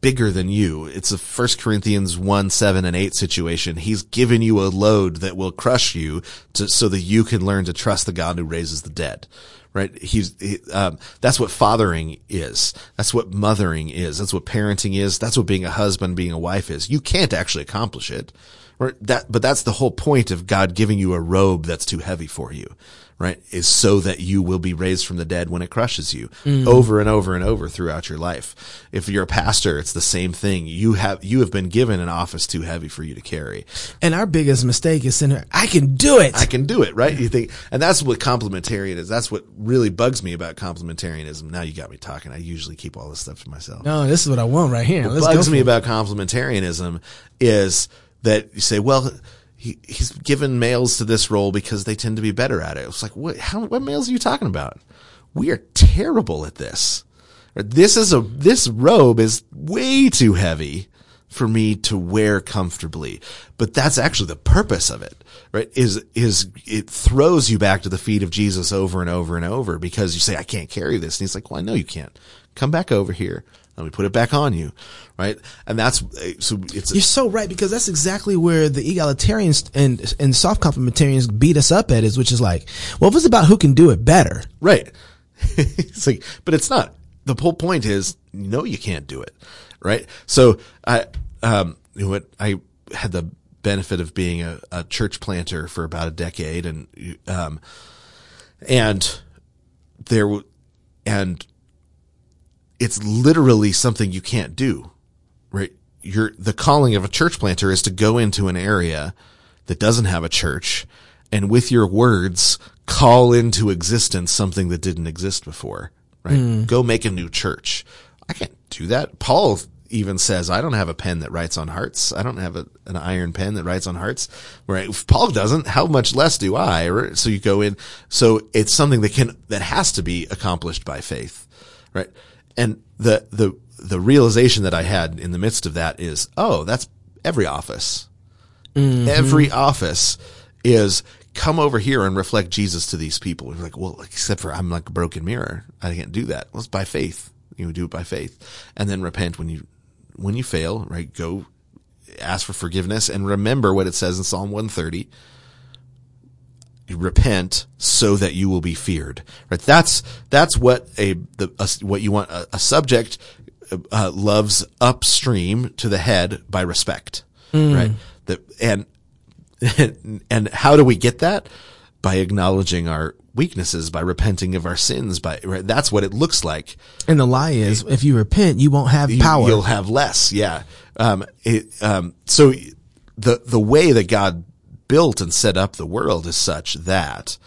bigger than you. It's a First Corinthians 1, 7, and 8 situation. He's given you a load that will crush you to, so that you can learn to trust the God who raises the dead. Right? He's, he, um, that's what fathering is. That's what mothering is. That's what parenting is. That's what being a husband, being a wife is. You can't actually accomplish it. Or that, but that's the whole point of God giving you a robe that's too heavy for you, right? Is so that you will be raised from the dead when it crushes you mm. over and over and over throughout your life. If you're a pastor, it's the same thing. You have, you have been given an office too heavy for you to carry. And our biggest mistake is saying, I can do it. I can do it, right? You think, and that's what complementarian is. That's what really bugs me about complementarianism. Now you got me talking. I usually keep all this stuff to myself. no, this is what I want right here. What Let's bugs me it. about complementarianism is that you say, well, he, he's given males to this role because they tend to be better at it. It's like, what, how, what males are you talking about? We are terrible at this. This is a, this robe is way too heavy for me to wear comfortably. But that's actually the purpose of it, right? Is, is it throws you back to the feet of Jesus over and over and over because you say, I can't carry this. And he's like, well, I know you can't. Come back over here. Let me put it back on you, right? And that's so it's. You're so right because that's exactly where the egalitarians and and soft complementarians beat us up at is, which is like, well, if it's about who can do it better, right? it's like, but it's not. The whole point is, no, you can't do it, right? So I, um, what, I had the benefit of being a, a church planter for about a decade, and um, and there, and it's literally something you can't do, right? You're, the calling of a church planter is to go into an area that doesn't have a church and with your words call into existence something that didn't exist before, right? Mm. Go make a new church. I can't do that. Paul even says, I don't have a pen that writes on hearts. I don't have a, an iron pen that writes on hearts. Right? If Paul doesn't, how much less do I? So you go in. So it's something that can, that has to be accomplished by faith, right? And the, the, the realization that I had in the midst of that is, oh, that's every office. Mm-hmm. Every office is come over here and reflect Jesus to these people. We're like, well, except for I'm like a broken mirror. I can't do that. Well, it's by faith. You do it by faith and then repent when you, when you fail, right? Go ask for forgiveness and remember what it says in Psalm 130 repent so that you will be feared. Right? That's that's what a the a, what you want a, a subject uh, loves upstream to the head by respect. Mm. Right? That and and how do we get that? By acknowledging our weaknesses, by repenting of our sins, by right, that's what it looks like. And the lie is, if you repent, you won't have power. You, will have less. Yeah. Um, it, um, so the the way that God built and set up the world is such that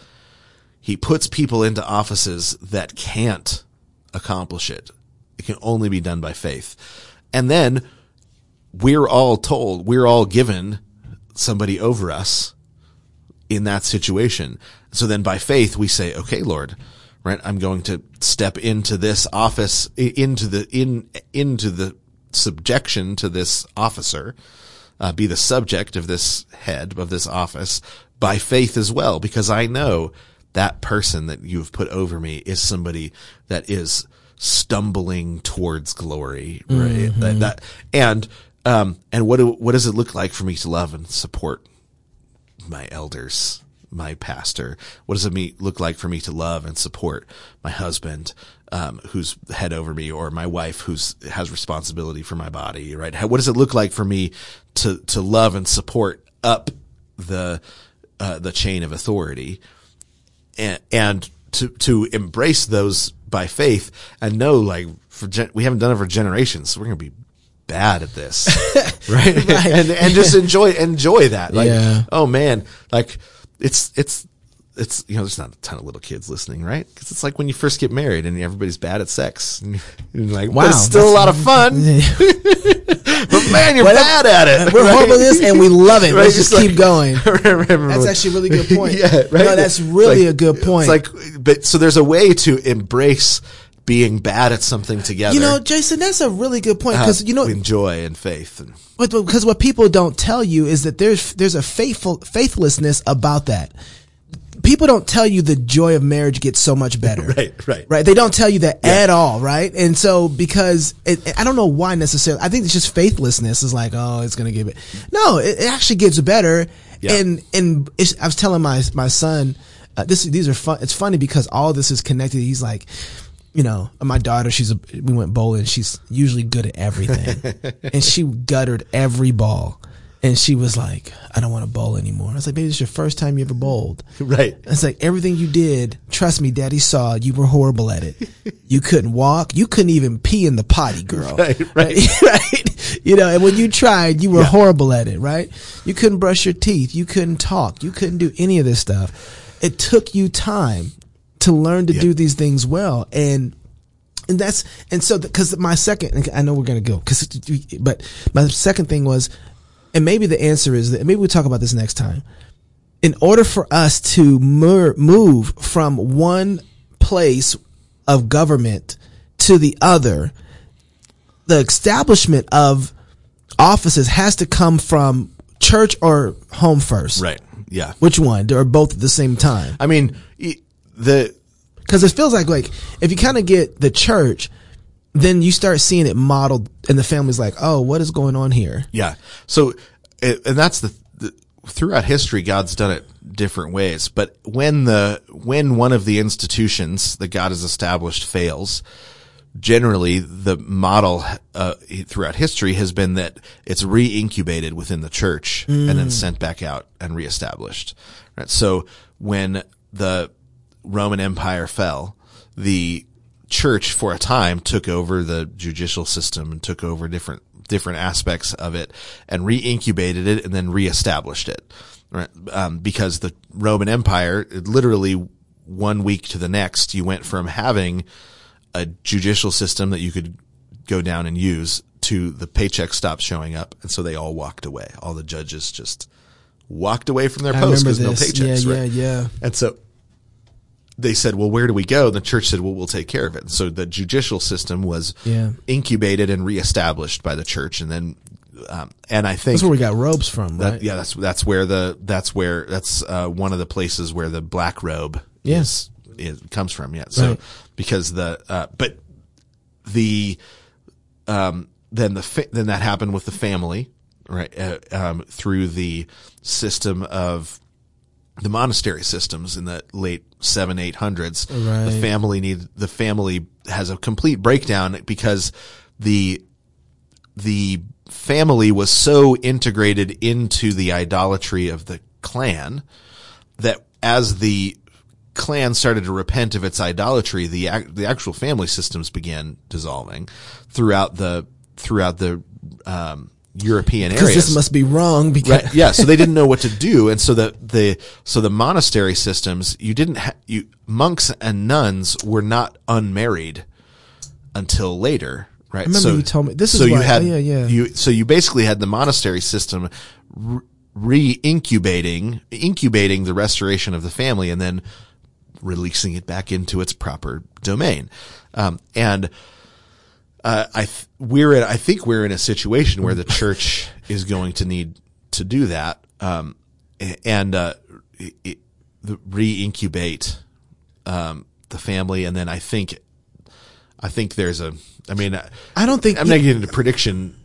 he puts people into offices that can't accomplish it. It can only be done by faith. And then we're all told, we're all given somebody over us in that situation. So then by faith we say, okay, Lord, right? I'm going to step into this office, into the, in, into the subjection to this officer uh, be the subject of this head of this office by faith as well, because I know that person that you've put over me is somebody that is stumbling towards glory, right? Mm-hmm. That, that, and, um, and what do, what does it look like for me to love and support my elders? my pastor? What does it look like for me to love and support my husband, um, who's head over me, or my wife who's has responsibility for my body? Right? How, what does it look like for me to to love and support up the uh, the chain of authority, and and to to embrace those by faith and know like for gen- we haven't done it for generations, so we're gonna be bad at this, right? right. and and just enjoy enjoy that. Like, yeah. oh man, like it's it's it's you know there's not a ton of little kids listening, right? Because it's like when you first get married and everybody's bad at sex, and you're like, wow, it's still a lot of fun. but man, you're bad at it. We're right? horrible at this, and we love it. Right? Let's just, just like, keep going. that's actually a really good point. yeah, right. No, that's really like, a good point. It's like, but so there's a way to embrace being bad at something together. You know, Jason, that's a really good point because uh, you know, enjoy and faith. And, but because what people don't tell you is that there's there's a faithful faithlessness about that. People don't tell you the joy of marriage gets so much better. right, right, right. They don't tell you that yeah. at all, right? And so because it, I don't know why necessarily. I think it's just faithlessness is like, oh, it's gonna get it. No, it, it actually gets better. Yeah. And and I was telling my my son. Uh, this these are fun. It's funny because all this is connected. He's like, you know, my daughter, she's a, we went bowling. She's usually good at everything. and she guttered every ball. And she was like, I don't want to bowl anymore. I was like, baby, this is your first time you ever bowled. Right. It's like everything you did, trust me, daddy saw you were horrible at it. you couldn't walk. You couldn't even pee in the potty, girl. Right, right. right. You know, and when you tried, you were yeah. horrible at it, right? You couldn't brush your teeth. You couldn't talk. You couldn't do any of this stuff. It took you time to learn to yeah. do these things well. And, and that's, and so, cause my second, I know we're going to go, cause, but my second thing was, and maybe the answer is that maybe we'll talk about this next time. In order for us to move from one place of government to the other, the establishment of offices has to come from church or home first. Right. Yeah. Which one? Or both at the same time? I mean, the Because it feels like like if you kind of get the church, then you start seeing it modeled, and the family's like, "Oh, what is going on here?" Yeah. So, and that's the, the throughout history, God's done it different ways. But when the when one of the institutions that God has established fails, generally the model uh, throughout history has been that it's re-incubated within the church and then sent back out and reestablished. Right. So when the Roman Empire fell, the church for a time took over the judicial system and took over different different aspects of it and re-incubated it and then reestablished it. Right? Um, because the Roman Empire, literally one week to the next, you went from having a judicial system that you could go down and use to the paycheck stopped showing up, and so they all walked away. All the judges just walked away from their I posts because no paychecks. yeah, right? yeah, yeah. And so they said, well, where do we go? And the church said, well, we'll take care of it. So the judicial system was Yeah. incubated and reestablished by the church. And then, um, and I think That's where we got robes from, that, right? yeah, that's, that's where the, that's where, that's, uh, one of the places where the black robe Yes. is, is, comes from. Yeah. So Right. because the, uh, but the, um, then the, fa- then that happened with the family, right? Uh, um, through the system of, the monastery systems in the late seven eight hundreds. Right. The family need the family has a complete breakdown because the the family was so integrated into the idolatry of the clan that as the clan started to repent of its idolatry, the the actual family systems began dissolving throughout the throughout the um, European Because areas. this must be wrong. Because Right. Yeah. So they didn't know what to do, and so the the so the monastery systems you didn't ha- you monks and nuns were not unmarried until later. Right. remember so, you told me- this is so you had oh, yeah, yeah. you so you basically had the monastery system re incubating incubating the restoration of the family and then releasing it back into its proper domain, um, and uh, I th- we're in, I think we're in a situation where the church is going to need to do that, um, and uh, it, re-incubate um, the family, and then I think I think there's a. I mean, I- I don't think I'm not getting into prediction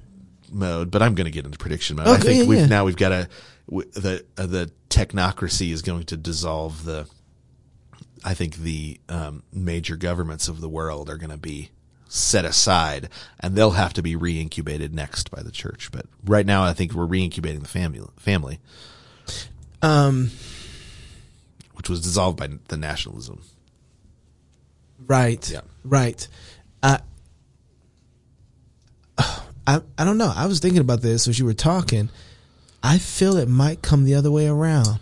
mode, but I'm going to get into prediction mode. I think yeah, we've yeah. now we've got a the uh, the technocracy is going to dissolve the. I think the um, major governments of the world are going to be set aside, and they'll have to be re-incubated next by the church. But right now, I think we're re-incubating the family, family, um which was dissolved by the nationalism. right Yeah. right. Uh, I I don't know. I was thinking about this as you were talking. I feel it might come the other way around,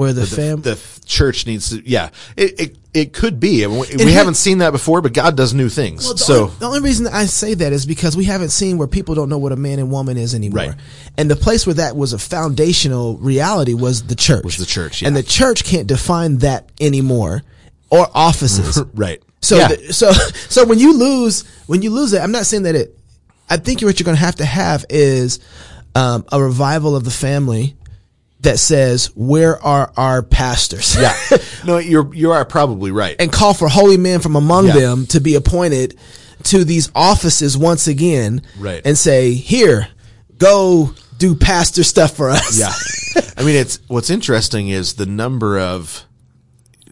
where the, The, fam the church needs to, yeah, it it, it could be. I mean, we, we haven't seen that before, but God does new things. Well, the, so only, the only reason I say that is because we haven't seen where people don't know what a man and woman is anymore. Right. And the place where that was a foundational reality was the church. Was the church, And the church can't define that anymore or offices. right, So, yeah. the, so, so when you lose, when you lose it, I'm not saying that it, I think what you're going to have to have is, um, a revival of the family that says, where are our pastors? Yeah. No, you're you are probably right. and call for holy men from among Yeah. them to be appointed to these offices once again. Right. And say, here, go do pastor stuff for us. yeah. I mean, it's what's interesting is the number of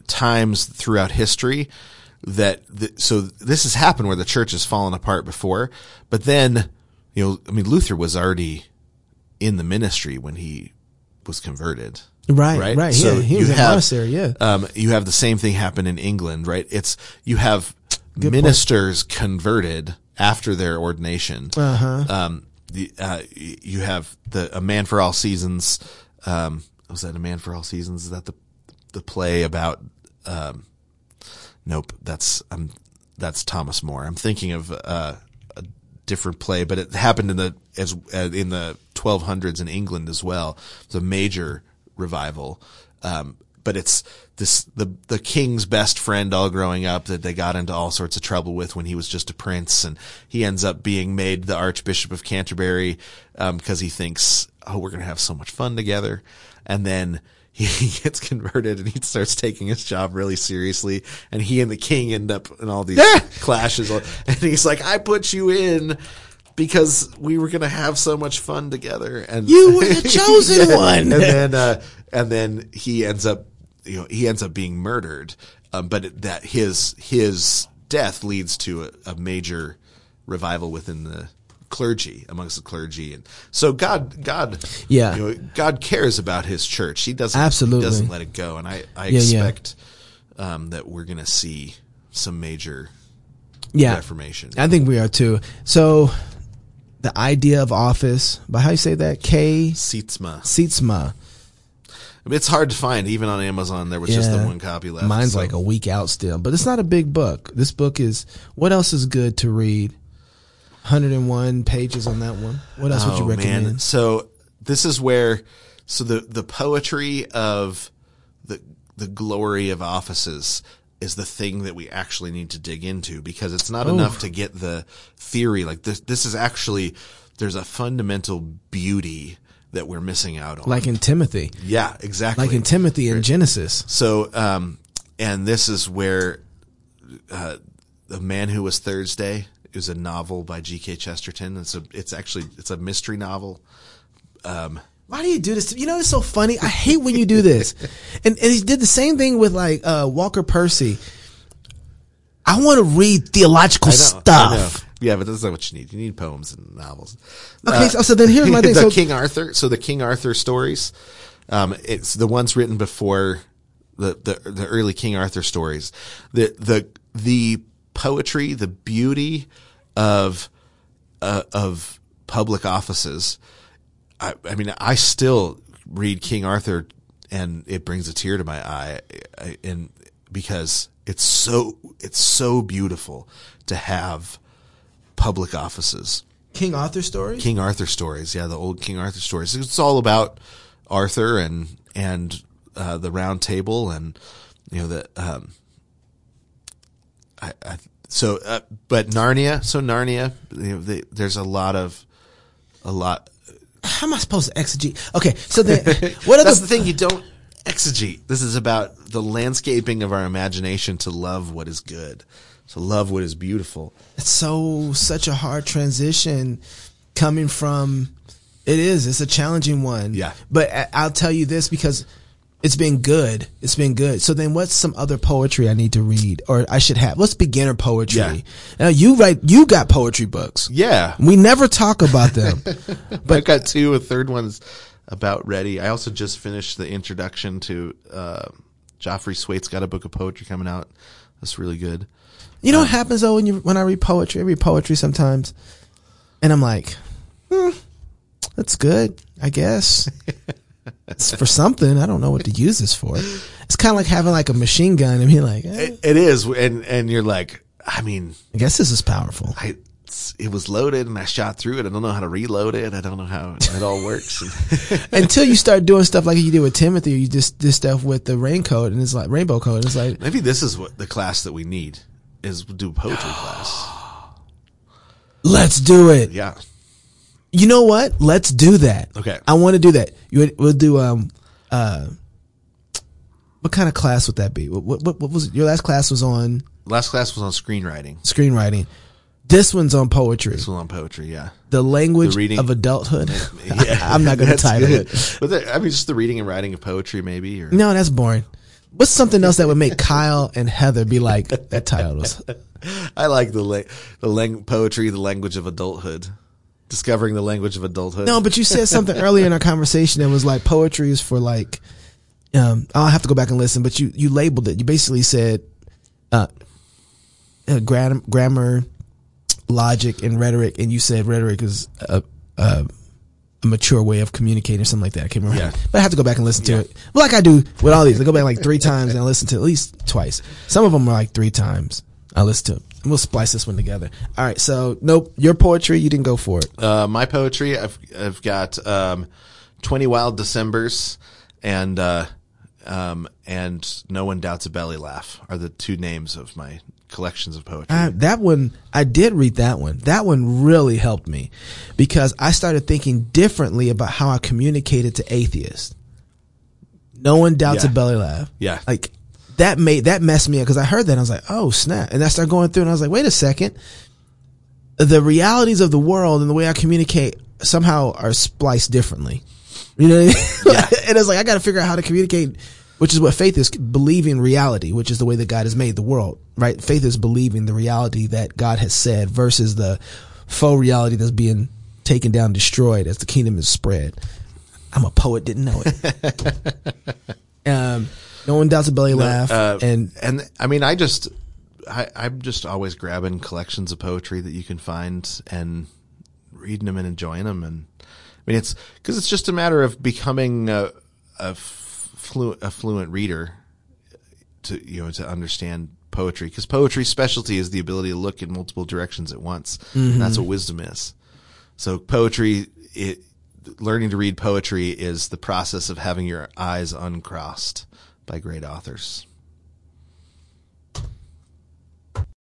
times throughout history that the, so this has happened where the church has fallen apart before, but then you know, I mean, Luther was already in the ministry when he was converted. Right, Right. right. So yeah, he you was in have- monastery, yeah. Um, you have the same thing happen in England, right? It's you have Good point. ministers converted after their ordination. Uh-huh. Um, the, uh, you have the a man for all seasons. Um, was that a man for all seasons? Is that the the play about? Um, nope, that's um, that's Thomas More. I'm thinking of uh, a different play, but it happened in the as uh, in the 1200s in England as well. It's a major revival. Um, but it's this the the king's best friend all growing up that they got into all sorts of trouble with when he was just a prince, and he ends up being made the Archbishop of Canterbury because um, he thinks, oh, we're gonna have so much fun together, and then. He gets converted and he starts taking his job really seriously. And he and the king end up in all these clashes. And he's like, I put you in because we were going to have so much fun together. And you were the chosen Yeah. one. And then, uh, and then he ends up, you know, he ends up being murdered. Um, but it- that his, his death leads to a, a major revival within the clergy, amongst the clergy. And so God, God, Yeah. you know, God cares about his church. He doesn't, Absolutely. he doesn't let it go. And I, I Yeah, yeah. expect, um, that we're going to see some major yeah. reformation. I think we are too. So the idea of office, but how you say that? K Sietsma. Sietsma. It's hard to find. Even on Amazon, there was just the one copy left. Mine's so- like a week out still, but it's not a big book. This book is what else is good to read? 101 pages on that one. What else would you Oh, recommend? Man. So this is where, so the the poetry of the the glory of offices is the thing that we actually need to dig into because it's not enough to get the theory. Like this, this is actually there's a fundamental beauty that we're missing out on. Like in Timothy. yeah, exactly. Like in Timothy in Genesis. So, um, and this is where uh, the man who was Thursday is a novel by G.K. Chesterton. It's a, it's actually, it's a mystery novel. Why do you do this? You know, it's so funny. I hate when you do this. And, and he did the same thing with like uh, Walker Percy. I want to read theological I know, stuff. I. Yeah, but that's not what you need. You need poems and novels. Okay, so- so then here's my thing. the So- King Arthur. So the King Arthur stories, um, it's the ones written before the, the the early King Arthur stories. The the the poetry, the beauty of uh, of public offices. I, I mean, I still read King Arthur, and it brings a tear to my eye, and because it's so it's so beautiful to have public offices. King Arthur story? King Arthur stories, yeah, the old King Arthur stories. It's all about Arthur and and uh, the Round Table, and you know the. Um, I, I so, uh, but Narnia. So Narnia, you know, they, there's a lot of a lot. How am I supposed to exegete? Okay, so then what are That's the thing. You don't exegete. This is about the landscaping of our imagination to love what is good, to love what is beautiful. it's so such a hard transition coming from it is it's a challenging one Yeah. but i'll tell you this because it's been good it's been good so then what's some other poetry i need to read or i should have what's beginner poetry Yeah. now you write you got poetry books Yeah, we never talk about them but I've got two. A third one's about ready. I also just finished the introduction to uh, Joffre Swait's got a book of poetry coming out. That's really good. you know what happens though when you when i read poetry i read poetry sometimes and i'm like hmm, that's good i guess for something i don't know what to use this for it's kind of like having like a machine gun and being like eh, It, it is, and and you're like, I mean, i guess this is powerful I it was loaded and I shot through it. I don't know how to reload it. I don't know how it all works. until you start doing stuff like you did with timothy or you just did stuff with the raincoat and it's like rainbow coat and it's like Maybe this is what the class that we need is do poetry class. let's do it Yeah. You know what let's do that Okay. i want to do that you we'll do um uh what kind of class would that be what, what, what was it? your last class was on Last class was on screenwriting. screenwriting this one's on poetry This was on poetry. Yeah. the language The reading- of adulthood Yeah. i'm not gonna That's title good. it But the, I mean, just the reading and writing of poetry, maybe. Or no that's boring what's something else that would make kyle and heather be like that title was I like the la- the lang- poetry, the language of adulthood, discovering the language of adulthood. No, but you said something earlier in our conversation that was like poetry is for like. Um, I'll have to go back and listen, but you you labeled it. You basically said, uh, uh gram- grammar, logic, and rhetoric, and you said rhetoric is a, a a mature way of communicating or something like that. I can't remember, Yeah. but I have to go back and listen to it. Well, like I do with all these, I go back like three times and I listen to it at least twice. Some of them are like three times. I listen to. We'll splice this one together. All right. So, nope. Your poetry, you didn't go for it. Uh, my poetry, I've I've got um, twenty wild Decembers and uh, um, and no one doubts a belly laugh are the two names of my collections of poetry. Uh, that one, I did read that one. That one really helped me because I started thinking differently about how I communicated to atheists. No one doubts Yeah. a belly laugh. Yeah. Like that made, that messed me up because I heard that and I was like, oh snap. And I started going through and I was like, wait a second. The realities of the world and the way I communicate somehow are spliced differently. You know what I mean? and it's like, I got to figure out how to communicate, which is what faith is believing reality, which is the way that God has made the world, right? Faith is believing the reality that God has said versus the faux reality that's being taken down, destroyed as the kingdom is spread. I'm a poet, didn't know it. um, no one doubts a belly laugh. Uh, and and I mean, I just, I, I'm just always grabbing collections of poetry that you can find and reading them and enjoying them. And I mean, it's because it's just a matter of becoming a, a fluent, a fluent reader to, you know, to understand poetry. Because poetry's specialty is the ability to look in multiple directions at once. And that's what wisdom is. So poetry, it, learning to read poetry is the process of having your eyes uncrossed by great authors.